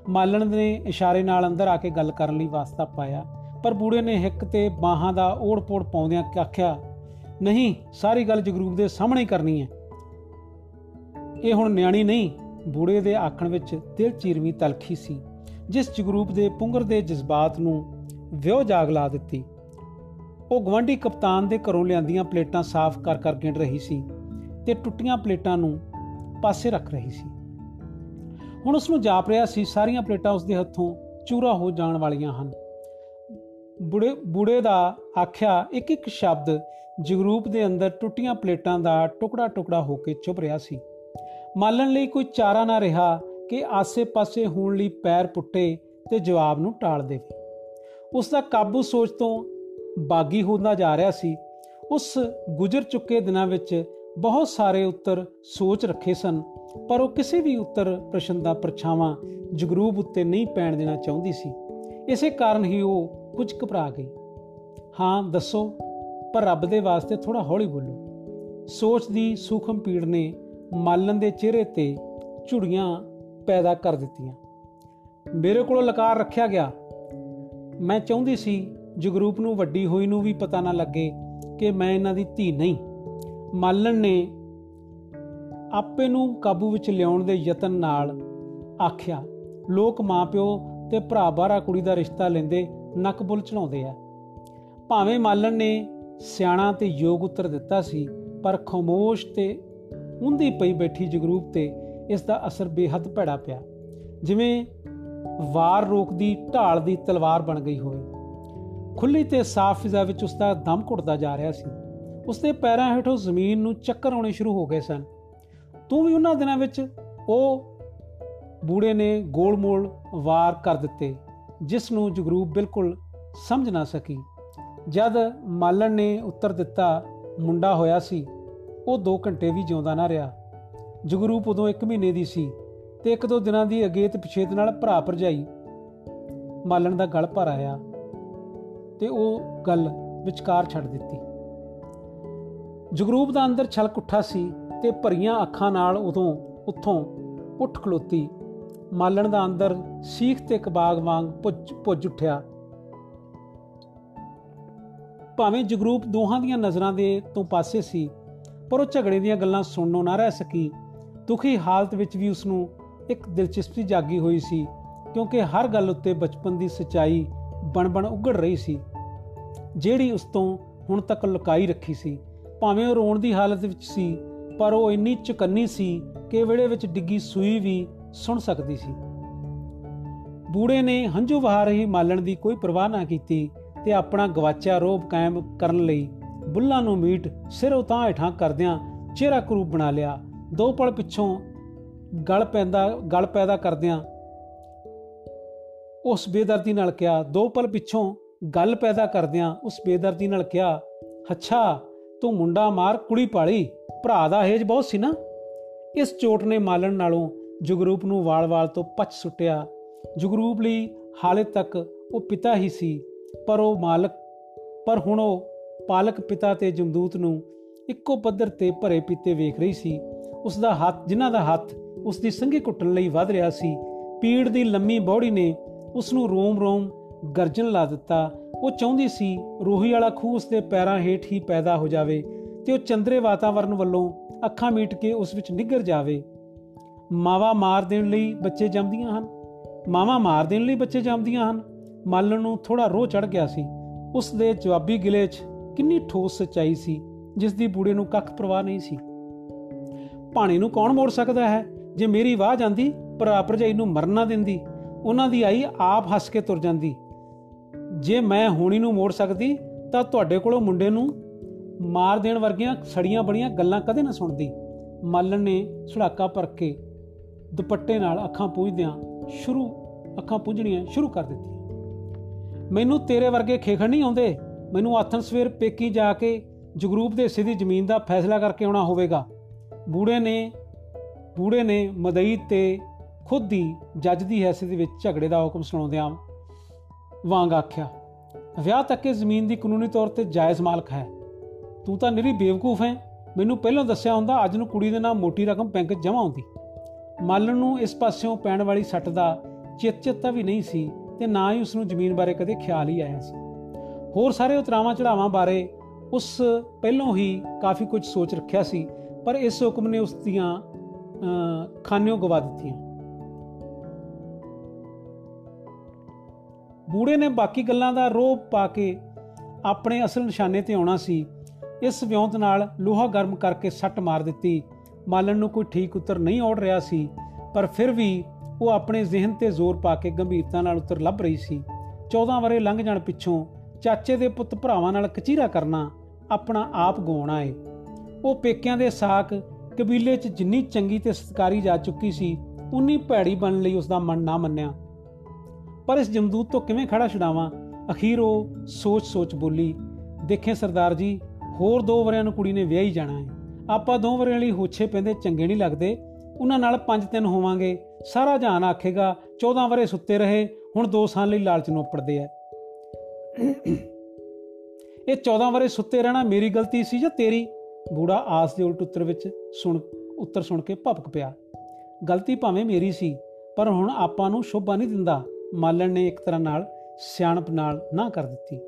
ਮਾਲਣ ਨੇ ਇਸ਼ਾਰੇ ਨਾਲ ਅੰਦਰ ਆ ਕੇ ਗੱਲ ਕਰਨ ਲਈ ਵਾਸਤਾ ਪਾਇਆ, ਪਰ ਬੂੜੇ ਨੇ ਹਿੱਕ ਤੇ ਬਾਹਾਂ ਦਾ ਓੜ-ਪੋੜ ਪਾਉਂਦਿਆਂ ਆਖਿਆ, ਨਹੀਂ, ਸਾਰੀ ਗੱਲ ਜਗਰੂਪ ਦੇ ਸਾਹਮਣੇ ਕਰਨੀ ਹੈ। ਇਹ ਹੁਣ ਨਿਆਣੀ ਨਹੀਂ, ਬੂੜੇ ਦੇ ਆਖਣ ਵਿੱਚ ਦਿਲ ਚੀਰਵੀਂ ਤਲਖੀ ਸੀ, ਜਿਸ ਜਗਰੂਪ ਦੇ ਪੁੰਗਰ ਦੇ ਜਜ਼ਬਾਤ ਨੂੰ ਵਿਉ ਜਾਗ ਲਾ ਦਿੱਤੀ। ਉਹ ਗਵੰਡੀ ਕਪਤਾਨ ਦੇ ਘਰੋਂ ਲਿਆਂਦੀਆਂ ਪਲੇਟਾਂ ਸਾਫ਼ ਕਰ ਕਰ ਗਿਣ ਰਹੀ ਸੀ ਤੇ ਟੁੱਟੀਆਂ ਪਲੇਟਾਂ ਨੂੰ ਪਾਸੇ ਰੱਖ ਰਹੀ ਸੀ। ਹੁਣ ਉਸ ਨੂੰ ਜਾਪ ਰਿਹਾ ਸੀ, ਸਾਰੀਆਂ ਪਲੇਟਾਂ ਉਸ ਦੇ ਹੱਥੋਂ ਚੂਰਾ ਹੋ ਜਾਣ ਵਾਲੀਆਂ ਹਨ। ਬੁੜੇ ਬੁੜੇ ਦਾ ਆਖਿਆ ਇੱਕ ਇੱਕ ਸ਼ਬਦ ਜਗਰੂਪ ਦੇ ਅੰਦਰ ਟੁੱਟੀਆਂ ਪਲੇਟਾਂ ਦਾ ਟੁਕੜਾ ਟੁਕੜਾ ਹੋ ਕੇ ਚੁੱਭ ਰਿਹਾ ਸੀ। ਮਾਲਣ ਲਈ ਕੋਈ ਚਾਰਾ ਨਾ ਰਿਹਾ ਕਿ ਆਸੇ-ਪਾਸੇ ਹੋਣ ਲਈ ਪੈਰ ਪੁੱਟੇ ਤੇ ਜਵਾਬ ਨੂੰ ਟਾਲ ਦੇਵੇ। ਉਸ ਦਾ ਕਾਬੂ ਸੋਚ ਤੋਂ ਬਾਗੀ ਹੁੰਦਾ ਜਾ ਰਿਹਾ ਸੀ। ਉਸ ਗੁਜ਼ਰ ਚੁੱਕੇ ਦਿਨਾਂ ਵਿੱਚ ਬਹੁਤ ਸਾਰੇ ਉੱਤਰ ਸੋਚ ਰੱਖੇ ਸਨ, ਪਰ ਉਹ ਕਿਸੇ ਵੀ ਉੱਤਰ ਪ੍ਰਸ਼ਨ ਦਾ ਪਰਛਾਵਾਂ ਜਗਰੂਪ ਉੱਤੇ ਨਹੀਂ ਪੈਣ ਦੇਣਾ ਚਾਹੁੰਦੀ ਸੀ। ਇਸੇ ਕਾਰਨ ਹੀ ਉਹ ਕੁਝ ਘਬਰਾ ਗਈ। ਹਾਂ, ਦੱਸੋ, ਪਰ ਰੱਬ ਦੇ ਵਾਸਤੇ ਥੋੜਾ ਹੌਲੀ ਬੋਲੋ। ਸੋਚ ਦੀ ਸੂਖਮ ਪੀੜ ਨੇ ਮਾਲਨ ਦੇ ਚਿਹਰੇ ਤੇ ਝੁੜੀਆਂ ਪੈਦਾ ਕਰ ਦਿੱਤੀਆਂ। ਮੇਰੇ ਕੋਲੋਂ ਲਕਾਰ ਰੱਖਿਆ ਗਿਆ। ਮੈਂ ਚਾਹੁੰਦੀ ਸੀ ਜਗਰੂਪ ਨੂੰ ਵੱਡੀ ਹੋਈ ਨੂੰ ਵੀ ਪਤਾ ਨਾ ਲੱਗੇ ਕਿ ਮੈਂ ਇਹਨਾਂ ਦੀ ਧੀ ਨਹੀਂ। ਮਾਲਣ ਨੇ ਆਪੇ ਨੂੰ ਕਾਬੂ ਵਿੱਚ ਲਿਆਉਣ ਦੇ ਯਤਨ ਨਾਲ ਆਖਿਆ, ਲੋਕ ਮਾਪਿਓ ਤੇ ਭਰਾ ਬਾਰਾ ਕੁੜੀ ਦਾ ਰਿਸ਼ਤਾ ਲੈਂਦੇ ਨੱਕ ਬੁੱਲ ਚੜਾਉਂਦੇ ਆ। ਭਾਵੇਂ ਮਾਲਣ ਨੇ ਸਿਆਣਾ ਤੇ ਯੋਗ ਉੱਤਰ ਦਿੱਤਾ ਸੀ, ਪਰ ਖਮੋਸ਼ ਤੇ ਹੁੰਦੀ ਪਈ ਬੈਠੀ ਜਗਰੂਪ ਤੇ ਇਸ ਦਾ ਅਸਰ ਬੇਹੱਦ ਭੈੜਾ ਪਿਆ। ਜਿਵੇਂ ਵਾਰ ਰੋਕਦੀ ਢਾਲ ਦੀ ਤਲਵਾਰ ਬਣ ਗਈ ਹੋਵੇ। ਖੁੱਲੀ ਤੇ ਸਾਫ਼ ਫਿਜ਼ਾ ਵਿੱਚ ਉਸ ਦਾ ਦਮ ਘੁੱਟਦਾ ਜਾ ਰਿਹਾ ਸੀ। ਉਸ ਦੇ ਪੈਰਾਂ ਹੇਠੋਂ ਜ਼ਮੀਨ ਨੂੰ ਚੱਕਰ ਆਉਣੇ ਸ਼ੁਰੂ ਹੋ ਗਏ ਸਨ। ਤੂੰ ਵੀ ਉਹਨਾਂ ਦਿਨਾਂ ਵਿੱਚ ਉਹ ਬੂੜੇ ਨੇ ਗੋਲ-ਮੋਲ ਵਾਰ ਕਰ ਦਿੱਤੇ, ਜਿਸ ਨੂੰ ਜਗਰੂਪ ਬਿਲਕੁਲ ਸਮਝ ਨਾ ਸਕੀ। ਜਦ ਮਾਲਣ ਨੇ ਉੱਤਰ ਦਿੱਤਾ, ਮੁੰਡਾ ਹੋਇਆ ਸੀ। ਉਹ 2 ਘੰਟੇ ਵੀ ਜਿਉਂਦਾ ਨਾ ਰਿਹਾ। ਜਗਰੂਪ ਉਦੋਂ 1 ਮਹੀਨੇ ਦੀ ਸੀ ਤੇ ਇੱਕ ਦੋ ਦਿਨਾਂ ਦੀ ਅਗੇਤ ਪਿਛੇਤ ਨਾਲ ਭਰਾ ਭਰਜਾਈ ਮਾਲਣ ਦਾ ਗਲ ਭਰ ਆਇਆ ਤੇ ਉਹ ਗੱਲ ਵਿਚਕਾਰ ਛੱਡ ਦਿੱਤੀ। ਜਗਰੂਪ ਦਾ ਅੰਦਰ ਛਲਕ ਉੱਠਾ ਸੀ ਤੇ ਭਰੀਆਂ ਅੱਖਾਂ ਨਾਲ ਉਦੋਂ ਉੱਥੋਂ ਉੱਠ ਖਲੋਤੀ। ਮਾਲਣ ਦਾ ਅੰਦਰ ਸੀਖ ਤੇ ਕਬਾਗ ਵਾਂਗ ਪੁੱਜ ਪੁੱਜ ਉੱਠਿਆ। ਭਾਵੇਂ ਜਗਰੂਪ ਦੋਹਾਂ ਦੀਆਂ ਨਜ਼ਰਾਂ ਦੇ ਤੋਂ ਪਾਸੇ ਸੀ, ਪਰ ਉਹ ਝਗੜੇ ਦੀਆਂ ਗੱਲਾਂ ਸੁਣਨੋਂ ਨਾ ਰਹਿ ਸਕੀ। ਦੁਖੀ ਹਾਲਤ ਵਿੱਚ ਵੀ ਉਸ ਨੂੰ ਇੱਕ ਦਿਲਚਸਪੀ ਜਾਗੀ ਹੋਈ ਸੀ, ਕਿਉਂਕਿ ਹਰ ਗੱਲ ਉੱਤੇ ਬਚਪਨ ਦੀ ਸਚਾਈ ਬਣ-ਬਣ ਉੱਗੜ ਰਹੀ ਸੀ, ਜਿਹੜੀ ਉਸ ਤੋਂ ਹੁਣ ਤੱਕ ਲੁਕਾਈ ਰੱਖੀ ਸੀ। ਭਾਵੇਂ ਉਹ ਰੋਣ ਦੀ ਹਾਲਤ ਵਿੱਚ ਸੀ, ਪਰ ਉਹ ਇੰਨੀ ਚੁਕੰਨੀ ਸੀ ਕਿ ਵੇੜੇ ਵਿੱਚ ਡਿੱਗੀ ਸੂਈ ਵੀ ਸੁਣ ਸਕਦੀ ਸੀ। ਬੂੜੇ ਨੇ ਹੰਝੂ ਵਹਾ ਰਹੀ ਮਾਲਣ ਦੀ ਕੋਈ ਪਰਵਾਹ ਨਾ ਕੀਤੀ ਤੇ ਆਪਣਾ ਗਵਾਚਿਆ ਰੋਬ ਕਾਇਮ ਕਰਨ ਲਈ ਬੁੱਲਾਂ ਨੂੰ ਮੀਟ ਸਿਰ ਉਤਾਂ ਹੇਠਾਂ ਕਰਦਿਆਂ ਚਿਹਰਾ ਕਰੂਪ ਬਣਾ ਲਿਆ। ਦੋ ਪਲ ਪਿੱਛੋਂ ਗਲ ਪੈਂਦਾ, ਗਲ ਪੈਦਾ ਕਰਦਿਆਂ ਉਸ ਬੇਦਰਦੀ ਨਾਲ ਕਿਹਾ, ਦੋ ਪਲ ਪਿੱਛੋਂ ਗੱਲ ਪੈਦਾ ਕਰਦਿਆਂ ਉਸ ਬੇਦਰਦੀ ਨਾਲ ਕਿਹਾ, ਅੱਛਾ ਤੂੰ ਮੁੰਡਾ ਮਾਰ ਕੁੜੀ ਪਾਲੀ, ਭਰਾ ਦਾ ਹੇਜ ਬਹੁਤ ਸੀ ਨਾ। ਇਸ ਚੋਟ ਨੇ ਮਾਲਣ ਨਾਲੋਂ ਜਗਰੂਪ ਨੂੰ ਵਾਲ-ਵਾਲ ਤੋਂ ਪਛ ਸੁੱਟਿਆ। ਜਗਰੂਪ ਲਈ ਹਾਲੇ ਤੱਕ ਉਹ ਪਿਤਾ ਹੀ ਸੀ, ਪਰ ਉਹ ਮਾਲਕ, ਪਰ ਹੁਣ ਉਹ ਪਾਲਕ ਪਿਤਾ ਤੇ ਜਮਦੂਤ ਨੂੰ ਇੱਕੋ ਪੱਧਰ ਤੇ ਭਰੇ ਪੀਤੇ ਵੇਖ ਰਹੀ ਸੀ। ਉਸ ਦਾ ਹੱਥ, ਜਿਨ੍ਹਾਂ ਦਾ ਹੱਥ ਉਸ ਦੀ ਸੰਗੀ ਕੁੱਟਣ ਲਈ ਵਧ ਰਿਹਾ ਸੀ, ਪੀੜ ਦੀ ਲੰਮੀ ਬੌੜੀ ਨੇ ਉਸ ਨੂੰ ਰੋਮ-ਰੋਮ ਗਰਜਨ ਲਾ ਦਿੱਤਾ। ਉਹ ਚਾਹੁੰਦੀ ਸੀ ਰੋਹੀ ਵਾਲਾ ਖੂਹ ਉਸ ਦੇ ਪੈਰਾਂ ਹੇਠ ਹੀ ਪੈਦਾ ਹੋ ਜਾਵੇ ਤੇ ਉਹ ਚੰਦਰੇ ਵਾਤਾਵਰਣ ਵੱਲੋਂ ਅੱਖਾਂ ਮੀਟ ਕੇ ਉਸ ਵਿੱਚ ਨਿੱਗਰ ਜਾਵੇ। ਮਾਵਾ ਮਾਰ ਦੇਣ ਲਈ ਬੱਚੇ ਜੰਮਦੀਆਂ ਹਨ। ਮਾਵਾ ਮਾਰ ਦੇਣ ਲਈ ਬੱਚੇ ਜੰਮਦੀਆਂ ਹਨ। ਮਾਲਣ ਨੂੰ ਥੋੜਾ ਰੋਹ ਚੜ ਗਿਆ ਸੀ। ਉਸ ਦੇ ਜਵਾਬੀ ਗਿਲੇ 'ਚ ਕਿੰਨੀ ਠੋਸ ਸਚਾਈ ਸੀ, ਜਿਸ ਦੀ ਬੂੜੇ ਨੂੰ ਕੱਖ ਪਰਵਾਹ ਨਹੀਂ ਸੀ। ਪਾਣੀ ਨੂੰ ਕੌਣ ਮੋੜ ਸਕਦਾ ਹੈ? ਜੇ ਮੇਰੀ ਵਾਹ ਜਾਂਦੀ, ਭਰਾ ਭਰਜਾਈ ਨੂੰ ਮਰਨ ਨਾ ਦਿੰਦੀ, ਉਹਨਾਂ ਦੀ ਆਈ ਆਪ ਹੱਸ ਕੇ ਤੁਰ ਜਾਂਦੀ। ਜੇ ਮੈਂ ਹੋਣੀ ਨੂੰ ਮੋੜ ਸਕਦੀ, ਤਾਂ ਤੁਹਾਡੇ ਕੋਲੋਂ ਮੁੰਡੇ ਨੂੰ ਮਾਰ ਦੇਣ ਵਰਗੀਆਂ ਸੜੀਆਂ ਬੜੀਆਂ ਗੱਲਾਂ ਕਦੇ ਨਾ ਸੁਣਦੀ। ਮਾਲਣ ਨੇ ਸੁੜਾਕਾ ਭਰ ਕੇ ਦੁਪੱਟੇ ਨਾਲ ਅੱਖਾਂ ਪੂੰਝਦਿਆਂ ਸ਼ੁਰੂ, ਅੱਖਾਂ ਪੂੰਝਣੀਆਂ ਸ਼ੁਰੂ ਕਰ ਦਿੱਤੀਆਂ। ਮੈਨੂੰ ਤੇਰੇ ਵਰਗੇ ਖੇਖਣ ਨਹੀਂ ਆਉਂਦੇ। ਮੈਨੂੰ ਆਥਣ ਸਵੇਰ ਪੇਕੀ ਜਾ ਕੇ ਜਗਰੂਪ ਦੇ ਹਿੱਸੇ ਦੀ ਜ਼ਮੀਨ ਦਾ ਫੈਸਲਾ ਕਰਕੇ ਆਉਣਾ ਹੋਵੇਗਾ। ਬੂੜੇ ਨੇ ਬੂੜੇ ਨੇ ਮਦਈ ਤੇ ਖੁਦ ਦੀ ਜੱਜ ਦੀ ਹੈਸੀਅਤ ਵਿੱਚ ਝਗੜੇ ਦਾ ਹੁਕਮ ਸੁਣਾਉਂਦਿਆਂ ਵਾਂਗ ਆਖਿਆ, ਵਿਆਹ ਤੱਕ ਇਹ ਜ਼ਮੀਨ ਦੀ ਕਾਨੂੰਨੀ ਤੌਰ ਤੇ ਜਾਇਜ਼ ਮਾਲਕ ਹੈ। ਤੂੰ ਤਾਂ ਨਿਰੀ ਬੇਵਕੂਫ ਹੈ। ਮੈਨੂੰ ਪਹਿਲਾਂ ਦੱਸਿਆ ਹੁੰਦਾ ਅੱਜ ਨੂੰ ਕੁੜੀ ਦੇ ਨਾਮ ਮੋਟੀ ਰਕਮ ਬੈਂਕ 'ਚ ਜਮ੍ਹਾਂ ਹੁੰਦੀ। ਮਾਲਣ ਨੂੰ ਇਸ ਪਾਸਿਓਂ ਪੈਣ ਵਾਲੀ ਸੱਟ ਦਾ ਚਿੱਤ ਵੀ ਨਹੀਂ ਸੀ ਤੇ ਨਾ ਹੀ ਉਸ ਨੂੰ ਜ਼ਮੀਨ ਬਾਰੇ ਕਦੇ ਖਿਆਲ ਹੀ ਆਇਆ ਸੀ। ਹੋਰ ਸਾਰੇ ਉਤਰਾਵਾਂ ਚੜਾਵਾਂ ਬਾਰੇ ਉਸ ਪਹਿਲਾਂ ਹੀ ਕਾਫੀ ਕੁਝ ਸੋਚ ਰੱਖਿਆ ਸੀ, ਪਰ ਇਸ ਹੁਕਮ ਨੇ ਉਸ ਦੀਆਂ ਖਾਨਿਓ ਗਵਾ ਦਿੱਤੀਆਂ। ਬੂੜੇ ਨੇ ਬਾਕੀ ਗੱਲਾਂ ਦਾ ਰੋਪ ਪਾ ਕੇ ਆਪਣੇ ਅਸਲ ਨਿਸ਼ਾਨੇ ਤੇ ਆਉਣਾ ਸੀ। ਇਸ ਵਿਉਂਤ ਨਾਲ ਲੋਹਾ ਗਰਮ ਕਰਕੇ ਸੱਟ ਮਾਰ ਦਿੱਤੀ। ਮਾਲਣ ਨੂੰ ਕੋਈ ਠੀਕ ਉੱਤਰ ਨਹੀਂ ਔੜ ਰਿਹਾ ਸੀ, ਪਰ ਫਿਰ ਵੀ ਉਹ ਆਪਣੇ ਜ਼ਿਹਨ ਤੇ ਜ਼ੋਰ ਪਾ ਕੇ ਗੰਭੀਰਤਾ ਨਾਲ ਉੱਤਰ ਲੱਭ ਰਹੀ ਸੀ। 14 ਵਰੇ ਲੰਘ ਜਾਣ ਪਿੱਛੋਂ ਚਾਚੇ ਦੇ ਪੁੱਤ ਭਰਾਵਾਂ ਨਾਲ ਕਚੀਰਾ ਕਰਨਾ ਆਪਣਾ ਆਪ ਗਵਾਉਣਾ ਏ ਉਹ ਪੇਕਿਆਂ ਦੇ ਸਾਖ ਕਬੀਲੇ 'ਚ ਜਿੰਨੀ ਚੰਗੀ ਤੇ ਸਤਕਾਰੀ ਜਾ ਚੁੱਕੀ ਸੀ, ਉਨੀ ਭੈੜੀ ਬਣ ਲਈ ਉਸ ਦਾ ਮਨ ਨਾ ਮੰਨਿਆ। ਪਰ ਇਸ ਜਮਦੂਤ ਤੋਂ ਕਿਵੇਂ ਖੜਾ ਛਡਾਵਾਂ? ਅਖੀਰ ਉਹ ਸੋਚ-ਸੋਚ ਬੋਲੀ, ਦੇਖੇ ਸਰਦਾਰ ਜੀ, ਹੋਰ ਦੋ ਵਰਿਆਂ ਨੂੰ ਕੁੜੀ ਨੇ ਵਿਆਹੀ ਜਾਣਾ ਹੈ। ਆਪਾਂ ਦੋ ਵਰਿਆਂ ਲਈ ਹੋਛੇ ਪੈਂਦੇ ਚੰਗੇ ਨਹੀਂ ਲੱਗਦੇ। ਉਹਨਾਂ ਨਾਲ ਪੰਜ ਤਿੰਨ ਹੋਵਾਂਗੇ। ਸਾਰਾ ਜਹਾਨ ਆਖੇਗਾ 14 ਵਰੇ ਸੁੱਤੇ ਰਹੇ, ਹੁਣ 2 ਸਾਲ ਲਈ ਲਾਲਚ ਨੂੰ ਪੜਦੇ ਆ ਇਹ 14 ਵਰੇ ਸੁੱਤੇ ਰਹਿਣਾ ਮੇਰੀ ਗਲਤੀ ਸੀ ਜਾਂ ਤੇਰੀ? ਬੂੜਾ ਆਸ ਦੇ ਉਲਟ ਉੱਤਰ ਵਿੱਚ ਸੁਣ, ਉੱਤਰ ਸੁਣ ਕੇ ਭਪਕ ਪਿਆ। ਗਲਤੀ ਭਾਵੇਂ ਮੇਰੀ ਸੀ, ਪਰ ਹੁਣ ਆਪਾਂ ਨੂੰ ਸ਼ੋਭਾ ਨਹੀਂ ਦਿੰਦਾ। ਮਾਲਣ ਨੇ ਇੱਕ ਤਰ੍ਹਾਂ ਨਾਲ ਸਿਆਣਪ ਨਾਲ ਨਾ ਕਰ ਦਿੱਤੀ।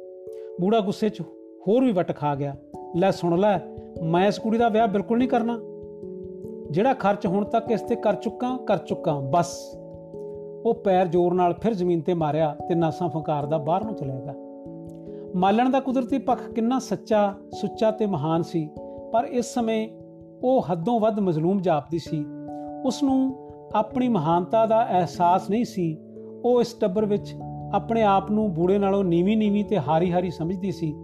ਬੂੜਾ ਗੁੱਸੇ 'ਚ ਹੋਰ ਵੀ ਵਟ ਖਾ ਗਿਆ। ਲੈ ਸੁਣ ਲੈ, ਮੈਂ ਇਸ ਕੁੜੀ ਦਾ ਵਿਆਹ ਬਿਲਕੁਲ ਨਹੀਂ ਕਰਨਾ। ਜਿਹੜਾ ਖਰਚ ਹੁਣ ਤੱਕ ਇਸ ਤੇ ਕਰ ਚੁੱਕਾ ਕਰ ਚੁੱਕਾ, ਬਸ। ਉਹ ਪੈਰ ਜ਼ੋਰ ਨਾਲ ਫਿਰ ਜ਼ਮੀਨ ਤੇ ਮਾਰਿਆ ਤੇ ਨਾਸਾਂ ਫੰਕਾਰ ਦਾ ਬਾਹਰ ਨੂੰ ਚਲਾ ਗਿਆ। ਮਾਲਣ ਦਾ ਕੁਦਰਤੀ ਪੱਖ ਕਿੰਨਾ ਸੱਚਾ, ਸੁੱਚਾ ਤੇ ਮਹਾਨ ਸੀ, ਪਰ ਇਸ ਸਮੇਂ ਉਹ ਹੱਦੋਂ ਵੱਧ ਮਜ਼ਲੂਮ ਜਾਪਦੀ ਸੀ। ਉਸ ਨੂੰ ਆਪਣੀ ਮਹਾਨਤਾ ਦਾ ਅਹਿਸਾਸ ਨਹੀਂ ਸੀ ਉਹ ਇਸ ਟੱਬਰ ਵਿੱਚ ਆਪਣੇ ਆਪ ਨੂੰ ਬੂੜੇ ਨਾਲੋਂ ਨੀਵੀਂ ਨੀਵੀਂ ਤੇ ਹਾਰੀ ਹਾਰੀ ਸਮਝਦੀ ਸੀ।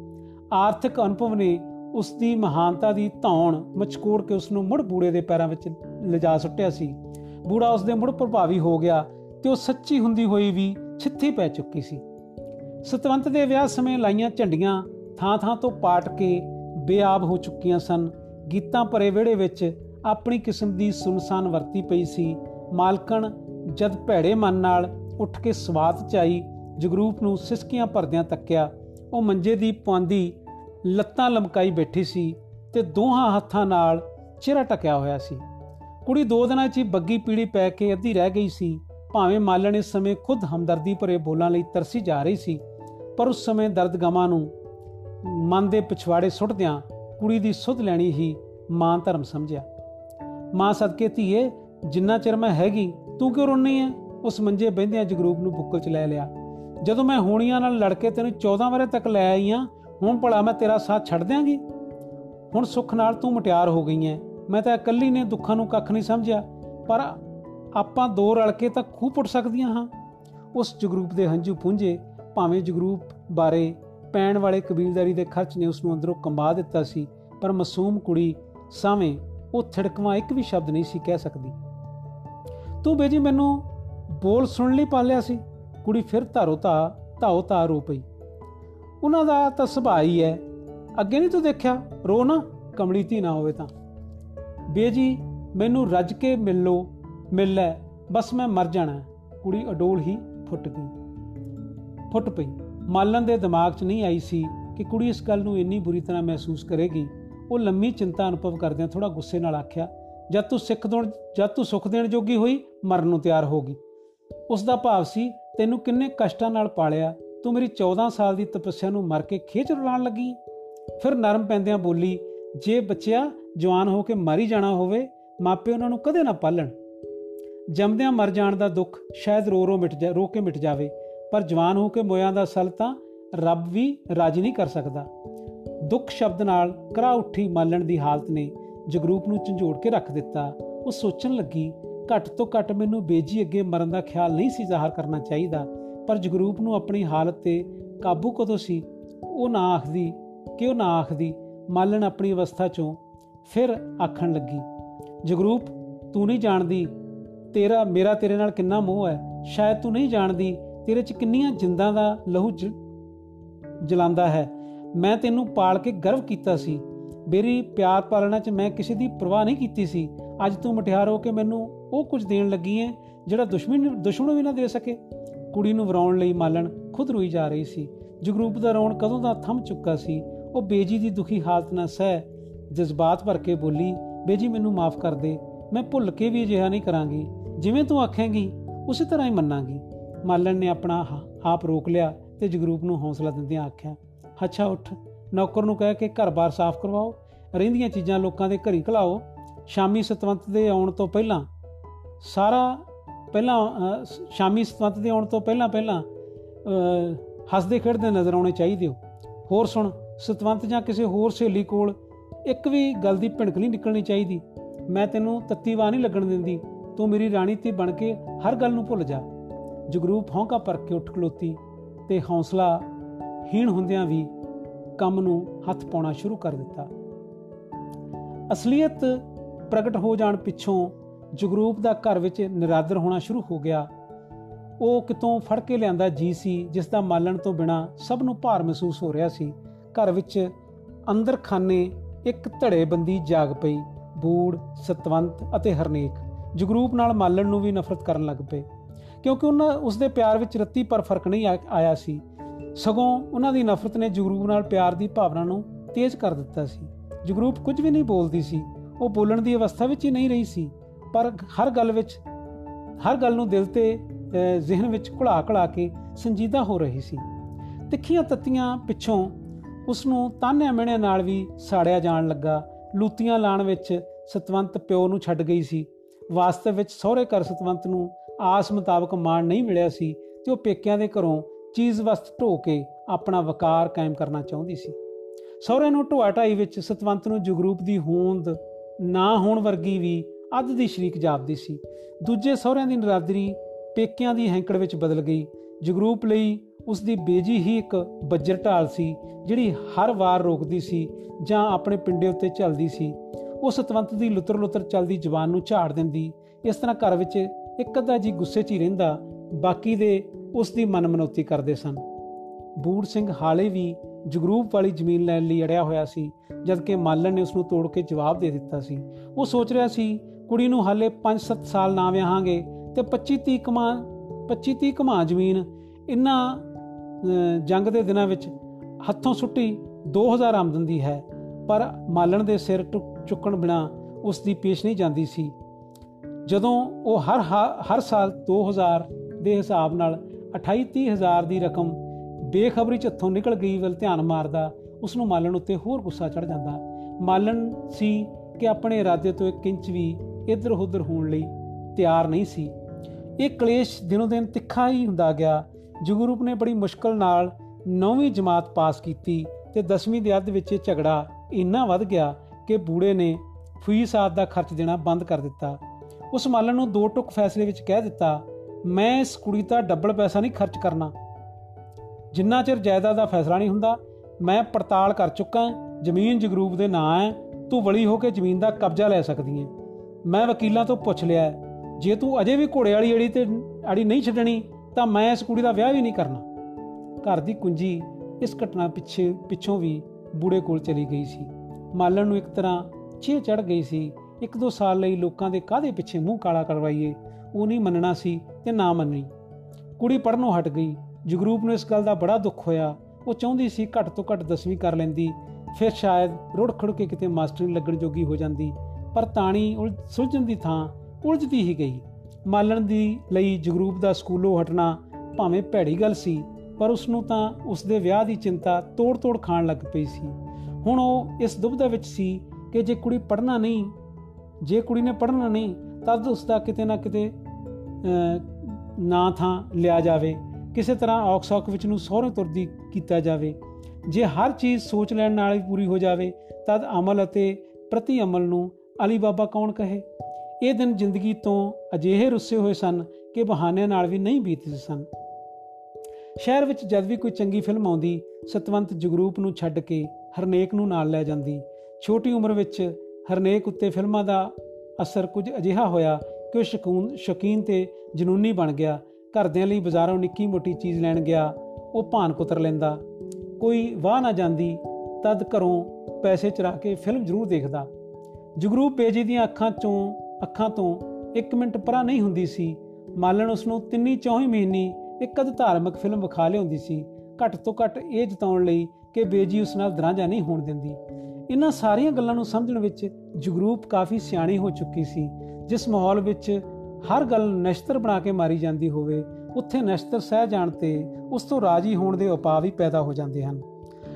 ਆਰਥਿਕ ਅਨੁਭਵ ਨੇ ਉਸ ਦੀ ਮਹਾਨਤਾ ਦੀ ਧੌਣ ਮਚਕੋੜ ਕੇ ਉਸ ਨੂੰ ਮੁੜ ਬੂੜੇ ਦੇ ਪੈਰਾਂ ਵਿੱਚ ਲਿਜਾ ਸੁੱਟਿਆ ਸੀ। ਬੂੜਾ ਉਸ ਦੇ ਮੁੜ ਪ੍ਰਭਾਵੀ ਹੋ ਗਿਆ ਤੇ ਉਹ ਸੱਚੀ ਹੁੰਦੀ ਹੋਈ ਵੀ ਛਿੱਥੀ ਪੈ ਚੁੱਕੀ ਸੀ। ਸਤਵੰਤ ਦੇ ਵਿਆਹ ਸਮੇਂ ਲਾਈਆਂ ਝੰਡੀਆਂ ਥਾਂ-ਥਾਂ ਤੋਂ ਪਾਟ ਕੇ ਬੇਆਬ ਹੋ ਚੁੱਕੀਆਂ ਸਨ। ਗੀਤਾਂ ਭਰੇ ਵਿਹੜੇ ਵਿੱਚ ਆਪਣੀ ਕਿਸਮ ਦੀ ਸੁਨਸਾਨ ਵਰਤੀ ਪਈ ਸੀ। ਮਾਲਕਣ ਜਦ ਭੈੜੇ ਮਨ ਨਾਲ ਉੱਠ ਕੇ ਸਵਾਤ ਚਾਈ ਜਗਰੂਪ ਨੂੰ ਸਿਸਕੀਆਂ ਭਰਦਿਆਂ ਤੱਕਿਆ। ਉਹ ਮੰਜੇ ਦੀ ਪਾਂਦੀ ਲੱਤਾਂ ਲਮਕਾਈ ਬੈਠੀ ਸੀ ਤੇ ਦੋਹਾਂ ਹੱਥਾਂ ਨਾਲ ਚਿਹਰਾ ਟਕਿਆ ਹੋਇਆ ਸੀ। ਕੁੜੀ ਦੋ ਦਿਨਾਂ 'ਚ ਹੀ ਬੱਗੀ ਪੀੜੀ ਪੈ ਕੇ ਅੱਧੀ ਰਹਿ ਗਈ ਸੀ। ਭਾਵੇਂ ਮਾਲਣ ਇਸ ਸਮੇਂ ਖੁਦ ਹਮਦਰਦੀ ਭਰੇ ਬੋਲਾਂ ਲਈ ਤਰਸੀ ਜਾ ਰਹੀ ਸੀ, ਪਰ ਉਸ ਸਮੇਂ ਦਰਦ ਗਮਾਂ ਨੂੰ ਮਨ ਦੇ ਪਿਛਵਾੜੇ ਸੁੱਟਦਿਆਂ ਕੁੜੀ ਦੀ ਸੁਧ ਲੈਣੀ ਹੀ ਮਾਂ ਧਰਮ ਸਮਝਿਆ। ਮਾਂ ਸਦਕੇ ਧੀਏ, ਜਿੰਨਾ ਚਿਰ ਮੈਂ ਹੈਗੀ, ਤੂੰ ਕਿਉਂ ਰੋਣੀ ਐ? ਉਸ ਮੰਜੇ ਬਹਿੰਦਿਆਂ ਜਗਰੂਪ ਨੂੰ ਬੁੱਕਲ 'ਚ ਲੈ ਲਿਆ। ਜਦੋਂ ਮੈਂ ਹੋਣੀਆਂ ਨਾਲ ਲੜ ਕੇ ਤੈਨੂੰ 14 ਵਰੇ ਤੱਕ ਲੈ ਆਈ ਆ, ਹੁਣ ਭਲਾ ਮੈਂ ਤੇਰਾ ਸਾਥ ਛੱਡ ਦਿਆਂਗੀ? ਹੁਣ ਸੁੱਖ ਨਾਲ ਤੂੰ ਮਟਿਆਰ ਹੋ ਗਈ ਐ ਮੈਂ ਤਾਂ ਇਕੱਲੀ ਨੇ ਦੁੱਖਾਂ ਨੂੰ ਕੱਖ ਨਹੀਂ ਸਮਝਿਆ, ਪਰ ਆਪਾਂ ਦੋ ਰਲ ਕੇ ਤਾਂ ਖੂਹ ਪੁੱਟ ਸਕਦੀਆਂ ਹਾਂ। ਉਸ ਜਗਰੂਪ ਦੇ ਹੰਝੂ ਪੁੰਝੇ, ਭਾਵੇਂ ਜਗਰੂਪ ਬਾਰੇ ਪੈਣ ਵਾਲੇ ਕਬੀਲਦਾਰੀ ਦੇ ਖਰਚ ਨੇ ਉਸ ਨੂੰ ਅੰਦਰੋਂ ਕੰਬਾ ਦਿੱਤਾ ਸੀ, ਪਰ ਮਾਸੂਮ ਕੁੜੀ ਸਾਵੇਂ ਉਹ ਥੜਕਵਾ ਇੱਕ ਵੀ ਸ਼ਬਦ ਨਹੀਂ ਸੀ ਕਹਿ ਸਕਦੀ। ਤੂੰ ਬੇਜੀ ਮੈਨੂੰ ਬੋਲ ਸੁਣ ਲਈ ਪਾਲਿਆ ਸੀ। ਕੁੜੀ ਫਿਰ ਧਾਰੋ ਧਾ, ਧਾਓ ਧਾ ਰੋ ਪਈ। ਉਹਨਾਂ ਦਾ ਤਾਂ ਸੁਭਾਅ ਹੀ ਹੈ। ਅੱਗੇ ਨਹੀਂ ਤੂੰ ਦੇਖਿਆ? ਰੋ ਨਾ, ਕਮਲੀ ਧੀ ਨਾ ਹੋਵੇ ਤਾਂ। ਬੇਜੀ ਮੈਨੂੰ ਰੱਜ ਕੇ ਮਿਲ ਲੋ ਮਿਲ ਲੈ, ਬਸ ਮੈਂ ਮਰ ਜਾਣਾ। ਕੁੜੀ ਅਡੋਲ ਹੀ ਫੁੱਟ ਗਈ। ਫੁੱਟ ਪਈ। ਮਾਲਨ ਦੇ ਦਿਮਾਗ 'ਚ ਨਹੀਂ ਆਈ ਸੀ ਕਿ ਕੁੜੀ ਇਸ ਗੱਲ ਨੂੰ ਇੰਨੀ ਬੁਰੀ ਤਰ੍ਹਾਂ ਮਹਿਸੂਸ ਕਰੇਗੀ। ਉਹ ਲੰਮੀ ਚਿੰਤਾ ਅਨੁਭਵ ਕਰਦਿਆਂ ਥੋੜਾ ਗੁੱਸੇ ਨਾਲ ਆਖਿਆ, ਜਦ ਤੂੰ ਸਿੱਖ ਦੇਣ ਜਦ ਤੂੰ ਸੁੱਖ ਦੇਣ ਜੋਗੀ ਹੋਈ, ਮਰਨ ਨੂੰ ਤਿਆਰ ਹੋ ਗਈ। ਉਸ ਦਾ ਭਾਵ ਸੀ, ਤੈਨੂੰ ਕਿੰਨੇ ਕਸ਼ਟਾਂ ਨਾਲ ਪਾਲਿਆ, ਤੂੰ ਮੇਰੀ 14 ਸਾਲ ਦੀ ਤਪੱਸਿਆ ਨੂੰ ਮਰ ਕੇ ਖੇਚ ਰੁਲਾਣ ਲੱਗੀ ਫਿਰ ਨਰਮ ਪੈਂਦਿਆਂ ਬੋਲੀ, ਜੇ ਬੱਚਿਆ ਜਵਾਨ ਹੋ ਕੇ ਮਰ ਹੀ ਜਾਣਾ ਹੋਵੇ ਮਾਪੇ ਉਹਨਾਂ ਨੂੰ ਕਦੇ ਨਾ ਪਾਲਣ। ਜੰਮਦਿਆਂ ਮਰ ਜਾਣ ਦਾ ਦੁੱਖ ਸ਼ਾਇਦ ਰੋ ਰੋ ਮਿਟ ਜਾ, ਰੋ ਕੇ ਮਿਟ ਜਾਵੇ, ਪਰ ਜਵਾਨ ਹੋ ਕੇ ਮੋਇਆਂ ਦਾ ਸਲ ਤਾਂ ਰੱਬ ਵੀ ਰਾਜੀ ਨਹੀਂ ਕਰ ਸਕਦਾ। ਦੁੱਖ ਸ਼ਬਦ ਨਾਲ ਕਰਾ ਉੱਠੀ ਮਾਲਣ ਦੀ ਹਾਲਤ ਨੇ ਜਗਰੂਪ ਨੂੰ ਝੰਜੋੜ ਕੇ ਰੱਖ ਦਿੱਤਾ। ਉਹ ਸੋਚਣ ਲੱਗੀ ਘੱਟ ਤੋਂ ਘੱਟ ਮੈਨੂੰ ਬੇਜੀ ਅੱਗੇ ਮਰਨ ਦਾ ਖਿਆਲ ਨਹੀਂ ਸੀ ਜ਼ਾਹਰ ਕਰਨਾ ਚਾਹੀਦਾ। ਪਰ ਜਗਰੂਪ ਨੂੰ ਆਪਣੀ ਹਾਲਤ ਤੇ ਕਾਬੂ ਕਦੋਂ ਸੀ? ਉਹ ਨਾ ਆਖਦੀ ਕਿ ਉਹ ਨਾ ਆਖਦੀ, ਮਾਲਣ ਆਪਣੀ ਅਵਸਥਾ ਚੋਂ ਫਿਰ ਆਖਣ ਲੱਗੀ, ਜਗਰੂਪ, ਤੂੰ ਨਹੀਂ ਜਾਣਦੀ ਤੇਰਾ, ਮੇਰਾ ਤੇਰੇ ਨਾਲ ਕਿੰਨਾ ਮੋਹ ਹੈ। ਸ਼ਾਇਦ ਤੂੰ ਨਹੀਂ ਜਾਣਦੀ ਤੇਰੇ 'ਚ ਕਿੰਨੀਆਂ ਜਿੰਦਾਂ ਦਾ ਲਹੂ ਜਲਾਂਦਾ ਹੈ। ਮੈਂ ਤੈਨੂੰ ਪਾਲ ਕੇ ਗਰਵ ਕੀਤਾ ਸੀ। ਮੇਰੀ ਪਿਆਰ ਪਾਲਣਾ 'ਚ ਮੈਂ ਕਿਸੇ ਦੀ ਪਰਵਾਹ ਨਹੀਂ ਕੀਤੀ ਸੀ। ਅੱਜ ਤੂੰ ਮਠਿਆਰ ਹੋ ਕੇ ਮੈਨੂੰ ਉਹ ਕੁਝ ਦੇਣ ਲੱਗੀ ਹੈ ਜਿਹੜਾ ਦੁਸ਼ਮਣ ਦੁਸ਼ਮਣ ਵੀ ਨਾ ਦੇ ਸਕੇ। ਕੁੜੀ ਨੂੰ ਵਰਾਉਣ ਲਈ ਮਾਲਣ ਖੁਦ ਰੋਈ ਜਾ ਰਹੀ ਸੀ। ਜਗਰੂਪ ਦਾ ਰੌਣ ਕਦੋਂ ਦਾ ਥੰਮ ਚੁੱਕਾ ਸੀ, ਉਹ ਬੇਜੀ ਦੀ ਦੁਖੀ ਹਾਲਤ ਨਾਲ ਸਹਿ ਜਜ਼ਬਾਤ ਭਰ ਕੇ ਬੋਲੀ, ਬੇਜੀ, ਮੈਨੂੰ ਮਾਫ ਕਰ ਦੇ। ਮੈਂ ਭੁੱਲ ਕੇ ਵੀ ਅਜਿਹਾ ਨਹੀਂ ਕਰਾਂਗੀ। ਜਿਵੇਂ ਤੂੰ ਆਖੇਂਗੀ, ਉਸੇ ਤਰ੍ਹਾਂ ਹੀ ਮੰਨਾਂਗੀ। ਮਾਲਣ ਨੇ ਆਪਣਾ ਆਪ ਰੋਕ ਲਿਆ ਤੇ ਜਗਰੂਪ ਨੂੰ ਹੌਸਲਾ ਦਿੰਦਿਆਂ ਆਖਿਆ, ਅੱਛਾ, ਉੱਠ। ਨੌਕਰ ਨੂੰ ਕਹਿ ਕੇ ਘਰ-ਬਾਰ ਸਾਫ਼ ਕਰਵਾਓ। ਰਹਿੰਦੀਆਂ ਚੀਜ਼ਾਂ ਲੋਕਾਂ ਦੇ ਘਰੀ ਘਲਾਓ। ਸ਼ਾਮੀ ਸਤਵੰਤ ਦੇ ਆਉਣ ਤੋਂ ਪਹਿਲਾਂ ਸਾਰਾ ਪਹਿਲਾਂ ਸ਼ਾਮੀ ਸਤਵੰਤ ਦੇ ਆਉਣ ਤੋਂ ਪਹਿਲਾਂ ਪਹਿਲਾਂ ਹੱਸਦੇ ਖੇਡਦੇ ਨਜ਼ਰ ਆਉਣੇ ਚਾਹੀਦੇ ਹੋ। ਹੋਰ ਸੁਣ, ਸਤਵੰਤ ਜਾਂ ਕਿਸੇ ਹੋਰ ਸਹੇਲੀ ਕੋਲ ਇੱਕ ਵੀ ਗੱਲ ਦੀ ਭਿਣਕ ਨਹੀਂ ਨਿਕਲਣੀ ਚਾਹੀਦੀ। ਮੈਂ ਤੈਨੂੰ ਤੱਤੀ ਵਾਹ ਨਹੀਂ ਲੱਗਣ ਦਿੰਦੀ। ਤੂੰ ਮੇਰੀ ਰਾਣੀ ਤੇ ਬਣ ਕੇ ਹਰ ਗੱਲ ਨੂੰ ਭੁੱਲ ਜਾ। ਜਗਰੂਪ ਹੌਂਕਾ ਪਰ ਕੇ ਉੱਠ ਖਲੋਤੀ ਤੇ ਹੌਸਲਾ ਹੀਣ ਹੁੰਦਿਆਂ ਵੀ ਕੰਮ ਨੂੰ ਹੱਥ ਪਾਉਣਾ ਸ਼ੁਰੂ ਕਰ ਦਿੱਤਾ। ਅਸਲੀਅਤ ਪ੍ਰਗਟ ਹੋ ਜਾਣ ਪਿੱਛੋਂ ਜਗਰੂਪ ਦਾ ਘਰ ਵਿੱਚ ਨਿਰਾਦਰ ਹੋਣਾ ਸ਼ੁਰੂ ਹੋ ਗਿਆ। ਉਹ ਕਿਤੋਂ ਫੜ ਕੇ ਲਿਆਂਦਾ ਜੀ ਸੀ, ਜਿਸ ਦਾ ਮਾਲਣ ਤੋਂ ਬਿਨਾ ਸਭ ਨੂੰ ਭਾਰ ਮਹਿਸੂਸ ਹੋ ਰਿਹਾ ਸੀ। ਘਰ ਵਿੱਚ ਅੰਦਰ ਖਾਨੇ ਇੱਕ ਧੜੇ ਬੰਦੀ ਜਾਗ ਪਈ, ਬੂੜ, ਸਤਵੰਤ ਅਤੇ ਹਰਨੇਕ। ਜਗਰੂਪ ਨਾਲ ਮਾਲਣ ਨੂੰ ਵੀ ਨਫ਼ਰਤ ਕਰਨ ਲੱਗ ਪਏ, ਕਿਉਂਕਿ ਉਹਨਾਂ ਉਸ ਦੇ ਪਿਆਰ ਵਿੱਚ ਰੱਤੀ ਪਰ ਫ਼ਰਕ ਨਹੀਂ ਆਇਆ ਸੀ। ਸਗੋਂ ਉਹਨਾਂ ਦੀ ਨਫ਼ਰਤ ਨੇ ਜਗਰੂਪ ਨਾਲ ਪਿਆਰ ਦੀ ਭਾਵਨਾ ਨੂੰ ਤੇਜ਼ ਕਰ ਦਿੱਤਾ ਸੀ। ਜਗਰੂਪ ਕੁਝ ਵੀ ਨਹੀਂ ਬੋਲਦੀ ਸੀ, ਉਹ ਬੋਲਣ ਦੀ ਅਵਸਥਾ ਵਿੱਚ ਹੀ ਨਹੀਂ ਰਹੀ ਸੀ। ਪਰ ਹਰ ਗੱਲ ਵਿੱਚ, ਹਰ ਗੱਲ ਨੂੰ ਦਿਲ ਤੇ ਜ਼ਿਹਨ ਵਿੱਚ ਘੁਲਾ ਘੁਲਾ ਕੇ ਸੰਜੀਦਾ ਹੋ ਰਹੀ ਸੀ। ਤਿੱਖੀਆਂ ਤੱਤੀਆਂ ਪਿੱਛੋਂ ਉਸ ਨੂੰ ਤਾਨਿਆਂ ਮਿਹਣਿਆਂ ਨਾਲ ਵੀ ਸਾੜਿਆ ਜਾਣ ਲੱਗਾ। ਲੂਤੀਆਂ ਲਾਣ ਵਿੱਚ ਸਤਵੰਤ ਪਿਓ ਨੂੰ ਛੱਡ ਗਈ ਸੀ। ਵਾਸਤਵ ਵਿੱਚ ਸਹੁਰੇ ਘਰ ਸਤਵੰਤ ਨੂੰ ਆਸ ਮੁਤਾਬਕ ਮਾਣ ਨਹੀਂ ਮਿਲਿਆ ਸੀ ਤੇ ਉਹ ਪੇਕਿਆਂ ਦੇ ਘਰੋਂ ਚੀਜ਼ ਵਸਤ ਢੋ ਕੇ ਆਪਣਾ ਵਕਾਰ ਕਾਇਮ ਕਰਨਾ ਚਾਹੁੰਦੀ ਸੀ। ਸਹੁਰੇ ਨੂੰ ਢੋਆ ਵਿੱਚ ਸਤਵੰਤ ਨੂੰ ਜਗਰੂਪ ਦੀ ਹੋਂਦ ਨਾ ਹੋਣ ਵਰਗੀ ਵੀ ਅੱਧ ਦੀ ਸ਼ਰੀਕ ਜਾਪਦੀ ਸੀ। ਦੂਜੇ ਸਹੁਰਿਆਂ ਦੀ ਨਰਾਦਰੀ ਪੇਕਿਆਂ ਦੀ ਹੈਂਕੜ ਵਿੱਚ ਬਦਲ ਗਈ। ਜਗਰੂਪ ਲਈ ਉਸ ਦੀ ਬੇਜੀ ਹੀ ਇੱਕ ਬੱਜਰ ਢਾਲ ਸੀ, ਜਿਹੜੀ ਹਰ ਵਾਰ ਰੋਕਦੀ ਸੀ ਜਾਂ ਆਪਣੇ ਪਿੰਡੇ ਉੱਤੇ ਚੱਲਦੀ ਸੀ। ਉਹ ਸਤਵੰਤ ਦੀ ਲੁੱਤਰ ਲੁੱਤਰ ਚੱਲਦੀ ਜ਼ੁਬਾਨ ਨੂੰ ਝਾੜ ਦਿੰਦੀ। ਇਸ ਤਰ੍ਹਾਂ ਘਰ ਵਿੱਚ ਇੱਕ ਅੱਧਾ ਜੀ ਗੁੱਸੇ 'ਚ ਹੀ ਰਹਿੰਦਾ, ਬਾਕੀ ਦੇ ਉਸ ਦੀ ਮਨਮਨੋਤੀ ਕਰਦੇ ਸਨ। ਬੂੜ ਸਿੰਘ ਹਾਲੇ ਵੀ ਜਗਰੂਪ ਵਾਲੀ ਜ਼ਮੀਨ ਲੈਣ ਲਈ ਅੜਿਆ ਹੋਇਆ ਸੀ ਜਦ ਕਿ ਮਾਲਣ ਨੇ ਉਸ ਨੂੰ ਤੋੜ ਕੇ ਜਵਾਬ ਦੇ ਦਿੱਤਾ ਸੀ। ਉਹ ਸੋਚ ਰਿਹਾ ਸੀ ਕੁੜੀ ਨੂੰ ਹਾਲੇ 5-7 ਸਾਲ ਨਾ ਵਿਆਹਾਂਗੇ ਤੇ 25-30 ਕਮਾ 25-30 ਕਮਾ ਜ਼ਮੀਨ ਇਨਾ ਜੰਗ ਦੇ ਦਿਨਾਂ ਵਿੱਚ ਹੱਥੋਂ ਸੁੱਟੀ 2000 ਆਮਦਨ ਦੀ ਹੈ, ਪਰ ਮਾਲਣ ਦੇ ਸਿਰ ਚੁੱਕਣ ਬਿਨਾ ਉਸ ਦੀ ਪੇਸ਼ ਨਹੀਂ ਜਾਂਦੀ ਸੀ। ਜਦੋਂ ਉਹ ਹਰ ਹਰ ਸਾਲ 2000 ਦੇ ਹਿਸਾਬ ਨਾਲ 28 ਹਜ਼ਾਰ ਦੀ ਰਕਮ ਬੇਖਬਰੀ ਚ ਹੱਥੋਂ ਨਿਕਲ ਗਈ ਵੱਲ ਧਿਆਨ ਮਾਰਦਾ, ਉਸ ਨੂੰ ਮਾਲਣ ਉੱਤੇ ਹੋਰ ਗੁੱਸਾ ਚੜ ਜਾਂਦਾ। ਮਾਲਣ ਸੀ ਕਿ ਆਪਣੇ ਇਰਾਦੇ ਤੋਂ ਇੱਕ ਇੰਚ ਵੀ ਇੱਧਰ ਉੱਧਰ ਹੋਣ ਲਈ ਤਿਆਰ ਨਹੀਂ ਸੀ। ਇਹ ਕਲੇਸ਼ ਦਿਨੋਂ ਦਿਨ ਤਿੱਖਾ ਹੀ ਹੁੰਦਾ ਗਿਆ। ਜੁਗਰੂਪ ਨੇ ਬੜੀ ਮੁਸ਼ਕਲ ਨਾਲ 9ਵੀਂ ਜਮਾਤ ਪਾਸ ਕੀਤੀ ਤੇ 10ਵੀਂ ਦੇ ਅੱਧ ਵਿੱਚ ਇਹ ਝਗੜਾ ਇੰਨਾ ਵੱਧ ਗਿਆ ਕਿ ਬੂੜੇ ਨੇ ਫੀਸ ਆਦ ਦਾ ਖਰਚ ਦੇਣਾ ਬੰਦ ਕਰ ਦਿੱਤਾ। ਉਸ ਮਾਲਣ ਨੂੰ ਦੋ ਟੁਕ ਫੈਸਲੇ ਵਿੱਚ ਕਹਿ ਦਿੱਤਾ, ਮੈਂ ਇਸ ਕੁੜੀ ਦਾ ਡਬਲ ਪੈਸਾ ਨਹੀਂ ਖਰਚ ਕਰਨਾ। ਜਿੰਨਾ ਚਿਰ ਜਾਇਦਾਦ ਦਾ ਫੈਸਲਾ ਨਹੀਂ ਹੁੰਦਾ, ਮੈਂ ਪੜਤਾਲ ਕਰ ਚੁੱਕਾ, ਜ਼ਮੀਨ ਜਗਰੂਪ ਦੇ ਨਾਂ ਹੈ, ਤੂੰ ਵਲੀ ਹੋ ਕੇ ਜ਼ਮੀਨ ਦਾ ਕਬਜ਼ਾ ਲੈ ਸਕਦੀ ਹੈ ਮੈਂ ਵਕੀਲਾਂ ਤੋਂ ਪੁੱਛ ਲਿਆ, ਜੇ ਤੂੰ ਅਜੇ ਵੀ ਘੋੜੇ ਵਾਲੀ ਅੜੀ ਤੇ ਅੜੀ ਨਹੀਂ ਛੱਡਣੀ, ਤਾਂ ਮੈਂ ਇਸ ਕੁੜੀ ਦਾ ਵਿਆਹ ਵੀ ਨਹੀਂ ਕਰਨਾ। ਘਰ ਦੀ ਕੁੰਜੀ ਇਸ ਘਟਨਾ ਪਿੱਛੇ, ਪਿੱਛੋਂ ਵੀ ਬੂੜੇ ਕੋਲ ਚਲੀ ਗਈ ਸੀ। ਮਾਲਣ ਨੂੰ ਇੱਕ ਤਰ੍ਹਾਂ ਛੇ ਚੜ ਗਈ ਸੀ, ਇੱਕ ਦੋ ਸਾਲ ਲਈ ਲੋਕਾਂ ਦੇ ਕਾਦੇ ਪਿੱਛੇ ਮੂੰਹ ਕਾਲਾ ਕਰਵਾਈਏ, ਉਹ ਨਹੀਂ ਮੰਨਣਾ ਸੀ ਤੇ ਨਾ ਮੰਨੀ। ਕੁੜੀ ਪੜਨੋਂ ਹਟ ਗਈ, ਜਗਰੂਪ ਨੂੰ ਇਸ ਗੱਲ ਦਾ ਬੜਾ ਦੁੱਖ ਹੋਇਆ। ਉਹ ਚਾਹੁੰਦੀ ਸੀ ਘੱਟ ਤੋਂ ਘੱਟ 10ਵੀਂ ਕਰ ਲੈਂਦੀ, ਫਿਰ ਸ਼ਾਇਦ ਰੁੜ ਖੜ ਕੇ ਕਿਤੇ ਮਾਸਟਰੀ ਲੱਗਣ ਜੋਗੀ ਹੋ ਜਾਂਦੀ। ਪਰ ਤਾਣੀ ਸੁਲਝਣ ਦੀ ਥਾਂ ਉਲਝਦੀ ਹੀ ਗਈ। ਮਾਲਣ ਦੀ ਲਈ ਜਗਰੂਪ ਦਾ ਸਕੂਲੋਂ ਹਟਣਾ ਭਾਵੇਂ ਭੈੜੀ ਗੱਲ ਸੀ, ਪਰ ਉਸ ਨੂੰ ਤਾਂ ਉਸ ਦੇ ਵਿਆਹ ਦੀ ਚਿੰਤਾ ਤੋੜ-ਤੋੜ ਖਾਣ ਲੱਗ ਪਈ ਸੀ। ਹੁਣ ਉਹ ਇਸ ਦੁਬਧਾ ਵਿੱਚ ਸੀ ਕਿ ਜੇ ਕੁੜੀ ਪੜਨਾ ਨਹੀਂ, ਜੇ ਕੁੜੀ ਨੇ ਪੜਨਾ ਨਹੀਂ, ਤਦ ਉਸ ਦਾ ਕਿਤੇ ਨਾ ਕਿਤੇ ਨਾ ਥਾਂ ਲਿਆ ਜਾਵੇ। ਕਿਸੇ ਤਰ੍ਹਾਂ ਔਕਸੌਕ ਵਿੱਚ ਨੂੰ ਸਹੁਰੇ ਤੁਰਦੀ ਕੀਤਾ ਜਾਵੇ। ਜੇ ਹਰ ਚੀਜ਼ ਸੋਚ ਲੈਣ ਨਾਲ ਹੀ ਪੂਰੀ ਹੋ ਜਾਵੇ, ਤਦ ਅਮਲ ਅਤੇ ਪ੍ਰਤੀ ਅਮਲ ਨੂੰ ਅਲੀ ਬਾਬਾ ਕੌਣ ਕਹੇ? ਇਹ ਦਿਨ ਜ਼ਿੰਦਗੀ ਤੋਂ ਅਜਿਹੇ ਰੁੱਸੇ ਹੋਏ ਸਨ ਕਿ ਬਹਾਨਿਆਂ ਨਾਲ ਵੀ ਨਹੀਂ ਬੀਤਦੇ ਸਨ। ਸ਼ਹਿਰ ਵਿੱਚ ਜਦ ਵੀ ਕੋਈ ਚੰਗੀ ਫਿਲਮ ਆਉਂਦੀ, ਸਤਵੰਤ ਜਗਰੂਪ ਨੂੰ ਛੱਡ ਕੇ ਹਰਨੇਕ ਨੂੰ ਨਾਲ ਲੈ ਜਾਂਦੀ। ਛੋਟੀ ਉਮਰ ਵਿੱਚ ਹਰਨੇਕ ਉੱਤੇ ਫਿਲਮਾਂ ਦਾ ਅਸਰ ਕੁਝ ਅਜਿਹਾ ਹੋਇਆ ਕਿ ਉਹ ਸ਼ਕੂਨ, ਸ਼ਕੀਨ ਤੇ ਜਨੂਨੀ ਬਣ ਗਿਆ। ਘਰਦਿਆਂ ਲਈ ਬਾਜ਼ਾਰੋਂ ਨਿੱਕੀ ਮੋਟੀ ਚੀਜ਼ ਲੈਣ ਗਿਆ, ਉਹ ਭਾਨ ਕੁਤਰ ਲੈਂਦਾ। ਕੋਈ ਵਾਹ ਨਾ ਜਾਂਦੀ, ਤਦ ਘਰੋਂ ਪੈਸੇ ਚਰਾ ਕੇ ਫਿਲਮ ਜ਼ਰੂਰ ਦੇਖਦਾ। ਜਗਰੂਪ ਬੇਜੀ ਦੀਆਂ ਅੱਖਾਂ ਚੋਂ, ਅੱਖਾਂ ਤੋਂ 1 ਮਿੰਟ ਪਰਾਂ ਨਹੀਂ ਹੁੰਦੀ ਸੀ। ਮਾਲਣ ਉਸ ਨੂੰ ਤਿੰਨੀ ਚੌਹੀ ਮਹੀਨੀ ਇੱਕ ਅਧ ਧਾਰਮਿਕ ਫਿਲਮ ਵਿਖਾ ਲਿਆਉਂਦੀ ਸੀ। ਘੱਟ ਤੋਂ ਘੱਟ ਇਹ ਜਤਾਉਣ ਲਈ ਕਿ ਬੇਜੀ ਉਸ ਨਾਲ ਦਰਾਂਜਾ ਨਹੀਂ ਹੋਣ ਦਿੰਦੀ। ਇਹਨਾਂ ਸਾਰੀਆਂ ਗੱਲਾਂ ਨੂੰ ਸਮਝਣ ਵਿੱਚ ਜਗਰੂਪ ਕਾਫੀ ਸਿਆਣੀ ਹੋ ਚੁੱਕੀ ਸੀ। ਜਿਸ ਮਾਹੌਲ ਵਿੱਚ ਹਰ ਗੱਲ ਨਸ਼ਤਰ ਬਣਾ ਕੇ ਮਾਰੀ ਜਾਂਦੀ ਹੋਵੇ, ਉੱਥੇ ਨਸ਼ਤਰ ਸਹਿ ਜਾਣ ਤੇ ਉਸ ਤੋਂ ਰਾਜੀ ਹੋਣ ਦੇ ਉਪਾਅ ਵੀ ਪੈਦਾ ਹੋ ਜਾਂਦੇ ਹਨ।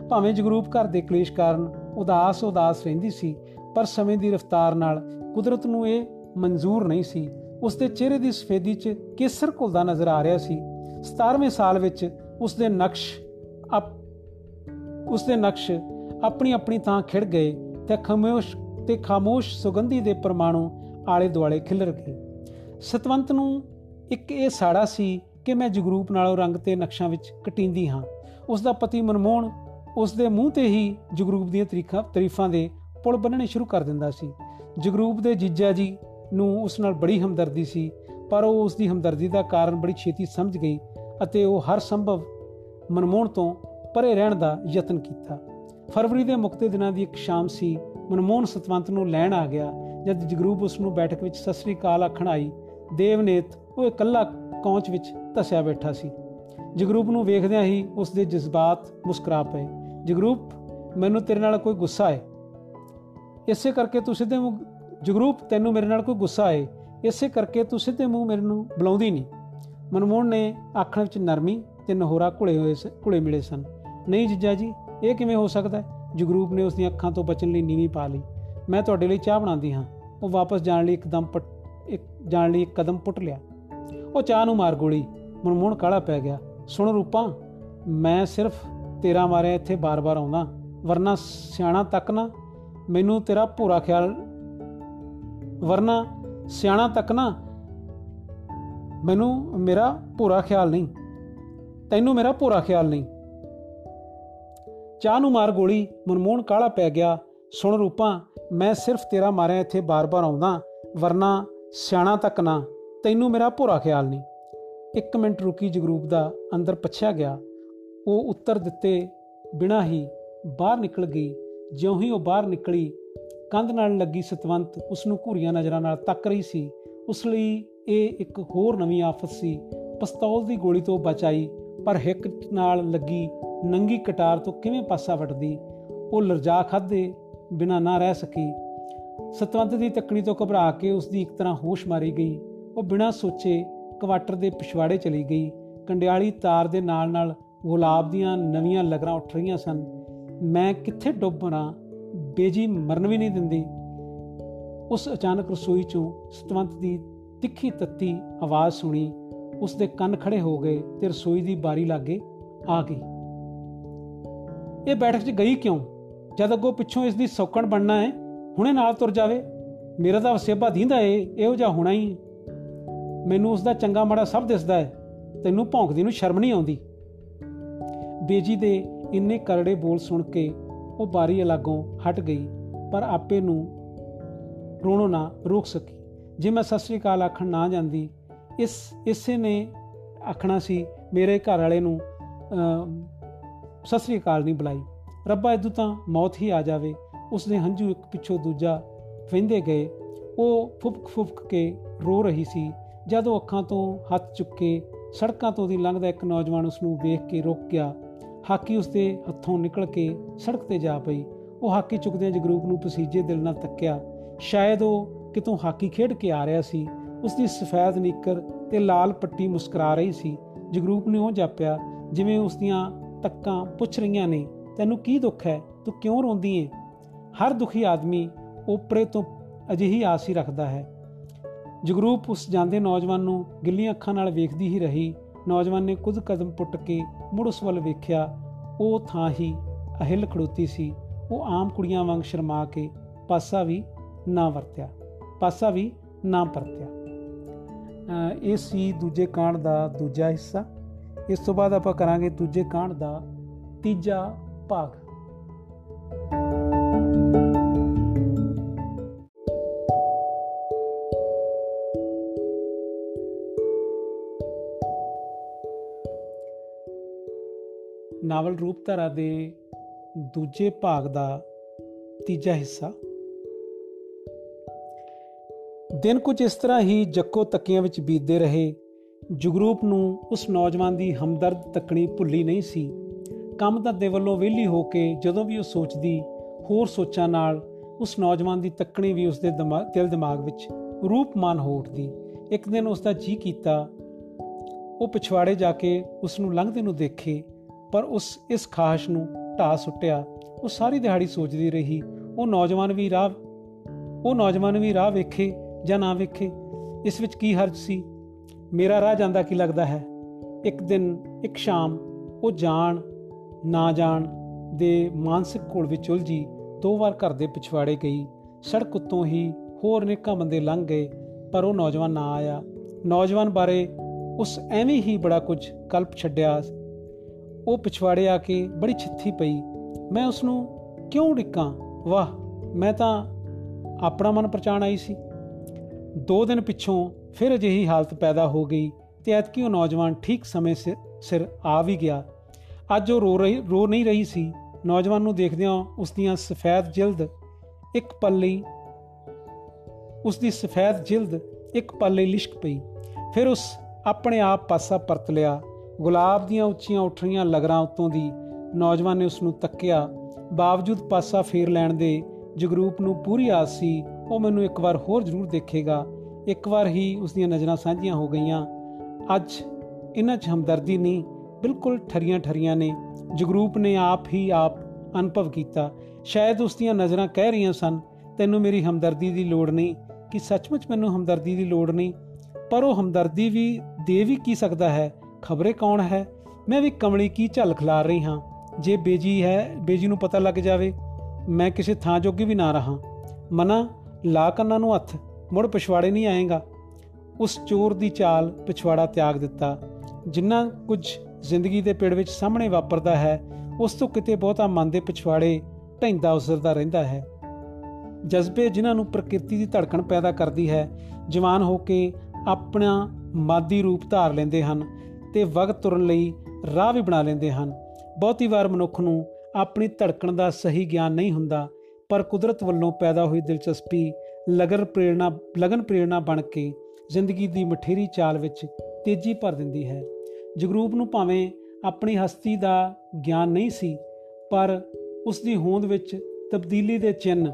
ਭਾਵੇਂ ਜਗਰੂਪ ਘਰ ਦੇ ਕਲੇਸ਼ ਕਾਰਨ ਉਦਾਸ ਉਦਾਸ ਰਹਿੰਦੀ ਸੀ ਪਰ ਸਮੇਂ ਦੀ ਰਫ਼ਤਾਰ ਨਾਲ ਕੁਦਰਤ ਨੂੰ ਇਹ ਮਨਜ਼ੂਰ ਨਹੀਂ ਸੀ। ਉਸ ਦੇ ਚਿਹਰੇ ਦੀ ਸਫੇਦੀ 'ਚ ਕੇਸਰ ਘੁਲਦਾ ਨਜ਼ਰ ਆ ਰਿਹਾ ਸੀ। 17ਵੇਂ ਸਾਲ ਵਿੱਚ ਉਸ ਦੇ ਨਕਸ਼ ਉਸ ਦੇ ਨਕਸ਼ ਆਪਣੀ ਆਪਣੀ ਥਾਂ ਖਿੜ ਗਏ ਤੇ ਖਮੋਸ਼, ਤੇ ਖਾਮੋਸ਼ ਸੁਗੰਧੀ ਦੇ ਪਰਮਾਣੂ ਆਲੇ ਦੁਆਲੇ ਖਿਲਰ ਗਏ। ਸਤਵੰਤ ਨੂੰ ਇੱਕ ਇਹ ਸਾੜਾ ਸੀ ਕਿ ਮੈਂ ਜਗਰੂਪ ਨਾਲੋਂ ਰੰਗ ਤੇ ਨਕਸ਼ਾਂ ਵਿੱਚ ਕਟਿੰਦੀ ਹਾਂ। ਉਸ ਦਾ ਪਤੀ ਮਨਮੋਹਨ ਉਸ ਦੇ ਮੂੰਹ ਤੇ ਹੀ ਜਗਰੂਪ ਦੀਆਂ ਤਰੀਖਾਂ, ਤਾਰੀਫਾਂ ਦੇ ਪੁਲ ਬੰਨਣੇ ਸ਼ੁਰੂ ਕਰ ਦਿੰਦਾ ਸੀ। ਜਗਰੂਪ ਦੇ ਜੀਜਾ ਜੀ ਨੂੰ ਉਸ ਨਾਲ ਬੜੀ ਹਮਦਰਦੀ ਸੀ, ਪਰ ਉਹ ਉਸ ਦੀ ਹਮਦਰਦੀ ਦਾ ਕਾਰਨ ਬੜੀ ਛੇਤੀ ਸਮਝ ਗਈ ਅਤੇ ਉਹ ਹਰ ਸੰਭਵ ਮਨਮੋਹਣ ਤੋਂ ਪਰੇ ਰਹਿਣ ਦਾ ਯਤਨ ਕੀਤਾ। ਫਰਵਰੀ ਦੇ ਮੁਕਤੇ ਦਿਨਾਂ ਦੀ ਇੱਕ ਸ਼ਾਮ ਸੀ, ਮਨਮੋਹਨ ਸਤਵੰਤ ਨੂੰ ਲੈਣ ਆ ਗਿਆ, ਜਦ ਜਗਰੂਪ ਉਸ ਨੂੰ ਬੈਠਕ ਵਿੱਚ ਸਤਿ ਸ੍ਰੀ ਅਕਾਲ ਆਖਣ ਆਈ। ਦੇਵਨੇਤ ਉਹ ਇਕੱਲਾ ਕੌਂਚ ਵਿੱਚ ਧਸਿਆ ਬੈਠਾ ਸੀ। ਜਗਰੂਪ ਨੂੰ ਵੇਖਦਿਆਂ ਹੀ ਉਸ ਦੇ ਜਜ਼ਬਾਤ ਮੁਸਕਰਾ ਪਏ। ਜਗਰੂਪ, ਮੈਨੂੰ ਤੇਰੇ ਨਾਲ ਕੋਈ ਗੁੱਸਾ ਹੈ? ਇਸੇ ਕਰਕੇ ਤੂੰ ਸਿੱਧੇ ਮੂੰਹ, ਜਗਰੂਪ ਤੈਨੂੰ ਮੇਰੇ ਨਾਲ ਕੋਈ ਗੁੱਸਾ ਹੈ ਇਸੇ ਕਰਕੇ ਤੂੰ ਸਿੱਧੇ ਮੂੰਹ ਮੇਰੇ ਨੂੰ ਬੁਲਾਉਂਦੀ ਨਹੀਂ। ਮਨਮੋਹਨ ਨੇ ਆਖਣ ਵਿੱਚ ਨਰਮੀ ਤੇ ਨਹੋਰਾ ਘੁਲੇ ਹੋਏ ਘੁਲੇ ਮਿਲੇ ਸਨ। ਨਹੀਂ ਜੀਜਾ ਜੀ, ਇਹ ਕਿਵੇਂ ਹੋ ਸਕਦਾ ਹੈ? ਜਗਰੂਪ ਨੇ ਉਸ ਦੀਆਂ ਅੱਖਾਂ ਤੋਂ ਬਚਣ ਲਈ ਨੀਵੀਂ ਪਾ ਲਈ। ਮੈਂ ਤੁਹਾਡੇ ਲਈ ਚਾਹ ਬਣਾਉਂਦੀ ਹਾਂ। ਉਹ ਵਾਪਸ ਜਾਣ ਲਈ ਇੱਕਦਮ ਇੱਕ, ਜਾਣ ਲਈ ਇੱਕ ਕਦਮ ਪੁੱਟ ਲਿਆ। ਉਹ ਚਾਹ ਨੂੰ ਮਾਰ ਗੋਲੀ। ਮਨਮੋਹਨ ਕਾਲਾ ਪੈ ਗਿਆ। ਸੁਣ ਰੂਪਾ, ਮੈਂ ਸਿਰਫ ਤੇਰਾ ਮਾਰਿਆ ਇੱਥੇ ਬਾਰ-ਬਾਰ ਆਉਂਦਾ। ਵਰਨਾ ਸਿਆਣਾ ਤੱਕ ਨਾ ਮੈਨੂੰ ਤੇਰਾ ਪੂਰਾ ਖਿਆਲ ਵਰਨਾ ਸਿਆਣਾ ਤੱਕ ਨਾ, ਮੈਨੂੰ ਮੇਰਾ ਪੂਰਾ ਖਿਆਲ ਨਹੀਂ, ਤੈਨੂੰ ਮੇਰਾ ਪੂਰਾ ਖਿਆਲ ਨਹੀਂ। ਚਾਹ ਨੂੰ ਮਾਰ ਗੋਲੀ, ਮਨਮੋਹਨ ਕਾਲਾ ਪੈ ਗਿਆ। ਸੁਣ ਰੂਪਾ, ਮੈਂ ਸਿਰਫ ਤੇਰਾ ਮਾਰਿਆ, ਇੱਥੇ ਬਾਰ-ਬਾਰ ਆਉਂਦਾ। ਵਰਨਾ ਸਿਆਣਾ ਤੱਕ ਨਾ, ਤੈਨੂੰ ਮੇਰਾ ਪੂਰਾ ਖਿਆਲ ਨਹੀਂ। ਇੱਕ ਮਿੰਟ ਰੁਕੀ ਜਗਰੂਪ ਦਾ ਅੰਦਰ ਪਛਿਆ ਗਿਆ। ਉਹ ਉੱਤਰ ਦਿੱਤੇ, ਬਿਨਾ ਹੀ ਬਾਹਰ ਨਿਕਲ ਗਈ। ਜਿਉਂ ਹੀ ਉਹ ਬਾਹਰ ਨਿਕਲੀ, ਕੰਧ ਨਾਲ ਲੱਗੀ ਸਤਵੰਤ ਉਸ ਨੂੰ ਘੂਰੀਆਂ ਨਜ਼ਰਾਂ ਨਾਲ ਤੱਕ ਰਹੀ ਸੀ। ਉਸ ਲਈ ਇਹ ਇੱਕ ਹੋਰ ਨਵੀਂ ਆਫਤ ਸੀ। ਪਿਸਤੌਲ ਦੀ ਗੋਲੀ ਤੋਂ ਬਚਾਈ, ਪਰ ਹਿੱਕ ਨਾਲ ਲੱਗੀ ਨੰਗੀ ਕਟਾਰ ਤੋਂ ਕਿਵੇਂ ਪਾਸਾ ਵਟਦੀ, ਉਹ ਲਰਜਾ ਖਾਦੇ ਬਿਨਾ ਨਾ ਰਹਿ ਸਕੀ। ਸਤਵੰਤ ਦੀ ਤੱਕਣੀ ਤੋਂ ਘਬਰਾ ਕੇ ਉਸ ਦੀ ਇੱਕ ਤਰ੍ਹਾਂ ਹੋਸ਼ ਮਾਰੀ ਗਈ। ਉਹ ਬਿਨਾ ਸੋਚੇ ਕੁਆਟਰ ਦੇ ਪਿਛਵਾੜੇ ਚਲੀ ਗਈ। ਕੰਡਿਆਲੀ ਤਾਰ ਦੇ ਨਾਲ-ਨਾਲ ਗੁਲਾਬ ਦੀਆਂ ਨਵੀਆਂ ਲਗਰਾਂ ਉੱਠ ਰਹੀਆਂ ਸਨ। ਮੈਂ ਕਿੱਥੇ ਡੁੱਬ ਮਰਾਂ? ਬੇਜੀ ਮਰਨ ਵੀ ਨਹੀਂ ਦਿੰਦੀ। ਉਸ ਅਚਾਨਕ ਰਸੋਈ ਚੋਂ ਸਤਵੰਤ ਦੀ ਤਿੱਖੀ ਤੱਤੀ ਆਵਾਜ਼ ਸੁਣੀ। ਉਸ ਦੇ ਕੰਨ ਖੜੇ ਹੋ ਗਏ ਤੇ ਰਸੋਈ ਦੀ ਬਾਰੀ ਲਾਗੇ ਆ ਗਈ। ਇਹ ਬੈਠਕ 'ਚ ਗਈ ਕਿਉਂ? ਜਦ ਅੱਗੋਂ ਪਿੱਛੋਂ ਇਸ ਦੀ ਸੌਕਣ ਬਣਨਾ ਹੈ, ਹੁਣੇ ਨਾਲ ਤੁਰ ਜਾਵੇ। ਮੇਰਾ ਤਾਂ ਵਸੇਬਾ ਦੀਂਦਾ ਏ, ਇਹੋ ਜਿਹਾ ਹੋਣਾ ਹੀ। ਮੈਨੂੰ ਉਸ ਦਾ ਚੰਗਾ ਮਾੜਾ ਸਭ ਦਿਸਦਾ ਹੈ। ਤੈਨੂੰ ਭੌਂਕਦੀ ਨੂੰ ਸ਼ਰਮ ਨਹੀਂ ਆਉਂਦੀ। ਬੇਜੀ ਦੇ ਇੰਨੇ ਕਰੜੇ ਬੋਲ ਸੁਣ ਕੇ ਉਹ ਬਾਰੀ ਅਲਾਗੋਂ ਹਟ ਗਈ, ਪਰ ਆਪੇ ਨੂੰ ਰੋਣੋ ਨਾ ਰੋਕ ਸਕੀ। ਜੇ ਮੈਂ ਸਤਿ ਸ੍ਰੀ ਅਕਾਲ ਆਖਣ ਨਾ ਜਾਂਦੀ, ਇਸ, ਇਸੇ ਨੇ ਆਖਣਾ ਸੀ, ਮੇਰੇ ਘਰ ਵਾਲੇ ਨੂੰ ਸਤਿ ਸ੍ਰੀ ਅਕਾਲ ਨਹੀਂ ਬੁਲਾਈ। ਰੱਬਾ ਇਦੋਂ ਤਾਂ ਮੌਤ ਹੀ ਆ ਜਾਵੇ, ਉਸ ਦੇ ਹੰਝੂ ਇੱਕ ਪਿੱਛੋਂ ਦੂਜਾ ਵਹਿੰਦੇ ਗਏ। ਉਹ ਫੁਫਕ ਫੁਫਕ ਕੇ ਰੋ ਰਹੀ ਸੀ, ਜਦੋਂ ਅੱਖਾਂ ਤੋਂ ਹੱਥ ਚੁੱਕੇ ਸੜਕਾਂ ਤੋਂ ਦੀ ਲੰਘਦਾ ਇੱਕ ਨੌਜਵਾਨ ਉਸ ਨੂੰ ਵੇਖ ਕੇ ਰੁਕ ਗਿਆ। ਹਾਕੀ ਉਸ ਦੇ ਹੱਥੋਂ ਨਿਕਲ ਕੇ ਸੜਕ ਤੇ ਜਾ ਪਈ। ਉਹ ਹਾਕੀ ਚੁੱਕਦਿਆਂ ਜਗਰੂਪ ਨੂੰ ਪਸੀਜੇ ਦਿਲ ਨਾਲ ਤੱਕਿਆ ਸ਼ਾਇਦ ਉਹ ਕਿਤੋਂ ਹਾਕੀ ਖੇਡ ਕੇ ਆ ਰਿਹਾ ਸੀ ਉਸ ਦੀ ਸਫੈਦ ਨੀਕਰ ਤੇ ਲਾਲ ਪੱਟੀ ਮੁਸਕਰਾ ਰਹੀ ਸੀ। ਜਗਰੂਪ ਨੇ ਉਹ ਜਾਪਿਆ, ਜਿਵੇਂ ਉਸ ਦੀਆਂ ਤੱਕਾਂ ਪੁੱਛ ਰਹੀਆਂ ਨੇ, ਤੈਨੂੰ ਕੀ ਦੁੱਖ ਹੈ? ਤੂੰ ਕਿਉਂ ਰੋਂਦੀ ਏ? ਹਰ ਦੁਖੀ ਆਦਮੀ ਉਪਰੇ ਤੋਂ ਅਜਿਹੀ ਆਸ ਹੀ ਰੱਖਦਾ ਹੈ। ਜਗਰੂਪ ਉਸ ਜਾਂਦੇ ਨੌਜਵਾਨ ਨੂੰ ਗਿੱਲੀਆਂ ਅੱਖਾਂ ਨਾਲ ਵੇਖਦੀ ਹੀ ਰਹੀ, ਨੌਜਵਾਨ ਨੇ ਕੁਝ ਕਦਮ ਪੁੱਟ ਕੇ ਮੁੜ ਉਸ ਵੱਲ ਵੇਖਿਆ, ਉਹ ਥਾਂ ਹੀ ਅਹਿਲ ਖੜੋਤੀ ਸੀ। ਉਹ ਆਮ ਕੁੜੀਆਂ ਵਾਂਗ ਸ਼ਰਮਾ ਕੇ ਪਾਸਾ ਵੀ ਨਾ ਵਰਤਿਆ, ਪਾਸਾ ਵੀ ਨਾ ਪਰਤਿਆ। ਇਹ ਸੀ ਦੂਜੇ ਕਾਂਡ ਦਾ ਦੂਜਾ ਹਿੱਸਾ। ਇਸ ਤੋਂ ਬਾਅਦ ਆਪਾਂ ਕਰਾਂਗੇ ਦੂਜੇ ਕਾਂਡ ਦਾ ਤੀਜਾ ਭਾਗ। ਨਾਵਲ ਰੂਪਧਾਰਾ ਦੇ ਦੂਜੇ ਭਾਗ ਦਾ ਤੀਜਾ ਹਿੱਸਾ। ਦਿਨ ਕੁਝ ਇਸ ਤਰ੍ਹਾਂ ਹੀ ਜੱਕੋ ਤੱਕੀਆਂ ਵਿੱਚ ਬੀਤਦੇ ਰਹੇ, ਜਗਰੂਪ ਨੂੰ ਉਸ ਨੌਜਵਾਨ ਦੀ ਹਮਦਰਦ ਤੱਕਣੀ ਭੁੱਲੀ ਨਹੀਂ ਸੀ। ਕੰਮ ਦੇ ਵੱਲੋਂ ਵਿਹਲੀ ਹੋ ਕੇ ਜਦੋਂ ਵੀ ਉਹ ਸੋਚਦੀ, ਹੋਰ ਸੋਚਾਂ ਨਾਲ ਉਸ ਨੌਜਵਾਨ ਦੀ ਤੱਕਣੀ ਵੀ ਉਸ ਦੇ ਦਿਮਾਗ ਦਿਲ ਦਿਮਾਗ ਵਿੱਚ ਰੂਪਮਾਨ ਹੋ ਉੱਠਦੀ। ਇੱਕ ਦਿਨ ਉਸ ਦਾ ਜੀ ਕੀਤਾ, ਉਹ ਪਿਛਵਾੜੇ ਜਾ ਕੇ ਉਸ ਨੂੰ ਲੰਘਦੇ ਨੂੰ ਦੇਖੇ। ਪਰ ਉਸ ਇਸ ਖਾਸ਼ ਨੂੰ ਢਾ ਸੁੱਟਿਆ। ਉਹ ਸਾਰੀ ਦਿਹਾੜੀ ਸੋਚਦੀ ਰਹੀ। ਉਹ ਨੌਜਵਾਨ ਵੀ ਰਾਹ ਉਹ ਨੌਜਵਾਨ ਵੀ ਰਾਹ ਵੇਖੇ ਜਾਂ ਨਾ ਵੇਖੇ। ਇਸ ਵਿੱਚ ਕੀ ਹਰਜ ਸੀ? ਮੇਰਾ ਰਾਹ ਜਾਂਦਾ ਕੀ ਲੱਗਦਾ ਹੈ? ਇੱਕ ਦਿਨ, ਇੱਕ ਸ਼ਾਮ, ਉਹ ਜਾਣ, ਨਾ ਜਾਣ ਦੇ ਮਾਨਸਿਕ ਘੋਲ ਵਿੱਚ ਉਲਝੀ, ਦੋ ਵਾਰ ਘਰ ਦੇ ਪਿਛਵਾੜੇ ਗਈ। ਸੜਕ ਉੱਤੋਂ ਹੀ ਹੋਰ ਨੇਕਾਂ ਬੰਦੇ ਲੰਘ ਗਏ, ਪਰ ਉਹ ਨੌਜਵਾਨ ਨਾ ਆਇਆ। ਨੌਜਵਾਨ ਬਾਰੇ ਉਸ ਐਵੇਂ ਹੀ ਬੜਾ ਕੁਝ ਕਲਪ ਛੱਡਿਆ ਉਹ ਪਿਛਵਾੜੇ ਆ ਕੇ ਬੜੀ ਛਿੱਥੀ ਪਈ। ਮੈਂ ਉਸ ਨੂੰ ਕਿਉਂ ਡਿੱਕਾਂ? ਵਾਹ, ਮੈਂ ਤਾਂ ਆਪਣਾ ਮਨ ਪਰਚਾਣ ਆਈ ਸੀ। ਦੋ ਦਿਨ ਪਿੱਛੋਂ ਫਿਰ ਅਜਿਹੀ ਹਾਲਤ ਪੈਦਾ ਹੋ ਗਈ ਤੇ ਐਤਕੀ ਉਹ ਨੌਜਵਾਨ ਠੀਕ ਸਮੇਂ ਸਿਰ ਆ ਵੀ ਗਿਆ। ਅੱਜ ਉਹ ਰੋ ਰਹੀ, ਰੋ ਨਹੀਂ ਰਹੀ ਸੀ। ਨੌਜਵਾਨ ਨੂੰ ਦੇਖਦਿਆਂ ਉਸ ਦੀਆਂ ਸਫੈਦ ਜਿਲਦ ਇੱਕ ਪਲ ਲਈ ਉਸ ਦੀ ਸਫੈਦ ਜਿਲਦ ਇੱਕ ਪਲ ਲਈ ਲਿਸ਼ਕ ਪਈ। ਫਿਰ ਉਸ ਆਪਣੇ ਆਪ ਪਾਸਾ ਪਰਤ ਲਿਆ। ਗੁਲਾਬ ਦੀਆਂ ਉੱਚੀਆਂ ਉੱਠ ਰਹੀਆਂ ਲਗਰਾਂ ਉੱਤੋਂ ਦੀ ਨੌਜਵਾਨ ਨੇ ਉਸ ਨੂੰ ਤੱਕਿਆ, ਬਾਵਜੂਦ ਪਾਸਾ ਫੇਰ ਲੈਣ ਦੇ ਜਗਰੂਪ ਨੂੰ ਪੂਰੀ ਆਸ ਸੀ, ਉਹ ਮੈਨੂੰ ਇੱਕ ਵਾਰ ਹੋਰ ਜ਼ਰੂਰ ਦੇਖੇਗਾ। ਇੱਕ ਵਾਰ ਹੀ ਉਸ ਦੀਆਂ ਨਜ਼ਰਾਂ ਸਾਂਝੀਆਂ ਹੋ ਗਈਆਂ। ਅੱਜ ਇਹਨਾਂ 'ਚ ਹਮਦਰਦੀ ਨਹੀਂ, ਬਿਲਕੁਲ ਠਰੀਆਂ ਠਰੀਆਂ ਨੇ। ਜਗਰੂਪ ਨੇ ਆਪ ਹੀ ਆਪ ਅਨੁਭਵ ਕੀਤਾ। ਸ਼ਾਇਦ ਉਸ ਦੀਆਂ ਨਜ਼ਰਾਂ ਕਹਿ ਰਹੀਆਂ ਸਨ, ਤੈਨੂੰ ਮੇਰੀ ਹਮਦਰਦੀ ਦੀ ਲੋੜ ਨਹੀਂ। ਕਿ ਸੱਚਮੁੱਚ ਮੈਨੂੰ ਹਮਦਰਦੀ ਦੀ ਲੋੜ ਨਹੀਂ? ਪਰ ਉਹ ਹਮਦਰਦੀ ਵੀ ਦੇ ਵੀ ਕੀ ਸਕਦਾ ਹੈ? ਖਬਰੇ ਕੌਣ ਹੈ? ਮੈਂ ਵੀ ਕਮਲੀ ਕੀ ਝਲ ਖਲਾ ਰਹੀ ਹਾਂ? ਜੇ ਬੇਜੀ ਹੈ, ਬੇਜੀ ਨੂੰ ਪਤਾ ਲੱਗ ਜਾਵੇ। ਮੈਂ ਕਿਸੇ ਥਾਂ ਜੋਗੀ ਵੀ ਨਾ ਰਹਾ। ਮਨਾ, ਲਾ ਕੰਨਾਂ ਨੂੰ ਹੱਥ। ਮੁੜ ਪਿਛਵਾੜੇ ਨਹੀਂ ਆਏਗਾ। ਉਸ ਚੋਰ ਦੀ ਚਾਲ ਪਿਛਵਾੜਾ ਤਿਆਗ ਦਿੱਤਾ। ਜਿੰਨਾ ਕੁਝ ਜ਼ਿੰਦਗੀ ਦੇ ਪਿੜ ਵਿੱਚ ਸਾਹਮਣੇ ਵਾਪਰਦਾ ਹੈ, ਉਸ ਤੋਂ ਕਿਤੇ ਬਹੁਤਾ ਮਨ ਦੇ ਪਿਛਵਾੜੇ ਢੈਂਦਾ ਉਸਰਦਾ ਰਹਿੰਦਾ ਹੈ। ਜਜ਼ਬੇ ਜਿਨ੍ਹਾਂ ਨੂੰ ਪ੍ਰਕਿਰਤੀ ਦੀ ਧੜਕਣ ਪੈਦਾ ਕਰਦੀ ਹੈ, ਜਵਾਨ ਹੋ ਕੇ ਆਪਣਾ ਮਾਦੀ ਰੂਪ ਧਾਰ ਲੈਂਦੇ ਹਨ। ਤੇ ਵਕਤ ਤੁਰਨ ਲਈ ਰਾਹ ਵੀ ਬਣਾ ਲੈਂਦੇ ਹਨ। ਬਹੁਤੀ ਵਾਰ ਮਨੁੱਖ ਨੂੰ ਆਪਣੀ ਧੜਕਣ ਦਾ ਸਹੀ ਗਿਆਨ ਨਹੀਂ ਹੁੰਦਾ, ਪਰ ਕੁਦਰਤ ਵੱਲੋਂ ਪੈਦਾ ਹੋਈ ਦਿਲਚਸਪੀ, ਲਗਨ ਪ੍ਰੇਰਣਾ ਲਗਨ ਪ੍ਰੇਰਣਾ ਬਣ ਕੇ ਜ਼ਿੰਦਗੀ ਦੀ ਮਠੇਰੀ ਚਾਲ ਵਿੱਚ ਤੇਜ਼ੀ ਭਰ ਦਿੰਦੀ ਹੈ। ਜਗਰੂਪ ਨੂੰ ਭਾਵੇਂ ਆਪਣੀ ਹਸਤੀ ਦਾ ਗਿਆਨ ਨਹੀਂ ਸੀ, ਪਰ ਉਸ ਦੀ ਹੋਂਦ ਵਿੱਚ ਤਬਦੀਲੀ ਦੇ ਚਿੰਨ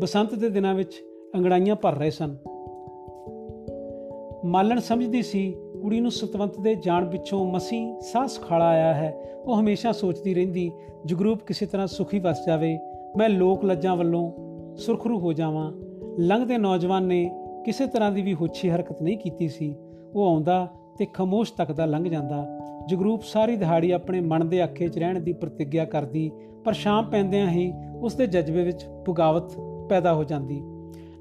ਬਸੰਤ ਦੇ ਦਿਨਾਂ ਵਿੱਚ ਅੰਗੜਾਈਆਂ ਭਰ ਰਹੇ ਸਨ। ਮਾਲਣ ਸਮਝਦੀ ਸੀ, ਕੁੜੀ ਨੂੰ ਸਤਵੰਤ ਦੇ ਜਾਣ ਪਿੱਛੋਂ ਮਸੀ ਸਾਹ ਸੁਖਾਲਾ ਆਇਆ ਹੈ। ਉਹ ਹਮੇਸ਼ਾ ਸੋਚਦੀ ਰਹਿੰਦੀ, ਜਗਰੂਪ ਕਿਸੇ ਤਰ੍ਹਾਂ ਸੁਖੀ ਵਸ ਜਾਵੇ, ਮੈਂ ਲੋਕ ਲੱਜਾਂ ਵੱਲੋਂ ਸੁਰਖਰੂ ਹੋ ਜਾਵਾਂ। ਲੰਘਦੇ ਨੌਜਵਾਨ ਨੇ ਕਿਸੇ ਤਰ੍ਹਾਂ ਦੀ ਵੀ ਹੁੱਛੀ ਹਰਕਤ ਨਹੀਂ ਕੀਤੀ ਸੀ। ਉਹ ਆਉਂਦਾ ਤੇ ਖਮੋਸ਼ ਤੱਕਦਾ ਲੰਘ ਜਾਂਦਾ। ਜਗਰੂਪ ਸਾਰੀ ਦਿਹਾੜੀ ਆਪਣੇ ਮਨ ਦੇ ਅੱਖੇ 'ਚ ਰਹਿਣ ਦੀ ਪ੍ਰਤੀਗਿਆ ਕਰਦੀ, ਪਰ ਸ਼ਾਮ ਪੈਂਦਿਆਂ ਹੀ ਉਸ ਦੇ ਜਜ਼ਬੇ ਵਿੱਚ ਪੁਗਾਵਤ ਪੈਦਾ ਹੋ ਜਾਂਦੀ।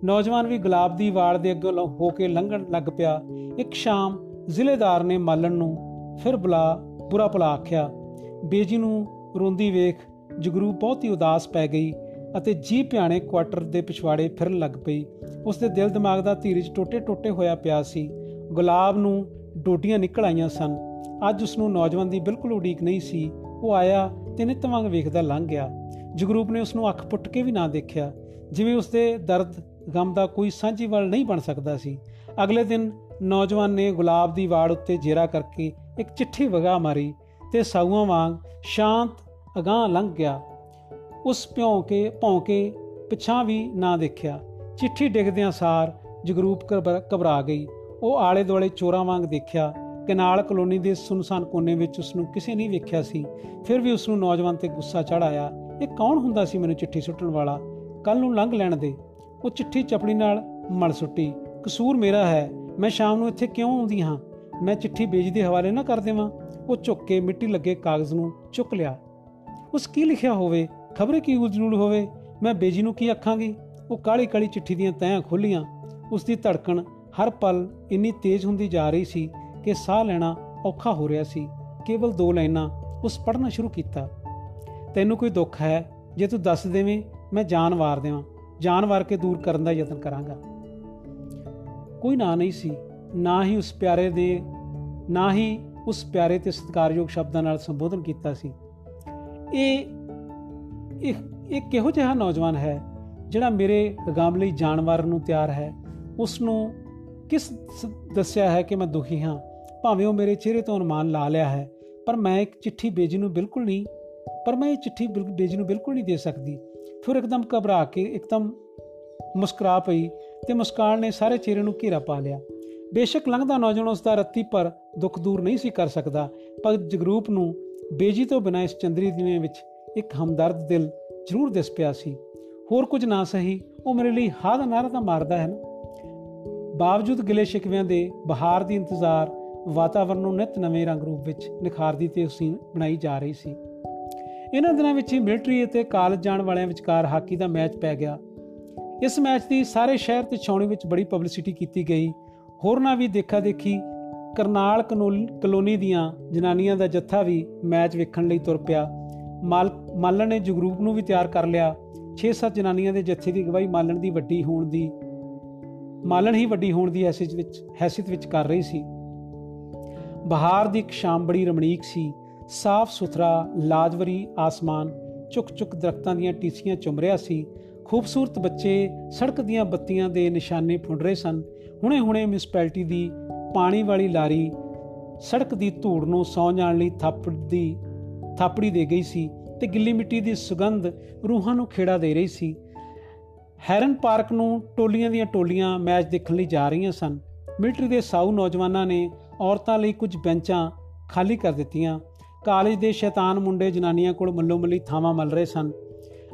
ਨੌਜਵਾਨ ਵੀ ਗੁਲਾਬ ਦੀ ਵਾੜ ਦੇ ਅੱਗੇ ਹੋ ਕੇ ਲੰਘਣ ਲੱਗ ਪਿਆ। ਇੱਕ ਸ਼ਾਮ ਜ਼ਿਲ੍ਹੇਦਾਰ ਨੇ ਮਾਲਣ ਨੂੰ ਫਿਰ ਬੁਲਾ ਬੁਰਾ ਭਲਾ ਆਖਿਆ। ਬੇਜੀ ਨੂੰ ਰੋਂਦੀ ਵੇਖ ਜਗਰੂਪ ਬਹੁਤ ਹੀ ਉਦਾਸ ਪੈ ਗਈ ਅਤੇ ਜੀ ਪਿਆਣੇ ਕੁਆਟਰ ਦੇ ਪਿਛਵਾੜੇ ਫਿਰਨ ਲੱਗ ਪਈ। ਉਸ ਦੇ ਦਿਲ ਦਿਮਾਗ ਦਾ ਧੀਰਜ ਟੋਟੇ-ਟੋਟੇ ਹੋਇਆ ਪਿਆ ਸੀ। ਗੁਲਾਬ ਨੂੰ ਡੋਟੀਆਂ ਨਿਕਲ ਆਈਆਂ ਸਨ। ਅੱਜ ਉਸ ਨੂੰ ਨੌਜਵਾਨ ਦੀ ਬਿਲਕੁਲ ਉਡੀਕ ਨਹੀਂ ਸੀ। ਉਹ ਆਇਆ ਤੇ ਨਿਤ ਵਾਂਗ ਵੇਖਦਾ ਲੰਘ ਗਿਆ। ਜਗਰੂਪ ਨੇ ਉਸ ਨੂੰ ਅੱਖ ਪੁੱਟ ਕੇ ਵੀ ਨਾ ਦੇਖਿਆ। ਜਿਵੇਂ ਉਸ ਦੇ ਦਰਦ ਗਮ ਦਾ ਕੋਈ ਸਾਂਝੀ ਵੱਲ ਨਹੀਂ ਬਣ ਸਕਦਾ ਸੀ। ਅਗਲੇ ਦਿਨ ਨੌਜਵਾਨ ਨੇ ਗੁਲਾਬ ਦੀ ਵਾੜ ਉੱਤੇ ਜੇਰਾ ਕਰਕੇ ਇੱਕ ਚਿੱਠੀ ਵਗਾ ਮਾਰੀ ਤੇ ਸਾਊਆਂ ਵਾਂਗ ਸ਼ਾਂਤ ਅਗਾਹ ਲੰਘ ਗਿਆ। ਉਸ ਭੌਂ ਕੇ ਭੌਂ ਕੇ ਪਿਛਾਂ ਵੀ ਨਾ ਦੇਖਿਆ। ਚਿੱਠੀ ਡਿੱਗਦਿਆਂ ਸਾਰ ਜਗਰੂਪ ਘਬਰਾ ਗਈ। ਉਹ ਆਲੇ ਦੁਆਲੇ ਚੋਰਾਂ ਵਾਂਗ ਦੇਖਿਆ। ਕਨਾਲ ਕਲੋਨੀ ਦੇ ਸੁਨਸਾਨ ਕੋਨੇ ਵਿੱਚ ਉਸ ਨੂੰ ਕਿਸੇ ਨਹੀਂ ਵੇਖਿਆ ਸੀ। ਫਿਰ ਵੀ ਉਸ ਨੂੰ ਨੌਜਵਾਨ ਤੇ ਗੁੱਸਾ ਚੜ ਆਇਆ। ਇਹ ਕੌਣ ਹੁੰਦਾ ਸੀ ਮੈਨੂੰ ਚਿੱਠੀ ਸੁੱਟਣ ਵਾਲਾ? ਕੱਲ ਨੂੰ ਲੰਘ ਲੈਣ ਦੇ। ਉਹ ਚਿੱਠੀ ਚਪੜੀ ਨਾਲ ਮਲ ਸੁੱਟੀ, ਕਸੂਰ ਮੇਰਾ ਹੈ, ਮੈਂ ਸ਼ਾਮ ਨੂੰ ਇੱਥੇ ਕਿਉਂ ਆਉਂਦੀ ਹਾਂ? ਮੈਂ ਚਿੱਠੀ ਬੇਜ ਦੇ ਹਵਾਲੇ ਨਾ ਕਰ ਦੇਵਾਂ। ਉਹ ਝੁੱਕ ਕੇ ਮਿੱਟੀ ਲੱਗੇ ਕਾਗਜ਼ ਨੂੰ ਚੁੱਕ ਲਿਆ। ਉਸ ਕੀ ਲਿਖਿਆ ਹੋਵੇ? ਖਬਰੇ ਕੀ ਉਲਝੂਲ ਹੋਵੇ? ਮੈਂ ਬੇਜੀ ਨੂੰ ਕੀ ਆਖਾਂਗੀ? ਉਹ ਕਾਲੀ ਕਾਲੀ ਚਿੱਠੀ ਦੀਆਂ ਤਹਿਾਂ ਖੁੱਲੀਆਂ ਉਸ ਦੀ ਧੜਕਣ ਹਰ ਪਲ ਇੰਨੀ ਤੇਜ਼ ਹੁੰਦੀ ਜਾ ਰਹੀ ਸੀ ਕਿ ਸਾਹ ਲੈਣਾ ਔਖਾ ਹੋ ਰਿਹਾ ਸੀ। ਕੇਵਲ ਦੋ ਲਾਈਨਾਂ ਉਸ ਪੜ੍ਹਨਾ ਸ਼ੁਰੂ ਕੀਤਾ। ਤੈਨੂੰ ਕੋਈ ਦੁੱਖ ਹੈ? ਜੇ ਤੂੰ ਦੱਸ ਦੇਵੇਂ, ਮੈਂ ਜਾਨ ਵਾਰ ਦੇਵਾਂ। ਜਾਨ ਵਾਰ ਕੇ ਦੂਰ ਕਰਨ ਦਾ ਯਤਨ ਕਰਾਂਗਾ। ਕੋਈ ਨਾ ਨਹੀਂ ਸੀ, ਨਾ ਹੀ ਉਸ ਪਿਆਰੇ ਦੇ, ਨਾ ਹੀ ਉਸ ਪਿਆਰੇ ਤੇ ਸਤਿਕਾਰਯੋਗ ਸ਼ਬਦਾਂ ਨਾਲ ਸੰਬੋਧਨ ਕੀਤਾ ਸੀ। ਇਹ ਇਹ ਕਿਹੋ ਜਿਹਾ ਨੌਜਵਾਨ ਹੈ ਜਿਹੜਾ ਮੇਰੇ ਗਾਮ ਲਈ ਜਾਨਵਰ ਨੂੰ ਤਿਆਰ ਹੈ? ਉਸ ਨੂੰ ਕਿਸ ਦੱਸਿਆ ਹੈ ਕਿ ਮੈਂ ਦੁਖੀ ਹਾਂ? ਭਾਵੇਂ ਉਹ ਮੇਰੇ ਚਿਹਰੇ ਤੋਂ ਅਨੁਮਾਨ ਲਾ ਲਿਆ ਹੈ, ਪਰ ਮੈਂ ਇੱਕ ਚਿੱਠੀ ਬੇਜੀ ਨੂੰ ਬਿਲਕੁਲ ਨਹੀਂ, ਪਰ ਮੈਂ ਇਹ ਚਿੱਠੀ ਬੇਜੀ ਨੂੰ ਬਿਲਕੁਲ ਨਹੀਂ ਦੇ ਸਕਦੀ। ਫਿਰ ਇੱਕਦਮ ਘਬਰਾ ਕੇ ਇੱਕਦਮ ਮੁਸਕਰਾ ਪਈ ਤੇ ਮੁਸਕਾਨ ਨੇ ਸਾਰੇ ਚਿਹਰੇ ਨੂੰ ਘੇਰਾ ਪਾ ਲਿਆ। ਬੇਸ਼ੱਕ ਲੰਘਦਾ ਨੌਜਵਾਨ ਉਸ ਦਾ ਰੱਤੀ ਪਰ ਦੁੱਖ ਦੂਰ ਨਹੀਂ ਸੀ ਕਰ ਸਕਦਾ, ਪਰ ਜਗਰੂਪ ਨੂੰ ਬੇਜੀ ਤੋਂ ਬਿਨਾਂ ਇਸ ਚੰਦਰੀ ਦਿਨੇ ਵਿੱਚ ਇੱਕ ਹਮਦਰਦ ਦਿਲ ਜ਼ਰੂਰ ਦਿਸ ਪਿਆ ਸੀ। ਹੋਰ ਕੁਝ ਨਾ ਸਹੀ, ਉਹ ਮੇਰੇ ਲਈ ਹਾਂ ਦਾ ਨਾਰਾ ਤਾਂ ਮਾਰਦਾ ਹੈ ਨਾ। ਬਾਵਜੂਦ ਗਿਲੇ ਸ਼ਿਕਵਿਆਂ ਦੇ ਬਹਾਰ ਦੀ ਇੰਤਜ਼ਾਰ ਵਾਤਾਵਰਣ ਨੂੰ ਨਿਤ ਨਵੇਂ ਰੰਗ ਰੂਪ ਵਿੱਚ ਨਿਖਾਰਦੀ ਤੇ ਉਸੀਂ ਬਣਾਈ ਜਾ ਰਹੀ ਸੀ। ਇਹਨਾਂ ਦਿਨਾਂ ਵਿੱਚ ਹੀ ਮਿਲਟਰੀ ਅਤੇ ਕਾਲਜ ਜਾਣ ਵਾਲਿਆਂ ਵਿਚਕਾਰ ਹਾਕੀ ਦਾ ਮੈਚ ਪੈ ਗਿਆ। ਇਸ ਮੈਚ ਦੀ ਸਾਰੇ ਸ਼ਹਿਰ ਤੇ ਛਾਉਣੀ ਵਿੱਚ ਬੜੀ ਪਬਲਿਸਿਟੀ ਕੀਤੀ ਗਈ। ਹੋਰਨਾਂ ਵੀ ਦੇਖਾ ਦੇਖੀ ਕਰਨਾਲ ਕਲੋਨੀ ਦੀਆਂ ਜਨਾਨੀਆਂ ਦਾ ਜੱਥਾ ਵੀ ਮੈਚ ਵੇਖਣ ਲਈ ਤੁਰ ਪਿਆ। ਮਾਲਣ ਨੇ ਜਗਰੂਪ ਨੂੰ ਵੀ ਤਿਆਰ ਕਰ ਲਿਆ। 6-7 ਜਨਾਨੀਆਂ ਦੇ ਜੱਥੇ ਦੀ ਗਵਾਹੀ ਮਾਲਣ ਦੀ ਵੱਡੀ ਹੋਣ ਦੀ, ਮਾਲਣ ਹੀ ਵੱਡੀ ਹੋਣ ਦੀ ਹੈਸੀਅਤ ਵਿੱਚ ਹੈਸੀਅਤ ਵਿੱਚ ਕਰ ਰਹੀ ਸੀ। ਬਹਾਰ ਦੀ ਇੱਕ ਸ਼ਾਮ ਬੜੀ ਰਮਣੀਕ ਸੀ। ਸਾਫ਼ ਸੁਥਰਾ, ਲਾਜਵਰੀ, ਆਸਮਾਨ, ਚੁੱਕ ਚੁੱਕ ਦਰਖਤਾਂ ਦੀਆਂ ਟੀਸੀਆਂ ਚੁੰਮ ਰਿਹਾ ਸੀ। ਖੂਬਸੂਰਤ ਬੱਚੇ ਸੜਕ ਦੀਆਂ ਬੱਤੀਆਂ ਦੇ ਨਿਸ਼ਾਨੇ ਫੁੰਡ ਰਹੇ ਸਨ। ਹੁਣੇ-ਹੁਣੇ ਮਿਸਪੈਲਟੀ ਦੀ ਪਾਣੀ ਵਾਲੀ ਲਾਰੀ ਸੜਕ ਦੀ ਧੂੜ ਨੂੰ ਸੌ ਜਾਣ ਲਈ ਥਾਪੜੀ ਥਾਪੜੀ ਦੇ ਗਈ ਸੀ ਤੇ ਗਿੱਲੀ ਮਿੱਟੀ ਦੀ ਸੁਗੰਧ ਰੂਹਾਂ ਨੂੰ ਖੇੜਾ ਦੇ ਰਹੀ ਸੀ। ਹੈਰਨ ਪਾਰਕ ਨੂੰ ਟੋਲੀਆਂ ਦੀਆਂ ਟੋਲੀਆਂ ਮੈਚ ਦੇਖਣ ਲਈ ਜਾ ਰਹੀਆਂ ਸਨ। ਮਿਲਟਰੀ ਦੇ ਸਾਊ ਨੌਜਵਾਨਾਂ ਨੇ ਔਰਤਾਂ ਲਈ ਕੁਝ ਬੈਂਚਾਂ ਖਾਲੀ ਕਰ ਦਿੱਤੀਆਂ। ਕਾਲਜ ਦੇ ਸ਼ੈਤਾਨ ਮੁੰਡੇ ਜਨਾਨੀਆਂ ਕੋਲ ਮੱਲੋ ਮੱਲੀ ਥਾਵਾਂ ਮਲ ਰਹੇ ਸਨ।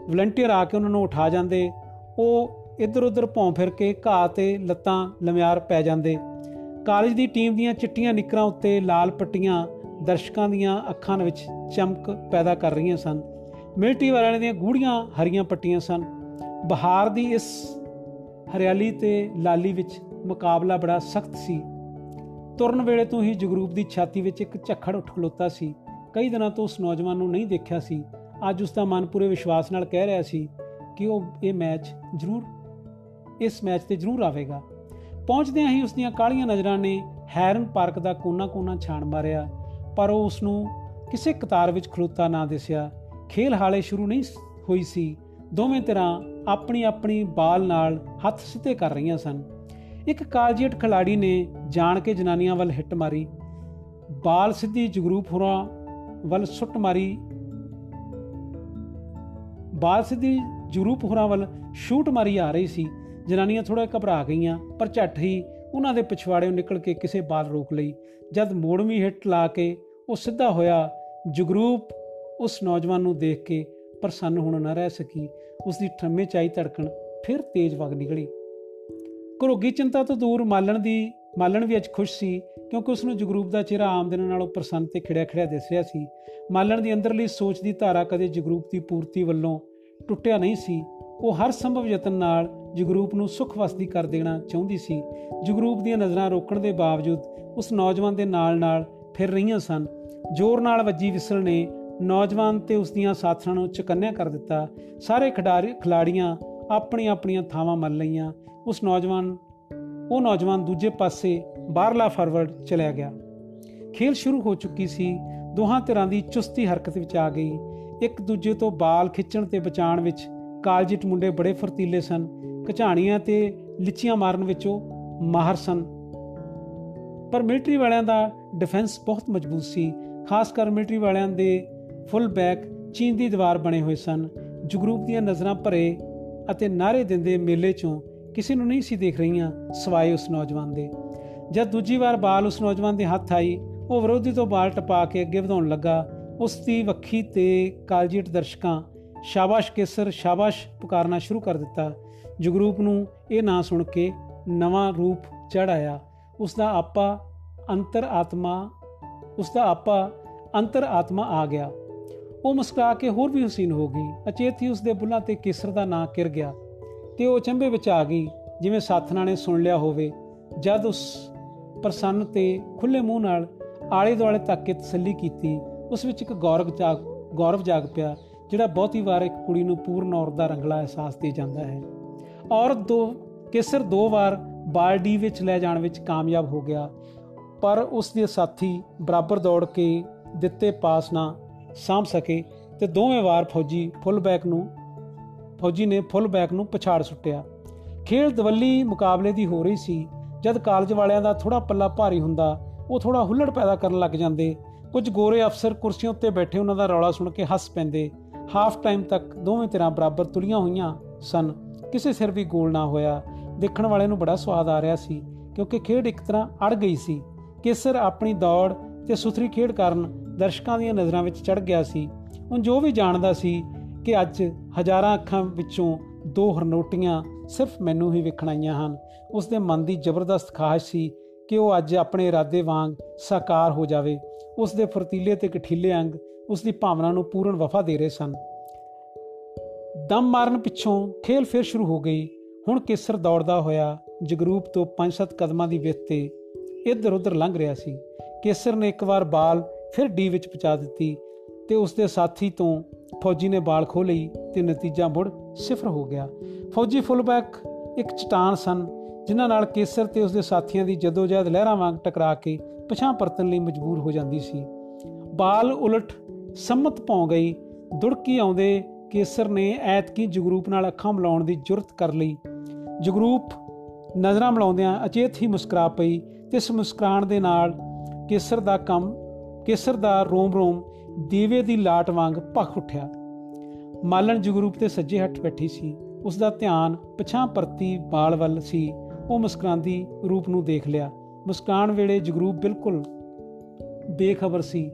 ਵਲੰਟੀਅਰ ਆ ਕੇ ਉਹਨਾਂ ਨੂੰ ਉਠਾ ਜਾਂਦੇ। ਉਹ ਇੱਧਰ ਉੱਧਰ ਭੌਂ ਫਿਰ ਕੇ ਘਾਹ ਤੇ ਲੱਤਾਂ ਲਮਿਆਰ ਪੈ ਜਾਂਦੇ। ਕਾਲਜ ਦੀ ਟੀਮ ਦੀਆਂ ਚਿੱਟੀਆਂ ਨਿਕਰਾਂ ਉੱਤੇ ਲਾਲ ਪੱਟੀਆਂ ਦਰਸ਼ਕਾਂ ਦੀਆਂ ਅੱਖਾਂ ਵਿੱਚ ਚਮਕ ਪੈਦਾ ਕਰ ਰਹੀਆਂ ਸਨ। ਮਿਲਟਰੀ ਵਾਲਿਆਂ ਦੀਆਂ ਗੂੜੀਆਂ ਹਰੀਆਂ ਪੱਟੀਆਂ ਸਨ। ਬਹਾਰ ਦੀ ਇਸ ਹਰਿਆਲੀ ਤੇ ਲਾਲੀ ਵਿੱਚ ਮੁਕਾਬਲਾ ਬੜਾ ਸਖਤ ਸੀ। ਤੁਰਨ ਵੇਲੇ ਤੋਂ ਹੀ ਜਗਰੂਪ ਦੀ ਛਾਤੀ ਵਿੱਚ ਇੱਕ ਝੱਖੜ ਉੱਠ ਖਲੋਤਾ ਸੀ। ਕਈ ਦਿਨਾਂ ਤੋਂ ਉਸ ਨੌਜਵਾਨ ਨੂੰ ਨਹੀਂ ਦੇਖਿਆ ਸੀ। ਅੱਜ ਉਸ ਦਾ ਮਨ ਪੂਰੇ ਵਿਸ਼ਵਾਸ ਨਾਲ ਕਹਿ ਰਿਹਾ ਸੀ ਕਿ ਉਹ ਇਹ ਮੈਚ ਜ਼ਰੂਰ, ਇਸ ਮੈਚ ਤੇ ਜ਼ਰੂਰ ਆਵੇਗਾ। ਪਹੁੰਚਦਿਆਂ ਹੀ ਉਸ ਦੀਆਂ ਕਾਲੀਆਂ ਨਜ਼ਰਾਂ ਨੇ ਹੈਰਨ ਪਾਰਕ ਦਾ ਕੋਨਾ-ਕੋਨਾ ਛਾਣ ਮਾਰਿਆ, ਪਰ ਉਹ ਉਸ ਨੂੰ ਕਿਸੇ ਕਤਾਰ ਵਿੱਚ ਖਲੋਤਾ ਨਾ ਦਿਸਿਆ। ਖੇਲ ਹਾਲੇ ਸ਼ੁਰੂ ਨਹੀਂ ਹੋਈ ਸੀ। ਦੋਵੇਂ ਤਰ੍ਹਾਂ ਆਪਣੀ ਆਪਣੀ ਬਾਲ ਨਾਲ ਹੱਥ ਸਿੱਧੇ ਕਰ ਰਹੀਆਂ ਸਨ। ਇੱਕ ਕਾਲਜੀਟ ਖਿਲਾੜੀ ਨੇ ਜਾਣ ਕੇ ਜਨਾਨੀਆਂ ਵੱਲ ਹਿੱਟ ਮਾਰੀ। ਬਾਲ ਸਿੱਧੀ ਜਗਰੂਪ ਹੋਰਾਂ ਵੱਲ ਸੁੱਟ ਮਾਰੀ। ਬਾਲ ਸਿੱਧੀ ਜਗਰੂਪ ਹੋਰਾਂ ਵੱਲ ਸ਼ੂਟ ਮਾਰੀ ਆ ਰਹੀ ਸੀ। ਜਨਾਨੀਆਂ ਥੋੜਾ ਘਬਰਾ ਗਈਆਂ, ਪਰ ਝੱਟ ਹੀ ਉਹਨਾਂ ਦੇ ਪਿਛਵਾੜਿਓਂ ਨਿਕਲ ਕੇ ਕਿਸੇ ਬਾਲ ਰੋਕ ਲਈ। ਜਦ ਮੋੜਵੀਂ ਹਿੱਟ ਲਾ ਕੇ ਉਹ ਸਿੱਧਾ ਹੋਇਆ, ਜਗਰੂਪ ਉਸ ਨੌਜਵਾਨ ਨੂੰ ਦੇਖ ਕੇ ਪ੍ਰਸੰਨ ਹੋਣ ਨਾ ਰਹਿ ਸਕੀ। ਉਸ ਦੀ ਠੰਮੇ ਚਾਈ ਧੜਕਣ ਫਿਰ ਤੇਜ਼ ਵਗ ਨਿਕਲੀ। ਘਰੋਗੀ ਚਿੰਤਾ ਤੋਂ ਦੂਰ ਮਾਲਣ ਦੀ, ਮਾਲਣ ਵੀ ਅੱਜ ਖੁਸ਼ ਸੀ। ਕਿਉਂਕਿ ਉਸ ਨੂੰ ਜਗਰੂਪ ਦਾ ਚਿਹਰਾ ਆਮ ਦਿਨਾਂ ਨਾਲੋਂ ਪ੍ਰਸੰਨ ਤੇ ਖਿੜਿਆ ਖਿੜਿਆ ਦਿਸ ਰਿਹਾ ਸੀ। ਮਾਲਣ ਦੀ ਅੰਦਰਲੀ ਸੋਚ ਦੀ ਧਾਰਾ ਕਦੇ ਜਗਰੂਪ ਦੀ ਪੂਰਤੀ ਵੱਲੋਂ ਟੁੱਟਿਆ ਨਹੀਂ ਸੀ। ਉਹ ਹਰ ਸੰਭਵ ਯਤਨ ਨਾਲ ਜਗਰੂਪ ਨੂੰ ਸੁਖ ਵਸਦੀ ਕਰ ਦੇਣਾ ਚਾਹੁੰਦੀ ਸੀ। ਜਗਰੂਪ ਦੀਆਂ ਨਜ਼ਰਾਂ ਰੋਕਣ ਦੇ ਬਾਵਜੂਦ ਉਸ ਨੌਜਵਾਨ ਦੇ ਨਾਲ-ਨਾਲ ਫਿਰ ਰਹੀਆਂ ਸਨ। ਜ਼ੋਰ ਨਾਲ ਵੱਜੀ ਵਿਸਲ ਨੇ ਨੌਜਵਾਨ ਤੇ ਉਸ ਦੀਆਂ ਸਾਥਣਾਂ ਨੂੰ ਚਕੰਨਿਆ ਕਰ ਦਿੱਤਾ। ਸਾਰੇ ਖਿਡਾਰੀ ਖਿਲਾੜੀਆਂ ਆਪਣੀਆਂ ਆਪਣੀਆਂ ਥਾਵਾਂ ਮੱਲ ਲਈਆਂ। ਉਸ ਨੌਜਵਾਨ, ਉਹ ਨੌਜਵਾਨ ਦੂਜੇ ਪਾਸੇ ਬਾਹਰਲਾ ਫਾਰਵਰਡ ਚਲਿਆ ਗਿਆ। ਖੇਲ ਸ਼ੁਰੂ ਹੋ ਚੁੱਕੀ ਸੀ। ਦੋਹਾਂ ਧਿਰਾਂ ਦੀ ਚੁਸਤੀ ਹਰਕਤ ਵਿੱਚ ਆ ਗਈ। ਇੱਕ ਦੂਜੇ ਤੋਂ ਬਾਲ ਖਿੱਚਣ ਤੇ ਬਚਾਉਣ ਵਿੱਚ ਕਾਲਜਿਟ ਮੁੰਡੇ ਬੜੇ ਫਰਤੀਲੇ ਸਨ। ਕਝਾਣੀਆਂ ਤੇ ਲਿੱਚੀਆਂ ਮਾਰਨ ਵਿੱਚ ਉਹ ਮਾਹਰ ਸਨ। ਪਰ ਮਿਲਟਰੀ ਵਾਲਿਆਂ ਦਾ ਡਿਫੈਂਸ ਬਹੁਤ ਮਜ਼ਬੂਤ ਸੀ। ਖਾਸ ਕਰ ਮਿਲਟਰੀ ਵਾਲਿਆਂ ਦੇ ਫੁੱਲ ਬੈਕ ਚੀਨ ਦੀ ਦੀਵਾਰ ਬਣੇ ਹੋਏ ਸਨ। ਜਗਰੂਪ ਦੀਆਂ ਨਜ਼ਰਾਂ ਭਰੇ ਅਤੇ ਨਾਰੇ ਦਿੰਦੇ ਮੇਲੇ ਚੋਂ ਕਿਸੇ ਨੂੰ ਨਹੀਂ ਸੀ ਦੇਖ ਰਹੀਆਂ ਸਵਾਏ ਉਸ ਨੌਜਵਾਨ ਦੇ। ਜਦ ਦੂਜੀ ਵਾਰ ਬਾਲ ਉਸ ਨੌਜਵਾਨ ਦੇ ਹੱਥ ਆਈ, ਉਹ ਵਿਰੋਧੀ ਤੋਂ ਬਾਲ ਟਪਾ ਕੇ ਅੱਗੇ ਵਧਾਉਣ ਲੱਗਾ। ਉਸ ਦੀ ਵੱਖੀ ਤੇ ਕਾਲਜੀਟ ਦਰਸ਼ਕਾਂ ਸ਼ਾਬਾਸ਼ ਕੇਸਰ, ਸ਼ਾਬਾਸ਼ ਪੁਕਾਰਨਾ ਸ਼ੁਰੂ ਕਰ ਦਿੱਤਾ। ਜਗਰੂਪ ਨੂੰ ਇਹ ਨਾਂ ਸੁਣ ਕੇ ਨਵਾਂ ਰੂਪ ਚੜ ਆਇਆ। ਉਸ ਦਾ ਆਪਾ ਅੰਤਰ ਆਤਮਾ, ਉਸ ਦਾ ਆਪਾ ਅੰਤਰ ਆਤਮਾ ਆ ਗਿਆ। ਉਹ ਮੁਸਕਰਾ ਕੇ ਹੋਰ ਵੀ ਹਸੀਨ ਹੋ ਗਈ। ਅਚੇਤ ਹੀ ਉਸ ਦੇ ਬੁੱਲਾਂ ਤੇ ਕੇਸਰ ਦਾ ਨਾਂ ਕਿਰ ਗਿਆ। ਤੇ ਉਹ ਚੰਬੇ ਵਿੱਚ ਆ ਗਈ, ਜਿਵੇਂ ਸਾਥਣਾ ਨੇ ਸੁਣ ਲਿਆ ਹੋਵੇ। ਜਦ ਉਸ ਪ੍ਰਸੰਨ ਤੇ ਖੁੱਲੇ ਮੂੰਹ ਨਾਲ ਆਲੇ ਦੁਆਲੇ ਤੱਕ ਕੇ ਤਸੱਲੀ ਕੀਤੀ। ਉਸ ਵਿੱਚ ਇੱਕ ਗੌਰਵ ਜਾਗ ਗੌਰਵ ਜਾਗ ਪਿਆ, ਜਿਹੜਾ ਬਹੁਤੀ ਵਾਰ ਇੱਕ ਕੁੜੀ ਨੂੰ ਪੂਰਨ ਔਰਤ ਦਾ ਰੰਗਲਾ ਅਹਿਸਾਸ ਦੇ ਜਾਂਦਾ ਹੈ। ਔਰਤ ਦੋ, ਕੇਸਰ ਦੋ ਵਾਰ ਬਾਲਡੀ ਵਿੱਚ ਲੈ ਜਾਣ ਵਿੱਚ ਕਾਮਯਾਬ ਹੋ ਗਿਆ। ਪਰ ਉਸ ਦੇ ਸਾਥੀ ਬਰਾਬਰ ਦੌੜ ਕੇ ਦਿੱਤੇ ਪਾਸ ਨਾ ਸਾਂਭ ਸਕੇ ਤੇ ਦੋਵੇਂ ਵਾਰ ਫੌਜੀ ਫੁੱਲ ਬੈਕ ਨੂੰ, ਫੌਜੀ ਨੇ ਫੁੱਲ ਬੈਕ ਨੂੰ ਪਛਾੜ ਸੁੱਟਿਆ। ਖੇਡ ਦਵੱਲੀ ਮੁਕਾਬਲੇ ਦੀ ਹੋ ਰਹੀ ਸੀ। ਜਦ ਕਾਲਜ ਵਾਲਿਆਂ ਦਾ ਥੋੜਾ ਪੱਲਾ ਭਾਰੀ ਹੁੰਦਾ, ਉਹ ਥੋੜਾ ਹੁੱਲੜ ਪੈਦਾ ਕਰਨ ਲੱਗ ਜਾਂਦੇ। ਕੁਝ ਗੋਰੇ ਅਫਸਰ ਕੁਰਸੀਆਂ ਉੱਤੇ ਬੈਠੇ ਉਹਨਾਂ ਦਾ ਰੌਲਾ ਸੁਣ ਕੇ ਹੱਸ ਪੈਂਦੇ। ਹਾਫ ਟਾਈਮ ਤੱਕ ਦੋਵੇਂ ਤਰ੍ਹਾਂ ਬਰਾਬਰ ਤੁਲੀਆਂ ਹੋਈਆਂ ਸਨ। ਕਿਸੇ ਸਿਰ ਵੀ ਗੋਲ ਨਾ ਹੋਇਆ। ਦੇਖਣ ਵਾਲੇ ਨੂੰ ਬੜਾ ਸਵਾਦ ਆ ਰਿਹਾ ਸੀ, ਕਿਉਂਕਿ ਖੇਡ ਇੱਕ ਤਰ੍ਹਾਂ ਅੜ ਗਈ ਸੀ। ਕੇਸਰ ਆਪਣੀ ਦੌੜ ਤੇ ਸੁਥਰੀ ਖੇਡ ਕਾਰਨ ਦਰਸ਼ਕਾਂ ਦੀਆਂ ਨਜ਼ਰਾਂ ਵਿੱਚ ਚੜ ਗਿਆ ਸੀ। ਉਹ ਜੋ ਵੀ ਜਾਣਦਾ ਸੀ ਕਿ ਅੱਜ ਹਜ਼ਾਰਾਂ ਅੱਖਾਂ ਵਿੱਚੋਂ ਦੋ ਹਰਨੋਟੀਆਂ ਸਿਰਫ ਮੈਨੂੰ ਹੀ ਵੇਖਣ ਆਈਆਂ ਹਨ। ਉਸ ਦੇ ਮਨ ਦੀ ਜ਼ਬਰਦਸਤ ਖਾਹਿਸ਼ ਸੀ ਕਿ ਉਹ ਅੱਜ ਆਪਣੇ ਇਰਾਦੇ ਵਾਂਗ ਸਾਕਾਰ ਹੋ ਜਾਵੇ। ਉਸ ਦੇ ਫਰਤੀਲੇ ਤੇ ਕਠੀਲੇ ਅੰਗ ਉਸ ਦੀ ਭਾਵਨਾ ਨੂੰ ਪੂਰਨ ਵਫਾ ਦੇ ਰਹੇ ਸਨ। ਦਮ ਮਾਰਨ ਪਿੱਛੋਂ ਖੇਲ ਫਿਰ ਸ਼ੁਰੂ ਹੋ ਗਈ। ਹੁਣ ਕੇਸਰ ਦੌੜਦਾ ਹੋਇਆ ਜਗਰੂਪ ਤੋਂ 5-7 ਕਦਮਾਂ ਦੀ ਵਿੱਥ ਤੇ ਇੱਧਰ ਉੱਧਰ ਲੰਘ ਰਿਹਾ ਸੀ। ਕੇਸਰ ਨੇ ਇੱਕ ਵਾਰ ਬਾਲ ਫਿਰ ਡੀ ਵਿੱਚ ਪਹੁੰਚਾ ਦਿੱਤੀ ਤੇ ਉਸ ਦੇ ਸਾਥੀ ਤੋਂ ਫੌਜੀ ਨੇ ਬਾਲ ਖੋ ਲਈ। ਤੇ ਨਤੀਜਾ ਮੁੜ ਸਿਫਰ ਹੋ ਗਿਆ। ਫੌਜੀ ਫੁੱਲਬੈਕ ਇੱਕ ਚਟਾਨ ਸਨ, ਜਿਨ੍ਹਾਂ ਨਾਲ ਕੇਸਰ ਤੇ ਉਸਦੇ ਸਾਥੀਆਂ ਦੀ ਜਦੋਜਹਿਦ ਲਹਿਰਾਂ ਵਾਂਗ ਟਕਰਾ ਕੇ ਪਛਾਂ ਪਰਤਣ ਲਈ ਮਜਬੂਰ ਹੋ ਜਾਂਦੀ ਸੀ। ਬਾਲ ਉਲਟ ਸੰਮਤ ਪੌ ਗਈ। ਦੁੜਕੀ ਆਉਂਦੇ ਕੇਸਰ ਨੇ ਐਤਕੀ ਜਗਰੂਪ ਨਾਲ ਅੱਖਾਂ ਮਿਲਾਉਣ ਦੀ ਜੁਰਤ ਕਰ ਲਈ। ਜਗਰੂਪ ਨਜ਼ਰਾਂ ਮਿਲਾਉਂਦਿਆਂ ਅਚੇਤ ਹੀ ਮੁਸਕਰਾ ਪਈ ਤੇ ਇਸ ਮੁਸਕਰਾਣ ਦੇ ਨਾਲ ਕੇਸਰ ਦਾ ਕੰਮ, ਕੇਸਰ ਦਾ ਰੋਮ ਰੋਮ ਦੀਵੇ ਦੀ ਲਾਟ ਵਾਂਗ ਭਖ ਉੱਠਿਆ। ਮਾਲਣ ਜਗਰੂਪ ਤੇ ਸੱਜੇ ਹੱਥ ਬੈਠੀ ਸੀ। ਉਸ ਦਾ ਧਿਆਨ ਪਛਾਂ ਪਰਤੀ ਬਾਲ ਵੱਲ ਸੀ। ਉਹ ਮੁਸਕਰਾਂਦੀ ਰੂਪ ਨੂੰ ਦੇਖ ਲਿਆ। ਮੁਸਕਾਨ ਵੇਲੇ ਜਗਰੂਪ ਬਿਲਕੁਲ ਬੇਖਬਰ ਸੀ।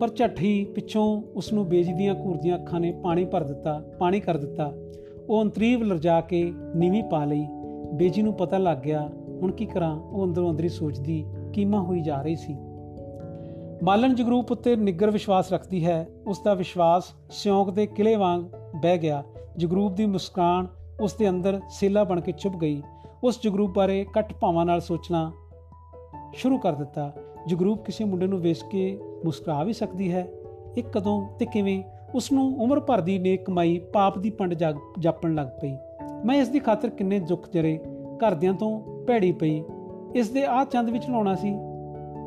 ਪਰ ਝੱਠੀ ਪਿੱਛੋਂ ਉਸ ਨੂੰ ਬੇਜਦੀਆਂ ਘੂਰਦੀਆਂ ਅੱਖਾਂ ਨੇ ਪਾਣੀ ਭਰ ਦਿੱਤਾ, ਪਾਣੀ ਕਰ ਦਿੱਤਾ। ਉਹ ਅੰਤਰੀਵ ਲਰਜਾ ਕੇ ਨੀਵੀਂ ਪਾ ਲਈ। ਬੇਜੀ ਨੂੰ ਪਤਾ ਲੱਗ ਗਿਆ, ਹੁਣ ਕੀ ਕਰਾਂ? ਉਹ ਅੰਦਰੋਂ ਅੰਦਰੀ ਸੋਚਦੀ, ਕੀਮਾ ਹੋਈ ਜਾ ਰਹੀ ਸੀ। ਮਾਲਨ ਜਗਰੂਪ ਉੱਤੇ ਨਿੱਗਰ ਵਿਸ਼ਵਾਸ ਰੱਖਦੀ ਹੈ। ਉਸ ਦਾ ਵਿਸ਼ਵਾਸ ਸਿਉਂਕ ਦੇ ਕਿਲੇ ਵਾਂਗ ਬਹਿ ਗਿਆ। ਜਗਰੂਪ ਦੀ ਮੁਸਕਾਨ ਉਸ ਦੇ ਅੰਦਰ ਸੇਲਾ ਬਣ ਕੇ ਚੁੱਪ ਗਈ। ਉਸ ਜਗਰੂਪ ਬਾਰੇ ਕੱਟ ਭਾਵਾਂ ਨਾਲ ਸੋਚਣਾ ਸ਼ੁਰੂ ਕਰ ਦਿੱਤਾ। ਜਗਰੂਪ ਕਿਸੇ ਮੁੰਡੇ ਨੂੰ ਵੇਖ ਕੇ ਮੁਸਕਰਾ ਵੀ ਸਕਦੀ ਹੈ। ਇਹ ਕਦੋਂ ਤੇ ਕਿਵੇਂ ਉਸ ਨੂੰ ਉਮਰ ਭਰ ਦੀ ਨੇਕ ਕਮਾਈ ਪਾਪ ਦੀ ਪੰਡ ਜਾਪਣ ਲੱਗ ਪਈ। ਮੈਂ ਇਸ ਦੀ ਖਾਤਰ ਕਿੰਨੇ ਦੁੱਖ ਜਰੇ ਘਰਦਿਆਂ ਤੋਂ ਭੈੜੀ ਪਈ। ਇਸ ਦੇ ਆ ਚੰਦ ਵਿੱਚ ਲਾਉਣਾ ਸੀ।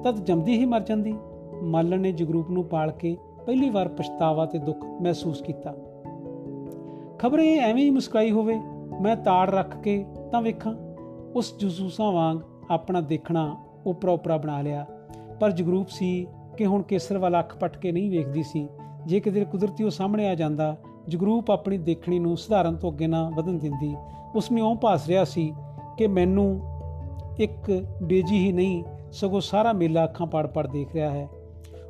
ਤਦ ਜੰਮਦੀ ਹੀ ਮਰ ਜਾਂਦੀ। ਮਾਲਣ ਨੇ ਜਗਰੂਪ ਨੂੰ ਪਾਲ ਕੇ ਪਹਿਲੀ ਵਾਰ ਪਛਤਾਵਾ ਤੇ ਦੁੱਖ ਮਹਿਸੂਸ ਕੀਤਾ। ਖਬਰੇ ਐਵੇਂ ਹੀ ਮੁਸਕਾਈ ਹੋਵੇ, ਮੈਂ ਤਾੜ ਰੱਖ ਕੇ ਤਾਂ ਵੇਖਾਂ, ਉਸ ਜਸੂਸਾਂ ਵਾਂਗ ਆਪਣਾ ਦੇਖਣਾ ਉਪਰਾ ਉਪਰਾ ਬਣਾ ਲਿਆ। ਪਰ ਜਗਰੂਪ ਸੀ ਕਿ ਹੁਣ ਕੇਸਰ ਵਾਲਾ ਅੱਖ ਪਟ ਕੇ ਨਹੀਂ ਵੇਖਦੀ ਸੀ। ਜੇ ਕਿਤੇ ਕੁਦਰਤੀ ਉਹ ਸਾਹਮਣੇ ਆ ਜਾਂਦਾ, ਜਗਰੂਪ ਆਪਣੀ ਦੇਖਣੀ ਨੂੰ ਸਧਾਰਨ ਤੋਂ ਅੱਗੇ ਨਾ ਵਧਣ ਦਿੰਦੀ। ਉਸ ਨੇ ਉਹ ਭਾਸ ਰਿਹਾ ਸੀ ਕਿ ਮੈਨੂੰ ਇੱਕ ਬੇਜੀ ਹੀ ਨਹੀਂ, ਸਗੋਂ ਸਾਰਾ ਮੇਲਾ ਅੱਖਾਂ ਪੜ ਪੜ ਦੇਖ ਰਿਹਾ ਹੈ।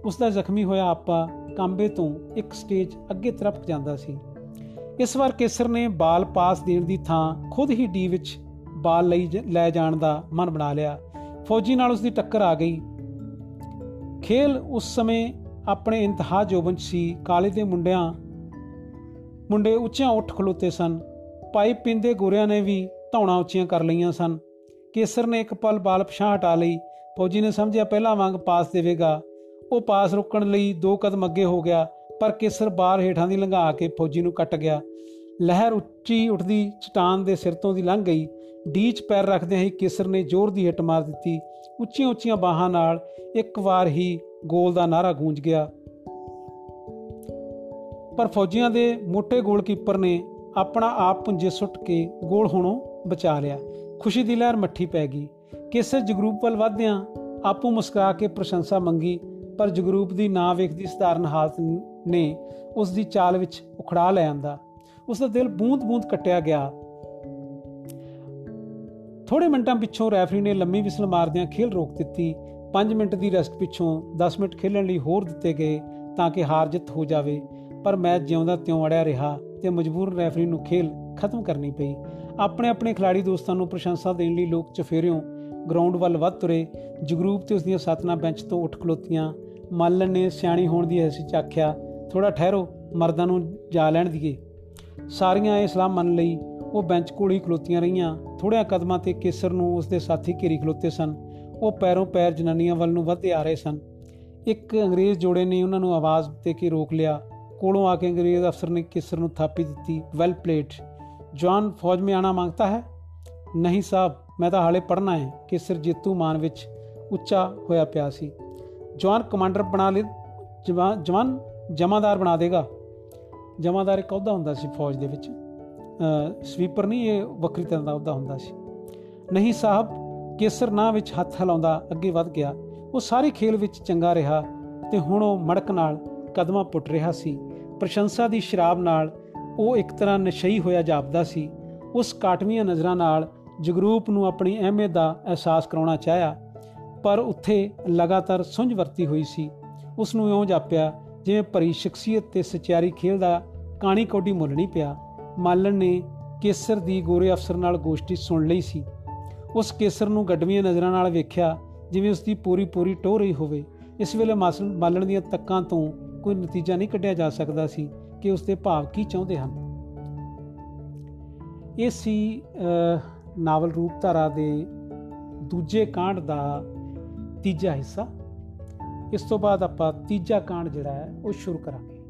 ਉਸ ਦਾ ਜ਼ਖਮੀ ਹੋਇਆ ਆਪਾ ਕੰਬੇ ਤੋਂ ਇੱਕ ਸਟੇਜ ਅੱਗੇ ਤਰਫ ਜਾਂਦਾ ਸੀ। ਇਸ ਵਾਰ ਕੇਸਰ ਨੇ ਬਾਲ ਪਾਸ ਦੇਣ ਦੀ ਥਾਂ ਖੁਦ ਹੀ ਡੀ ਵਿੱਚ ਬਾਲ ਲਈ ਲੈ ਜਾਣ ਦਾ ਮਨ ਬਣਾ ਲਿਆ। ਫੌਜੀ ਨਾਲ ਉਸ ਦੀ ਟੱਕਰ ਆ ਗਈ। ਖੇਲ ਉਸ ਸਮੇਂ ਆਪਣੇ ਇੰਤਹਾ ਜੋਬਨ ਸੀ। ਕਾਲੇ ਦੇ ਮੁੰਡਿਆਂ, ਮੁੰਡੇ ਉੱਚਿਆਂ ਉੱਠ ਖਲੋਤੇ ਸਨ। ਪਾਈਪ ਪਿੰਦੇ ਗੋਰਿਆਂ ਨੇ ਵੀ ਧੌਣਾ ਉੱਚੀਆਂ ਕਰ ਲਈਆਂ ਸਨ। ਕੇਸਰ ਨੇ ਇੱਕ ਪਲ ਬਾਲ ਪਛਾਹ ਹਟਾ ਲਈ। ਫੌਜੀ ਨੇ ਸਮਝਿਆ, ਪਹਿਲਾ ਵਾਂਗ ਪਾਸ ਦੇਵੇਗਾ। ਉਹ ਪਾਸ ਰੁਕਣ ਲਈ ਦੋ ਕਦਮ ਅੱਗੇ ਹੋ ਗਿਆ, ਪਰ ਕੇਸਰ ਬਾਹਰ ਹੇਠਾਂ ਦੀ ਲੰਘਾ ਕੇ ਫੌਜੀ ਨੂੰ ਕੱਟ ਗਿਆ। ਲਹਿਰ ਉੱਚੀ ਉੱਠਦੀ ਚਟਾਨ ਦੇ ਸਿਰ ਤੋਂ ਦੀ ਲੰਘ ਗਈ। ਡੀਚ ਪੈਰ ਰੱਖਦੇ ਹੀ ਕੇਸਰ ਨੇ ਜ਼ੋਰ ਦੀ ਹਿੱਟ ਮਾਰ ਦਿੱਤੀ। ਉੱਚੀਆਂ ਉੱਚੀਆਂ ਬਾਹਾਂ ਨਾਲ ਇੱਕ ਵਾਰ ਹੀ ਗੋਲ ਦਾ ਨਾਰਾ ਗੂੰਜ ਗਿਆ। ਪਰ ਫੌਜੀਆਂ ਦੇ ਮੋٹے ਗੋਲਕੀਪਰ ਨੇ ਆਪਣਾ ਆਪ ਪੁੰਜੇ ਸੁੱਟ ਕੇ ਗੋਲ ਹੋਣੋਂ ਬਚਾ ਲਿਆ। ਖੁਸ਼ੀ ਦੀ ਲਹਿਰ ਮੱਠੀ ਪੈ ਗਈ। ਕੇਸਰ ਜਗਰੂਪ ਵੱਲ ਵਧਦਿਆਂ ਆਪੂ ਮੁਸਕਰਾ ਕੇ ਪ੍ਰਸ਼ੰਸਾ ਮੰਗੀ ਪਰ ਜਗਰੂਪ ਦੀ ਨਾ ਵੇਖਦੀ ਸਧਾਰਨ ਹਾਲਤ ਨੇ ਉਸ ਦੀ ਚਾਲ ਵਿੱਚ ਉਖੜਾ ਲੈ ਆਂਦਾ। ਉਸ ਦਾ ਦਿਲ ਬੂੰਦ-ਬੂੰਦ ਕੱਟਿਆ ਗਿਆ। ਥੋੜੇ ਮਿੰਟਾਂ ਪਿੱਛੋਂ ਰੈਫਰੀ ਨੇ ਲੰਮੀ ਵਿਸਲ ਮਾਰਦਿਆਂ ਖੇਲ ਰੋਕ ਦਿੱਤੀ। 5 ਮਿੰਟ ਦੀ ਰੈਸਟ ਪਿੱਛੋਂ 10 ਮਿੰਟ ਖੇਲਣ ਲਈ ਹੋਰ ਦਿੱਤੇ ਗਏ ਤਾਂ ਕਿ ਹਾਰ ਜਿੱਤ ਹੋ ਜਾਵੇ। ਪਰ ਮੈਚ ਜਿਉਂਦਾ ਤਿਉਂ ਅੜਿਆ ਰਿਹਾ ਤੇ ਮਜਬੂਰ ਰੈਫਰੀ ਨੂੰ ਖੇਲ ਖਤਮ ਕਰਨੀ ਪਈ। ਆਪਣੇ ਆਪਣੇ ਖਿਡਾਰੀ ਦੋਸਤਾਂ ਨੂੰ ਪ੍ਰਸ਼ੰਸਾ ਦੇਣ ਲਈ ਲੋਕ ਚਫੇਰਿਓਂ ਗਰਾਊਂਡ ਵੱਲ ਵੱਧ ਤੁਰੇ, ਜਗਰੂਪ ਤੇ ਉਸ ਦੀਆਂ ਸਾਥਣਾ ਬੈਂਚ ਤੋਂ ਉੱਠ ਖਲੋਤੀਆਂ। ਮਾਲਣ ਨੇ ਸਿਆਣੀ ਹੋਣ ਦੀ ਐਸੀ ਚਾਖਿਆ ਥੋੜਾ ਠਹਿਰੋ, ਮਰਦਾਂ ਨੂੰ ਜਾ ਲੈਣ ਦੀਏ। ਸਾਰੀਆਂ ਇਹ ਸਲਾਮ ਮੰਨ ਲਈ, ਉਹ ਬੈਂਚ ਕੋਲ ਹੀ ਖਲੋਤੀਆਂ ਰਹੀਆਂ। ਥੋੜਿਆਂ ਕਦਮਾਂ ਤੇ ਕੇਸਰ ਨੂੰ ਉਸ ਦੇ ਸਾਥੀ ਘੇਰੀ ਖਲੋਤੇ ਸਨ। ਉਹ ਪੈਰੋਂ ਪੈਰ ਜਨਾਨੀਆਂ ਵੱਲ ਨੂੰ ਵਧਦੇ ਆ ਰਹੇ ਸਨ। ਇੱਕ ਅੰਗਰੇਜ਼ ਜੋੜੇ ਨੇ ਉਹਨਾਂ ਨੂੰ ਆਵਾਜ਼ ਦੇ ਕੇ ਰੋਕ ਲਿਆ। ਕੋਲੋਂ ਆ ਕੇ ਅੰਗਰੇਜ਼ ਅਫਸਰ ਨੇ ਕੇਸਰ ਨੂੰ ਥਾਪੀ ਦਿੱਤੀ ਵੈਲ ਪਲੇਟ ਜਵਾਨ ਫੌਜ ਮੇ ਆਣਾ ਮੰਗਤਾ ਹੈ? ਨਹੀਂ ਸਾਹਿਬ ਮੈਂ ਤਾਂ ਹਾਲੇ ਪੜਨਾ ਹੈ ਕੇਸਰ ਜੇਤੂ ਮਾਨ ਵਿੱਚ ਉੱਚਾ ਹੋਇਆ ਪਿਆ ਸੀ। ਜਵਾਨ ਕਮਾਂਡਰ ਬਣਾ ਲੈ ਜਵਾਨ ਜਵਾਨ ਜਮਾਦਾਰ ਬਣਾ ਦੇਗਾ। ਜਮਾਦਾਰ ਇੱਕ ਅਹੁਦਾ ਹੁੰਦਾ ਸੀ ਫੌਜ ਦੇ ਵਿੱਚ। ਸਵੀਪਰ ਨਹੀਂ, ਇਹ ਵੱਖਰੀ ਤਰ੍ਹਾਂ ਦਾ ਅਹੁਦਾ ਹੁੰਦਾ ਸੀ। ਨਹੀਂ ਸਾਹਿਬ, ਕੇਸਰ ਨਾਂ ਵਿੱਚ ਹੱਥ ਹਲਾਉਂਦਾ ਅੱਗੇ ਵੱਧ ਗਿਆ। ਉਹ ਸਾਰੇ ਖੇਲ ਵਿੱਚ ਚੰਗਾ ਰਿਹਾ ਤੇ ਹੁਣ ਉਹ ਮੜਕ ਨਾਲ ਕਦਮਾਂ ਪੁੱਟ ਰਿਹਾ ਸੀ। ਪ੍ਰਸ਼ੰਸਾ ਦੀ ਸ਼ਰਾਬ ਨਾਲ ਉਹ ਇੱਕ ਤਰ੍ਹਾਂ ਨਸ਼ਈ ਹੋਇਆ ਜਾਪਦਾ ਸੀ। ਉਸ ਕਾਟਵੀਆਂ ਨਜ਼ਰਾਂ ਨਾਲ ਜਗਰੂਪ ਨੂੰ ਆਪਣੀ ਅਹਿਮੀਅਤ ਦਾ ਅਹਿਸਾਸ ਕਰਾਉਣਾ ਚਾਹਿਆ, ਪਰ ਉੱਥੇ ਲਗਾਤਾਰ ਸੁੰਝ ਵਰਤੀ ਹੋਈ ਸੀ। ਉਸ ਨੂੰ ਇਉਂ ਜਾਪਿਆ, ਜਿਵੇਂ ਭਰੀ ਸ਼ਖਸੀਅਤ ਤੇ ਸਚਿਆਰੀ ਖੇਲ ਦਾ ਕਾਣੀ ਕੋਡੀ ਮੁੱਲ ਨਹੀਂ ਪਿਆ। ਮਾਲਣ ਨੇ ਕੇਸਰ ਦੀ ਗੋਰੇ ਅਫਸਰ ਨਾਲ ਗੋਸ਼ਟੀ ਸੁਣ ਲਈ ਸੀ। ਉਸ ਕੇਸਰ ਨੂੰ ਗੱਡਵੀਆਂ ਨਜ਼ਰਾਂ ਨਾਲ ਵੇਖਿਆ, ਜਿਵੇਂ ਉਸ ਦੀ ਪੂਰੀ ਪੂਰੀ ਟੋ ਰਹੀ ਹੋਵੇ। ਇਸ ਵੇਲੇ ਮਾਲਣ ਦੀਆਂ ਤੱਕਾਂ ਤੋਂ ਕੋਈ ਨਤੀਜਾ ਨਹੀਂ ਕੱਢਿਆ ਜਾ ਸਕਦਾ ਸੀ ਕਿ ਉਸ ਦੇ ਭਾਵ ਕੀ ਚਾਹੁੰਦੇ ਹਨ। ਇਹ ਸੀ ਨਾਵਲ ਰੂਪਧਾਰਾ ਦੇ ਦੂਜੇ ਕਾਂਡ ਦਾ ਤੀਜਾ ਹਿੱਸਾ। ਇਸ ਤੋਂ ਬਾਅਦ ਆਪਾਂ ਤੀਜਾ ਕਾਂਡ ਜਿਹੜਾ ਹੈ, ਉਹ ਸ਼ੁਰੂ ਕਰਾਂਗੇ।